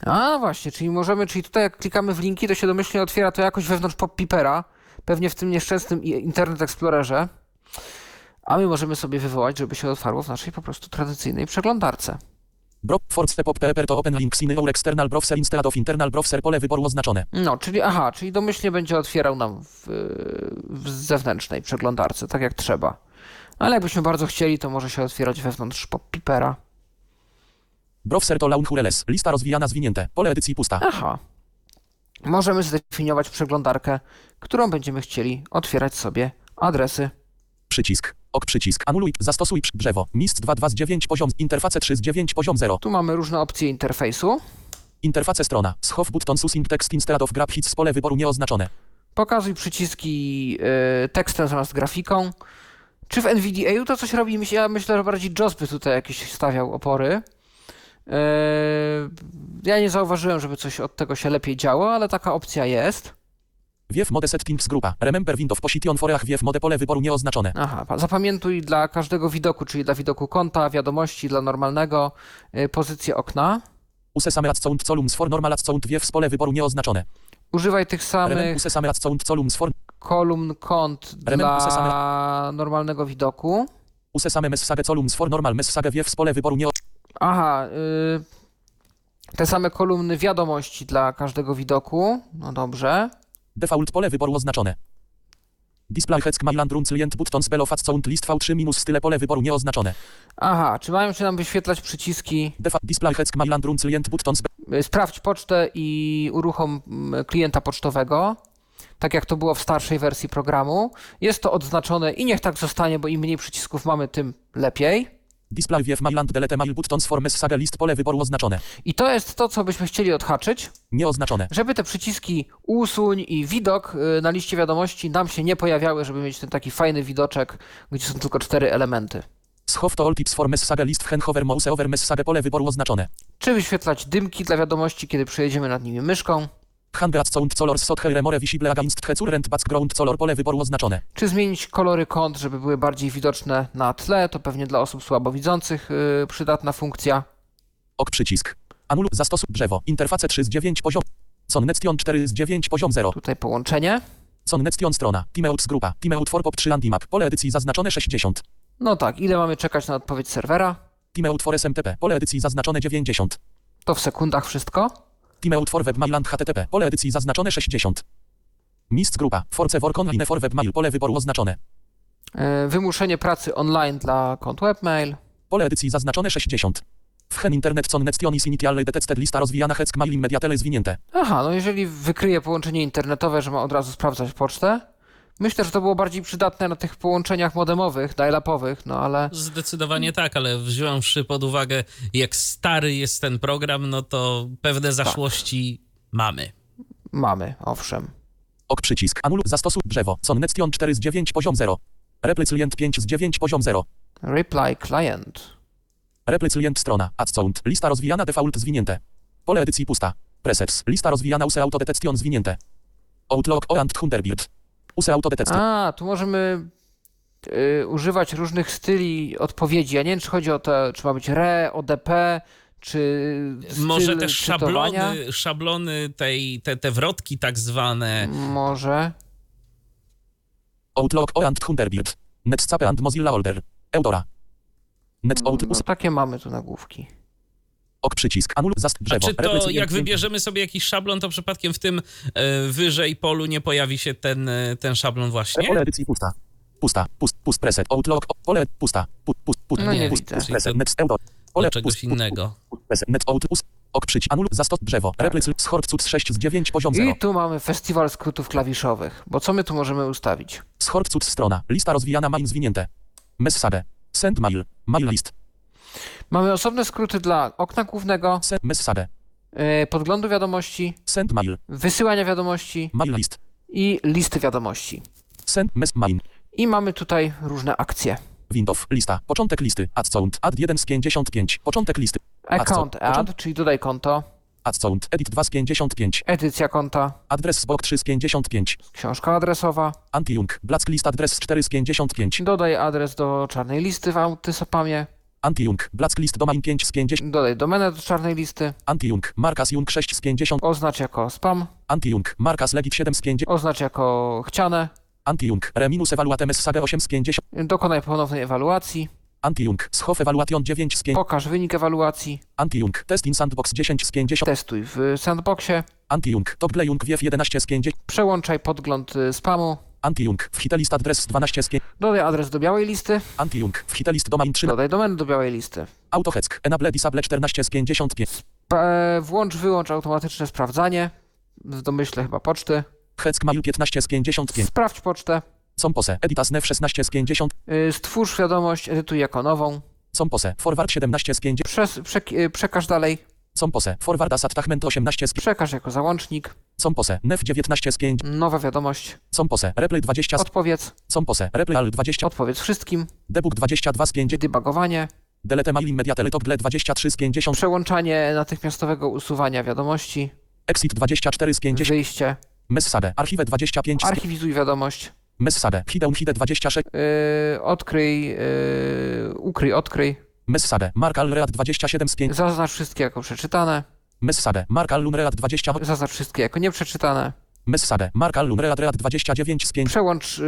A właśnie, czyli możemy, czyli tutaj jak klikamy w linki, to się domyślnie otwiera to jakoś wewnątrz pop-pipera, pewnie w tym nieszczęsnym Internet Explorerze, a my możemy sobie wywołać, żeby się otwarło w naszej po prostu tradycyjnej przeglądarce. Bro, force pop paper to open link sin all external browser instead of internal browser pole wyboru oznaczone. No, czyli aha, czyli domyślnie będzie otwierał nam w, w zewnętrznej przeglądarce, tak jak trzeba. Ale jakbyśmy bardzo chcieli, to może się otwierać wewnątrz pop-pipera. Browser to launch URLs. Lista rozwijana zwinięte. Pole edycji pusta. Aha. Możemy zdefiniować przeglądarkę, którą będziemy chcieli otwierać sobie adresy. Przycisk. Ok przycisk. Anuluj. Zastosuj drzewo. Mist 2 2 z 9 poziom. Interface 3 z 9 poziom 0. Tu mamy różne opcje interfejsu. Interface strona. Schow button using text instead of grab hits pole wyboru nieoznaczone. Pokazuj przyciski y, tekstem zamiast grafiką. Czy w NVDA to coś robi? Ja myślę, że bardziej JOS by tutaj jakieś stawiał opory. Y, ja nie zauważyłem, żeby coś od tego się lepiej działo, ale taka opcja jest. Wiew mode settings grupa. Remember window position foreach wiew mode pole wyboru nieoznaczone. Aha, pa- zapamiętuj dla każdego widoku, czyli dla widoku konta, wiadomości, dla normalnego, y, pozycję okna. Use same account columns for normal account wiew pole wyboru nieoznaczone. Używaj tych Remember samych use same account columns for kolumn kont Remember dla normalnego widoku. use same message columns for normal message wiew pole wyboru nie Aha, y, te same kolumny wiadomości dla każdego widoku. No dobrze. Default pole wyboru oznaczone. Display heck Myland Run Client Buttons Belofat Sound List V3 minus style pole wyboru nieoznaczone. Aha, czy mają się nam wyświetlać przyciski Defa Display heck Run Client Buttons y, sprawdź pocztę i uruchom mm, klienta pocztowego, tak jak to było w starszej wersji programu. Jest to odznaczone i niech tak zostanie, bo im mniej przycisków mamy, tym lepiej. Display wiew Myland Delete Mail Buttons for Message List pole wyboru oznaczone. I to jest to, co byśmy chcieli odhaczyć, Nieoznaczone. żeby te przyciski usuń i widok y, na liście wiadomości nam się nie pojawiały, żeby mieć ten taki fajny widoczek, gdzie są tylko cztery elementy. Schow to all tips for Message List w Henhover Mouse over Message pole wyboru oznaczone. Czy wyświetlać dymki dla wiadomości, kiedy przejedziemy nad nimi myszką? Hange Sound Color Sot Remore Visible Against Hecurrent Background Color pole wyboru oznaczone. Czy zmienić kolory kont, żeby były bardziej widoczne na tle? To pewnie dla osób słabowidzących yy, przydatna funkcja. Ok przycisk. Anul zastosuj drzewo. Interface 3 z 9 poziom. Sonnection 4 z 9 poziom 0. Tutaj połączenie. Sonnection strona. Timeouts grupa. Timeout for pop 3 Andimap. Pole edycji zaznaczone 60. No tak, ile mamy czekać na odpowiedź serwera? Timeout for SMTP. Pole edycji zaznaczone 90. To w sekundach wszystko. Timeout for WebMailand HTTP. Pole edycji zaznaczone 60. Mist grupa. Force Work Online for WebMail. Pole wyboru oznaczone. Yy, wymuszenie pracy online dla kont webmail. Pole edycji zaznaczone 60. W hen internet connection is initially detected lista rozwijana heck mail immediately zwinięte. Aha, no jeżeli wykryje połączenie internetowe, że ma od razu sprawdzać pocztę. Myślę, że to było bardziej przydatne na tych połączeniach modemowych, dial-upowych, no ale Zdecydowanie tak, ale wziąwszy pod uwagę, jak stary jest ten program, no to pewne zaszłości mamy. mamy, owszem. Ok przycisk. Anul zastosuj drzewo. Connection 4 z 9 poziom 0. Reply client 5 z 9 poziom 0. Reply client. Reply client strona. Add sound. Lista rozwijana default zwinięte. Pole edycji pusta. Presets. Lista rozwijana use autodetection zwinięte. Outlook o and Thunderbird. Use autodetektor. A, tu możemy y, używać różnych styli odpowiedzi. Ja nie wiem, czy chodzi o to, czy ma być RE, ODP, czy styl Może też szablony, szablony tej, te, te wrotki tak zwane. Może. Outlook and Thunderbird. Netscape and Mozilla Order. Eudora. Net out No, takie mamy tu nagłówki. Ok przycisk. Anul zast A drzewo. czy to jak wybierzemy sobie jakiś szablon, to przypadkiem w tym e, wyżej polu nie pojawi się ten, e, ten szablon właśnie? Pole edycji pusta. Pusta. Pust. Pust preset. Outlook. Pole pusta. Pust. Pust. Pust. No pust, pust preset. Net eudor. Pole czegoś pust, pust, innego. pust, preset. Net out use. Ok przycisk. Anul zastot drzewo. Schort cud 6 z 9 poziom 0. I tu mamy festiwal skrótów klawiszowych. Bo co my tu możemy ustawić? Schort cud strona. Lista rozwijana main zwinięte. Message. Send mail. Mail list. Mamy osobne skróty dla okna głównego, message. y, podglądu wiadomości, Send mail. wysyłania wiadomości Mail list. i listy wiadomości. Send mess main. I mamy tutaj różne akcje. Windows. Lista. Początek listy. Add sound. Add 1 z 55. Początek listy. Account co? add, czyli dodaj konto, Add sound. Edit 2 z 55. edycja konta, Adres z bok 3 z 55. książka adresowa, Anti-Jung. Black list adres 4 z 55. dodaj adres do czarnej listy w Antysopamie, Anti-Jung. Black list domain 5 z 50. dodaj domenę do czarnej listy, Anti-Jung. Markas Jung 6 z 50. oznacz jako spam, Anti-Jung. Markas Legit 7 z 50. oznacz jako chciane, Anti-Jung. Reminus evaluate message 8 z 50. dokonaj ponownej ewaluacji, Anti-Jung. Schow evaluation 9 z 5. pokaż wynik ewaluacji, Anti-Jung. Test in sandbox 10 z 50. testuj w sandboxie, Anti-Jung. Toggle Jung WF 11 z 50. przełączaj podgląd y, spamu, Anti-Jung. W hitlist adres 12 z 5. dodaj adres do białej listy, Anti-Jung. W hitlist domain 3. dodaj domenę do białej listy. Autoheck. Enable disable 14 z 55. P- włącz, wyłącz automatyczne sprawdzanie, w domyśle chyba poczty, Heck mail 15 z 55. sprawdź pocztę, Compose. Editas nev 16 z 50. y, stwórz wiadomość, edytuj jako nową, Compose. Forward 17 z 50. Przes, przek- y, przekaż dalej, Compose. Forward as attachment 18 z 5. przekaż jako załącznik, Compose. Nev 19 z 5. nowa wiadomość, Compose. Replay 20 z... odpowiedz, Compose. Replay al 20. odpowiedz wszystkim, Debug 22 z 5. debugowanie, Delete mail immediately toggle 23 z 50. przełączanie natychmiastowego usuwania wiadomości, Exit 24 z 50. wyjście, Message. Archive 25 z archiwizuj wiadomość, Message. Hideon hide 26. yy, odkryj, yy, ukryj, odkryj, Message. Mark al read 27 z 5. zaznacz wszystkie jako przeczytane, Message. Mark al read 20. zaznacz wszystkie jako nieprzeczytane, Message. Mark al read read 29 z 5. przełącz yy,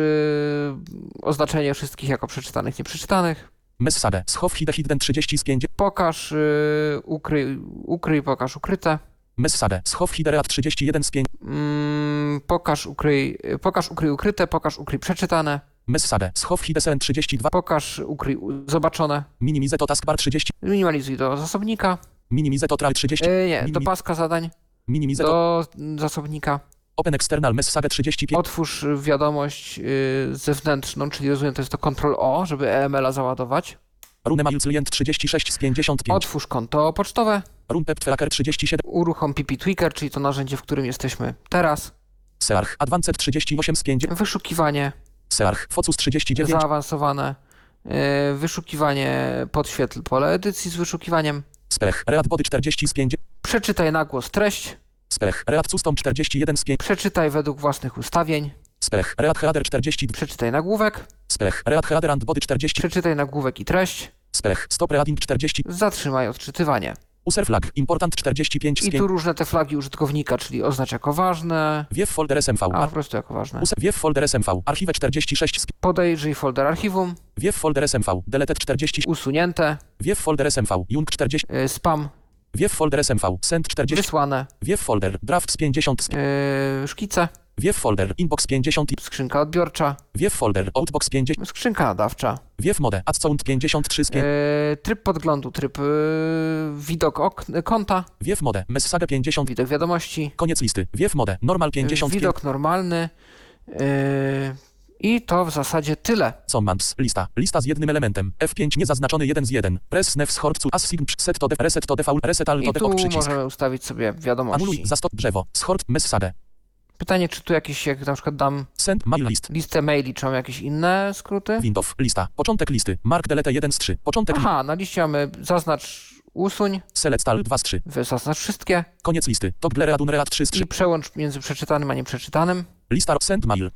oznaczenie wszystkich jako przeczytanych, nieprzeczytanych, Message. Schow hide hidden 30 z 5. pokaż, yy, ukryj, ukryj, pokaż ukryte, Message. Schow hide read 31 z 5. Mm, pokaż, ukryj, pokaż, ukryj ukryte, pokaż, ukryj przeczytane, Message. Schow hide sen 32. pokaż, ukryj zobaczone, Minimize to taskbar 30. minimalizuj do zasobnika, Minimize to try 30. e, nie, do paska zadań, Minimize do zasobnika, open external message 35. otwórz wiadomość y, zewnętrzną, czyli rozumiem, to jest to Ctrl O, żeby EML-a załadować, Rune mail client 36 z 55. otwórz konto pocztowe, Run pep tracker 37. uruchom PP Tweaker, czyli to narzędzie, w którym jesteśmy teraz, Search Advanced 38 z 5. wyszukiwanie Search Focus 39. zaawansowane, y, wyszukiwanie, podświetl pole edycji z wyszukiwaniem, Spech Read body 40 z 5. Przeczytaj na głos treść. Spech Read custom 41 z 5. Przeczytaj według własnych ustawień. Spech Read header 42. Przeczytaj nagłówek. Spech Read header and body 40. Przeczytaj nagłówek i treść. Spech Stop Reading 40. Zatrzymaj odczytywanie. User flag Important 45 z I 5. tu różne te flagi użytkownika, czyli oznacz jako ważne, Wiew folder SMV. a po prostu jako ważne. User Wiew folder SMV. Archiwe 46 z 5. Podejrzyj folder archiwum, Wiew folder SMV. Deleted 40. usunięte, Wiew folder SMV. Jung 40. y, spam, Wiew folder SMV. Send 40. wysłane, Wiew folder. Draft z 50 z 5. y, szkice, Wiew folder. Inbox 50. skrzynka odbiorcza, Wiew folder. Outbox 50. skrzynka nadawcza, Wiew mode. Add sound 53 z 5. y, tryb podglądu, tryb y, widok ok- konta, Wiew mode. Message 50. widok wiadomości, Koniec listy. Wiew mode. Normal 55. widok normalny y, i to w zasadzie tyle. Commands. Lista. Lista z jednym elementem. F5 niezaznaczony 1 z 1. Press nev schort as sign set to def reset to default reset al to I tu default przycisk. możemy ustawić sobie Anuluj wiadomości. za stop drzewo. Schort message. Pytanie, czy tu jakieś, jak na przykład dam Send mail list. listę maili, czy mam jakieś inne skróty? Windows. Lista. Początek listy. Mark delete 1 z 3. Początek Aha, na liście mamy zaznacz usuń, select al 2 z 3. wy- zaznacz wszystkie Koniec listy. Un read 3 z 3. i przełącz między przeczytanym a nieprzeczytanym. Lista send mail.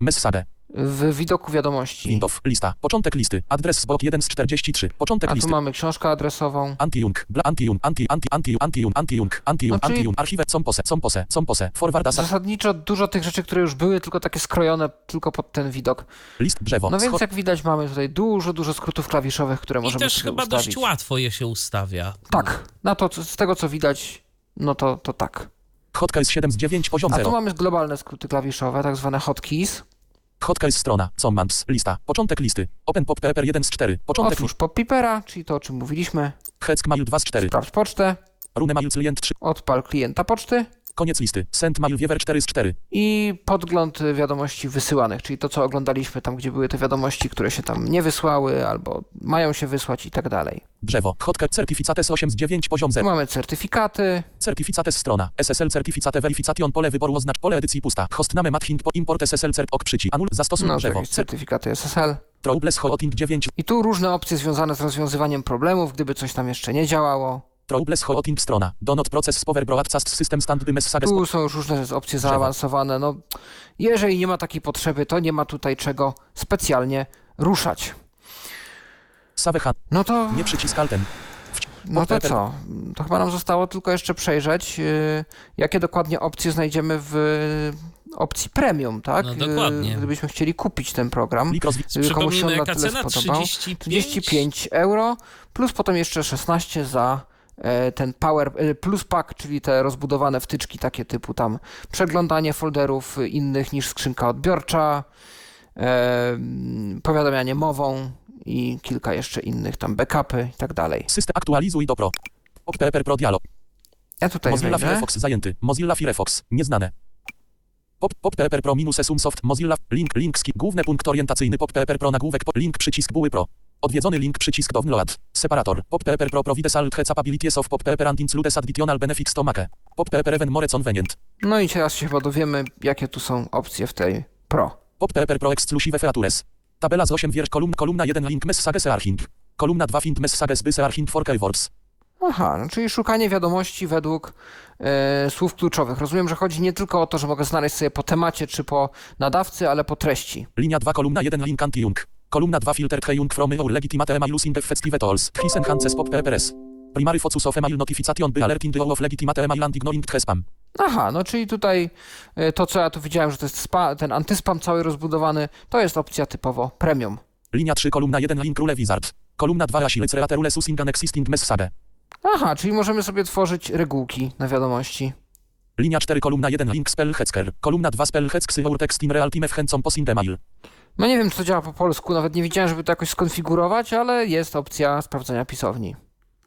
Message. W widoku wiadomości. Windows. Lista. Początek listy. Adres z bok 1 z 43. Początek A tu listy. mamy książkę adresową. Anti-Jung, bla anti-Jung, anti, anti, anti, anti-Jung, anti-Jung, anti-Jung, No, czyli- anti-Jung, archiwę, compose, compose, compose, forward asat, Zasadniczo dużo tych rzeczy, które już były, tylko takie skrojone tylko pod ten widok. list drzewo, No więc schod, jak widać mamy tutaj dużo, dużo skrótów klawiszowych, które I możemy też sobie chyba ustawić. dość łatwo je się ustawia. Tak, na to, co- z tego co widać, no to, to tak. hotkey 7 z 9, poziom A tu 0, mamy globalne skróty klawiszowe, tak zwane hotkeys. Hotkey strona, commands, lista, początek listy, open pop pepper 1 z 4, początek Otwórz pop pipera, czyli to o czym mówiliśmy. heck mail 2 z 4, Sprawdź pocztę, rune mail client 3, odpal klienta poczty. Koniec listy, send mail wiewer 4 z 4, i podgląd wiadomości wysyłanych, czyli to co oglądaliśmy tam, gdzie były te wiadomości, które się tam nie wysłały albo mają się wysłać i tak dalej. Drzewo, hotkey certificates 8 z 9, poziom Tu 0, mamy certyfikaty, certificates strona, SSL certificate verification, pole wyboru oznacz, pole edycji pusta, hostname matching po import SSL cert ok przyci, anul, zastosuj no drzewo, certyfikaty SSL. troubles hotting 9, I tu różne opcje związane z rozwiązywaniem problemów, gdyby coś tam jeszcze nie działało. troubles hotting strona, donot proces z power broadcast system standby message Tu są już różne opcje Drzewo. zaawansowane. No, jeżeli nie ma takiej potrzeby, to nie ma tutaj czego specjalnie ruszać. Savehan, No to, nie przycisk altem, no to co? To chyba nam zostało tylko jeszcze przejrzeć, yy, jakie dokładnie opcje znajdziemy w yy, opcji premium, tak? No, dokładnie. Yy, Gdybyśmy chcieli kupić ten program. Komuś się on na tyle spodobał. 35? 35 euro, plus potem jeszcze 16 za e, ten Power e, Plus Pack, czyli te rozbudowane wtyczki takie typu tam przeglądanie folderów innych niż skrzynka odbiorcza, e, powiadamianie mową i kilka jeszcze innych tam backupy i tak dalej. System aktualizuj do Pro. PopPepper Pro Dialog. Ja tutaj Mozilla. Firefox zajęty. Mozilla Firefox. Nieznane. Pop, Pro minus Esumsoft. Mozilla. Link. Link. Ski. Główny punkt orientacyjny. PopPepper Pro nagłówek. Po, link. Przycisk. Buły Pro. Odwiedzony link. Przycisk. Download. Separator. PopPepper Pro Provides Alt Capabilities of PopPepper and Includes Additional Benefits to Mac. PopPepper Even More Convenient. No i teraz się chyba dowiemy, jakie tu są opcje w tej Pro. PopPepper Pro Exclusive Features. Tabela z 8 wiersz. Kolumn, kolumna 1 link messages arching. Kolumna 2 find messages by arching for keywords. Aha, no czyli szukanie wiadomości według e, słów kluczowych. Rozumiem, że chodzi nie tylko o to, że mogę znaleźć sobie po temacie czy po nadawcy, ale po treści. Linia 2, kolumna 1, link anti-jung. Kolumna 2, filter Hejung from your legitimate email using effective tools. His enhances pop PPRS. Primary focus of email notification by alerting the of legitimate email and ignoring the spam. Aha, no czyli tutaj e, to, co ja tu widziałem, że to jest spa, ten antyspam cały rozbudowany, to jest opcja typowo premium. Linia 3, kolumna 1, link rule wizard. Kolumna 2, asilec relate rules using an existing message. Aha, czyli możemy sobie tworzyć regułki na wiadomości. Linia 4, kolumna 1, link spell hecker. Kolumna 2, spell heck your text in real time chęcą posing email. No nie wiem, czy to działa po polsku, nawet nie widziałem, żeby to jakoś skonfigurować, ale jest opcja sprawdzenia pisowni.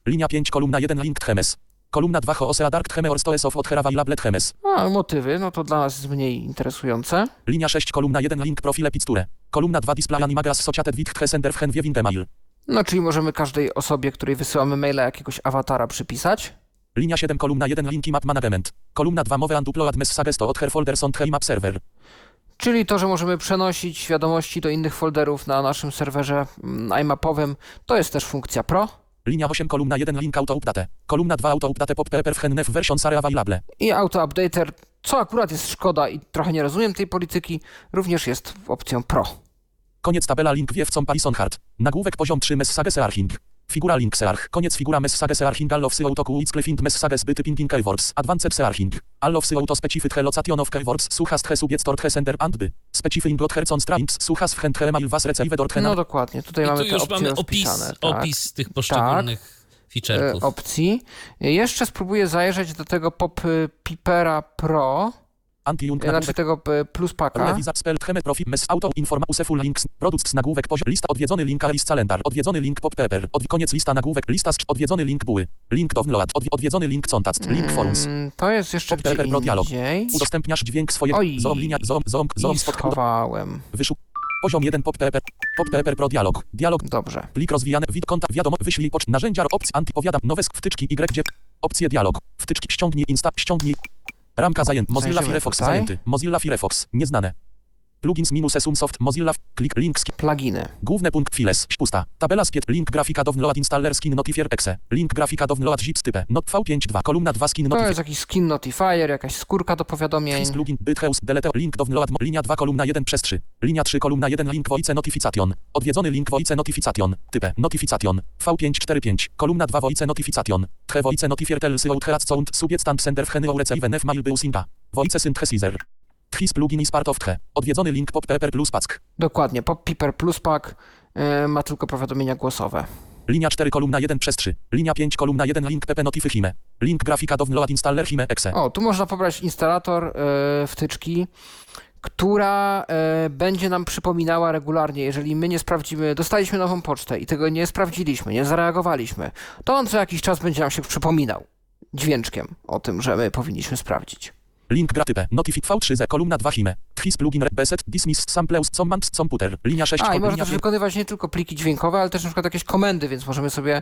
Linia 5, kolumna 1, link tchemes. Kolumna 2, hoosea dark theme or stoes of other available tchemes. A, motywy, no to dla nas jest mniej interesujące. Linia 6, kolumna 1, link profile picture. Kolumna 2, display animagas sociated with the sender w hen viewing email. No, czyli możemy każdej osobie, której wysyłamy maila, jakiegoś awatara przypisać. Linia 7, kolumna 1, linki map management. Kolumna 2, mowy and upload messages to other folders on map server. Czyli to, że możemy przenosić wiadomości do innych folderów na naszym serwerze mm, iMapowym, to jest też funkcja Pro. Linia 8, kolumna 1, link auto update. Kolumna 2, auto update pop pepper w hen nef versions are available. I Auto Updater, co akurat jest szkoda i trochę nie rozumiem tej polityki, również jest opcją Pro. Koniec tabela link wiewcą Python hard. Nagłówek poziom 3 messages arching. Figura link search. Koniec figura messages arching all of the auto quick clefind messages by typing keywords. Advanced searching. All of the auto specified hellocation of keywords. Suchast he subject or he sender and by. Specifying got hercon strings. Suchast w he email was received or he No dokładnie, tutaj I mamy tu te już opcje mamy opis, tak. opis tych poszczególnych E, feature'ków. opcji. Jeszcze spróbuję zajrzeć do tego Pop y, Pipera Pro, Anti-junk y, znaczy tego y, Plus Packa. Revisa spell theme profit mess auto informa useful links. Produkt nagłówek poziom. Lista odwiedzony link list calendar. Odwiedzony link pop pepper. Od, koniec lista nagłówek. Lista z odwiedzony link buły. Link download. Odwi, odwiedzony link contact. Link forums. Mm, To jest jeszcze Pop gdzie Pro Dialog. Udostępniasz dźwięk swojego. Oj. Zoom linia. Zoom, zoom, zoom schowałem. Wyszuk. Poziom 1 pop pepper. Pop pepper pro dialog. Dialog. Dobrze. Plik rozwijany. Wid konta. Wiadomo. Wyślij pocz. Narzędzia. Opcji. Anty. Powiadam. Nowe wtyczki. Y. Gdzie. Opcje dialog. Wtyczki. Ściągnij. Insta. Ściągnij. Ramka zajęty. Mozilla Firefox zajęty. Mozilla Firefox. Nieznane. Plugins minus Esumsoft Mozilla klik link sk- Pluginy. Główny punkt files pusta. Tabela skiet link grafika download installer skin notifier exe. Link grafika download zip type. Not v52 kolumna 2 skin To jest notifier. jakiś skin notifier, jakaś skórka do powiadomień. Fis plugin Bythouse delete link download linia 2 kolumna 1 przez 3. Linia 3 kolumna 1 link voice notification. Odwiedzony link voice notification. Type notification. V545 kolumna 2 voice notification. Tche voice notifier tells out head sound subject stand sender receive nef mail był simpa. Voice synthesizer. Tchis plugin is part of. Odwiedzony link pop pepper plus pack. Dokładnie. Pop Piper Plus Pack y, ma tylko powiadomienia głosowe. Linia 4 kolumna 1 przez 3. Linia 5 kolumna 1 link pp notify hime. Link grafika download installer hime exe. O, tu można pobrać instalator y, wtyczki, która y, będzie nam przypominała regularnie, jeżeli my nie sprawdzimy, dostaliśmy nową pocztę i tego nie sprawdziliśmy, nie zareagowaliśmy, to on co jakiś czas będzie nam się przypominał dźwięczkiem o tym, że my powinniśmy sprawdzić. Link gra type notify v3z kolumna 2 hime. Tchis plugin reset dismiss sampleus command computer. Linia 6 A, i można też wykonywać nie tylko pliki dźwiękowe, ale też na przykład jakieś komendy, więc możemy sobie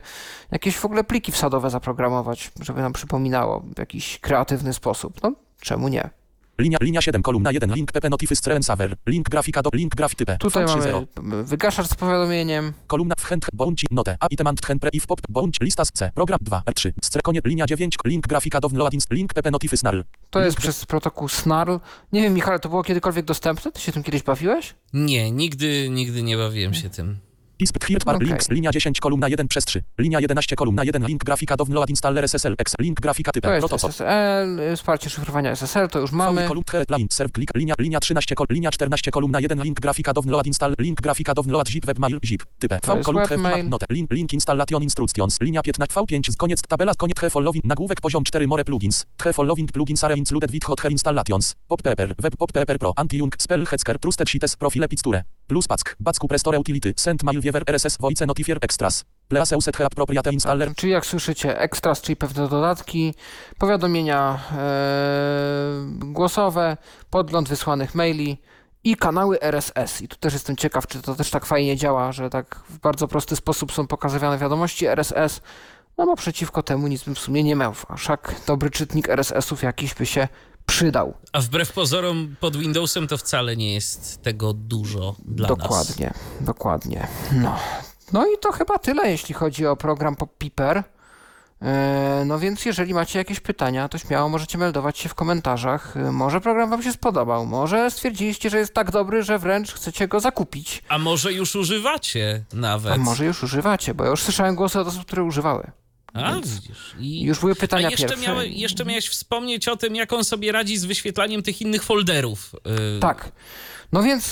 jakieś w ogóle pliki wsadowe zaprogramować, żeby nam przypominało w jakiś kreatywny sposób. No, czemu nie? Linia, linia 7 kolumna 1 link pp notify strelen server. Link grafika do link graf type. Tutaj V3.0. mamy wygaszacz z powiadomieniem. Kolumna w chęt bądź note a itemant chęt pre if pop bądź lista z c program 2 r3 strekonie linia 9 link grafika download inst link pp notify snarl To jest przez protokół SNARL. Nie wiem, Michale, to było kiedykolwiek dostępne? Ty się tym kiedyś bawiłeś? Nie, nigdy, nigdy nie bawiłem się tym. Isp third bar Okej. links linia 10 kolumna 1 przez 3 linia 11 kolumna 1 link grafika download installer ssl x. Link grafika To type jest SSL, y, wsparcie szyfrowania SSL, to już mamy. Kolumn line serve click linia linia 13 kol linia 14 kolumna 1 link grafika download install link grafika download zip webmail zip type To v kolumn webmail. note link link installation instructions linia 15 v5 koniec tabela koniec he following nagłówek poziom 4 more plugins. He following plugins are included with hot installations. Pop pepper web pop pepper pro anti-jung spell hetzker trusted sheets profile picture plus pack. Backu prestore utility. Send mail wiever rss voice notifier extras. Please set he appropriate installer. Czyli jak słyszycie, extras, czyli pewne dodatki, powiadomienia e, głosowe, podgląd wysłanych maili i kanały RSS. I tu też jestem ciekaw, czy to też tak fajnie działa, że tak w bardzo prosty sposób są pokazywane wiadomości RSS. No bo przeciwko temu nic bym w sumie nie miał, a wszak dobry czytnik RSS-ów jakiś by się przydał. A wbrew pozorom pod Windowsem to wcale nie jest tego dużo dla nas. dokładnie, dokładnie. No. no i to chyba tyle, jeśli chodzi o program PopPiper. E, No więc jeżeli macie jakieś pytania, to śmiało możecie meldować się w komentarzach. E, Może program wam się spodobał, może stwierdziliście, że jest tak dobry, że wręcz chcecie go zakupić. A może już używacie nawet. A może już używacie, bo ja już słyszałem głosy od osób, które używały. A. I... Już były A pytania jeszcze, pierwsze. miały, jeszcze miałeś wspomnieć o tym, jak on sobie radzi z wyświetlaniem tych innych folderów. Yy, Tak. No więc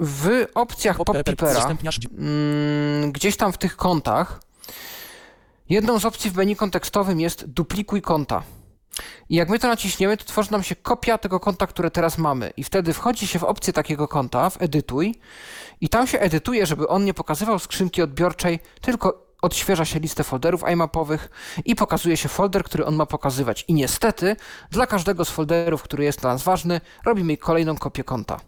w opcjach PopPipera mm, gdzieś tam w tych kontach, jedną z opcji w menu kontekstowym jest duplikuj konta. I jak my to naciśniemy, to tworzy nam się kopia tego konta, które teraz mamy. I wtedy wchodzi się w opcję takiego konta, w edytuj, i tam się edytuje, żeby on nie pokazywał skrzynki odbiorczej, tylko odświeża się listę folderów iMapowych i pokazuje się folder, który on ma pokazywać. I niestety, dla każdego z folderów, który jest dla nas ważny, robimy kolejną kopię konta.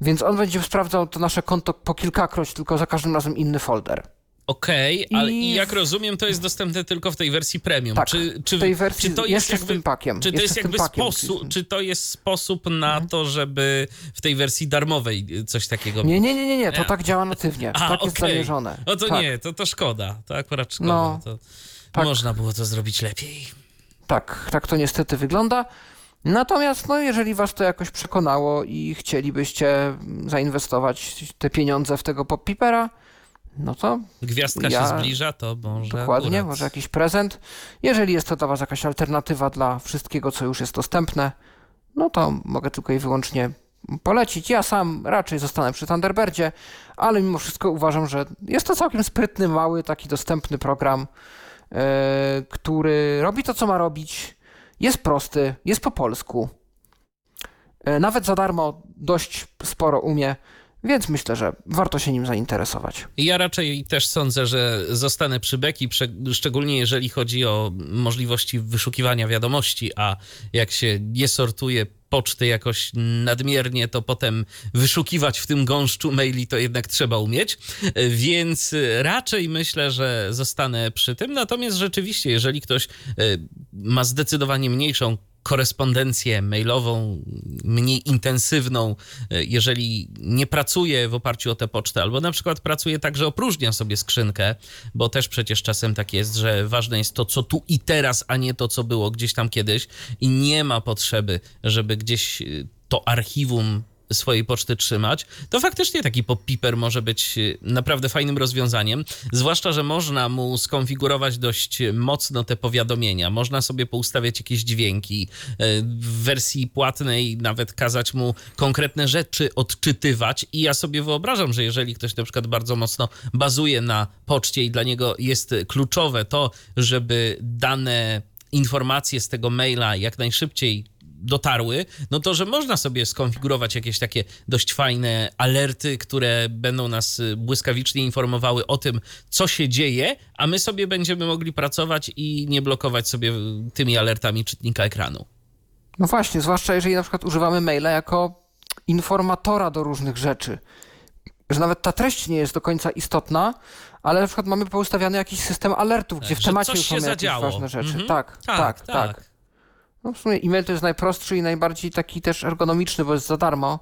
Więc on będzie sprawdzał to nasze konto po kilkakroć, tylko za każdym razem inny folder. Okej, ale I- jak rozumiem, to jest dostępne tylko w tej wersji premium. Tak, czy, czy, w tej wersji czy to jest jakby, tym pakiem. Czy to jest jakby sposób, czy to jest sposób na to, żeby w tej wersji darmowej coś takiego Nie, nie, nie, nie, nie, to Nie. tak działa natywnie. A, tak jest okej. zamierzone. No to tak, nie, to, to szkoda. To akurat szkoda. No, to tak. Można było to zrobić lepiej. Tak, tak to niestety wygląda. Natomiast, no, jeżeli was to jakoś przekonało i chcielibyście zainwestować te pieniądze w tego pop-pipera, no to Gwiazdka Ja- się zbliża, to może dokładnie, akurat. może jakiś prezent. Jeżeli jest to dla was jakaś alternatywa dla wszystkiego, co już jest dostępne, no to mogę tylko i wyłącznie polecić. Ja sam raczej zostanę przy Thunderbirdzie, ale mimo wszystko uważam, że jest to całkiem sprytny, mały, taki dostępny program, e, który robi to, co ma robić. Jest prosty, jest po polsku. E, nawet za darmo dość sporo umie, więc myślę, że warto się nim zainteresować. Ja raczej też sądzę, że zostanę przy Beki, szczególnie jeżeli chodzi o możliwości wyszukiwania wiadomości, a jak się nie sortuje poczty jakoś nadmiernie, to potem wyszukiwać w tym gąszczu maili to jednak trzeba umieć. Więc raczej myślę, że zostanę przy tym. Natomiast rzeczywiście, jeżeli ktoś e, ma zdecydowanie mniejszą korespondencję mailową, mniej intensywną, e, jeżeli nie pracuje w oparciu o tę pocztę, albo na przykład pracuje tak, że opróżnia sobie skrzynkę, bo też przecież czasem tak jest, że ważne jest to, co tu i teraz, a nie to, co było gdzieś tam kiedyś i nie ma potrzeby, żeby gdzieś e, to archiwum swojej poczty trzymać, to faktycznie taki pop-piper może być y, naprawdę fajnym rozwiązaniem. Zwłaszcza, że można mu skonfigurować dość mocno te powiadomienia. Można sobie poustawiać jakieś dźwięki. Y, w wersji płatnej nawet kazać mu konkretne rzeczy odczytywać. I ja sobie wyobrażam, że jeżeli ktoś na przykład bardzo mocno bazuje na poczcie i dla niego jest kluczowe to, żeby dane informacje z tego maila jak najszybciej dotarły, no to że można sobie skonfigurować jakieś takie dość fajne alerty, które będą nas y, błyskawicznie informowały o tym, co się dzieje, a my sobie będziemy mogli pracować i nie blokować sobie y, tymi alertami czytnika ekranu. No właśnie, zwłaszcza jeżeli na przykład używamy maila jako informatora do różnych rzeczy. Że nawet ta treść nie jest do końca istotna, ale na przykład mamy poustawiany jakiś system alertów, gdzie w Że temacie już mamy jakieś zadziało. ważne rzeczy. Mhm. Tak, tak, tak, No w sumie e-mail to jest najprostszy i najbardziej taki też ergonomiczny, bo jest za darmo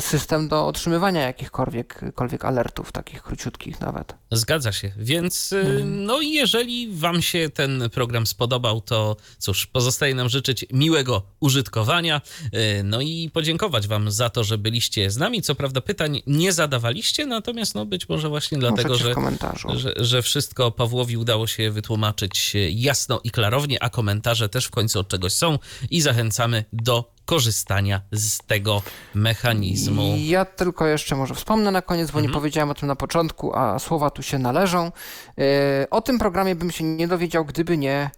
system do otrzymywania jakichkolwiek kolwiek alertów, takich króciutkich nawet. Zgadza się. Więc y, no i jeżeli wam się ten program spodobał, to cóż, pozostaje nam życzyć miłego użytkowania. y, No i podziękować wam za to, że byliście z nami. Co prawda pytań nie zadawaliście, natomiast no być może właśnie dlatego, że że, że wszystko Pawłowi udało się wytłumaczyć jasno i klarownie, a komentarze też w końcu od czegoś są i zachęcamy do korzystania z tego mechanizmu. Ja tylko jeszcze może wspomnę na koniec, bo nie powiedziałem o tym na początku, a słowa tu się należą. E, O tym programie bym się nie dowiedział, gdyby nie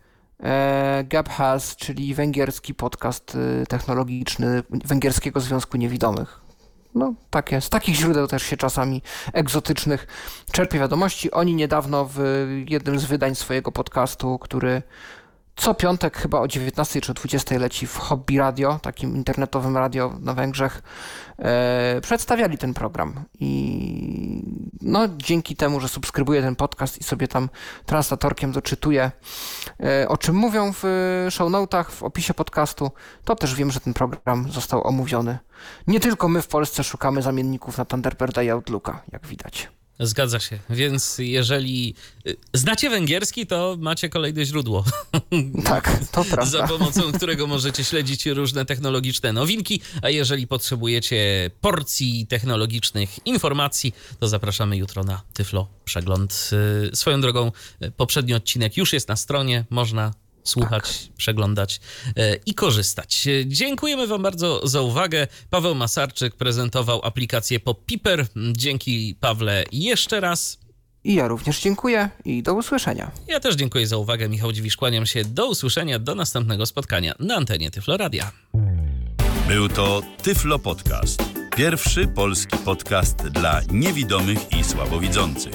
e, Gabhas, czyli węgierski podcast e, technologiczny Węgierskiego Związku Niewidomych. No, takie, z takich źródeł też się czasami egzotycznych czerpie wiadomości. Oni niedawno w jednym z wydań swojego podcastu, który co piątek chyba o 19 czy 20 leci w Hobby Radio, takim internetowym radio na Węgrzech, e, przedstawiali ten program. I no, dzięki temu, że subskrybuję ten podcast i sobie tam translatorkiem doczytuję, e, o czym mówią w show notach, w opisie podcastu, to też wiem, że ten program został omówiony. Nie tylko my w Polsce szukamy zamienników na Thunderbirda i Outlooka, jak widać. Zgadza się. Więc jeżeli y, znacie węgierski, to macie kolejne źródło, Tak, to za prawda. pomocą którego możecie śledzić różne technologiczne nowinki. A jeżeli potrzebujecie porcji technologicznych informacji, to zapraszamy jutro na Tyflo Przegląd. Y, Swoją drogą, y, poprzedni odcinek już jest na stronie, można słuchać, przeglądać e, i korzystać. Dziękujemy Wam bardzo za uwagę. Paweł Masarczyk prezentował aplikację PopPiper. Dzięki Pawle jeszcze raz. I ja również dziękuję i do usłyszenia. Ja też dziękuję za uwagę. Michał Dziwisz, kłaniam się. Do usłyszenia, do następnego spotkania na antenie Tyfloradia. Był to Tyflo Podcast. Pierwszy polski podcast dla niewidomych i słabowidzących.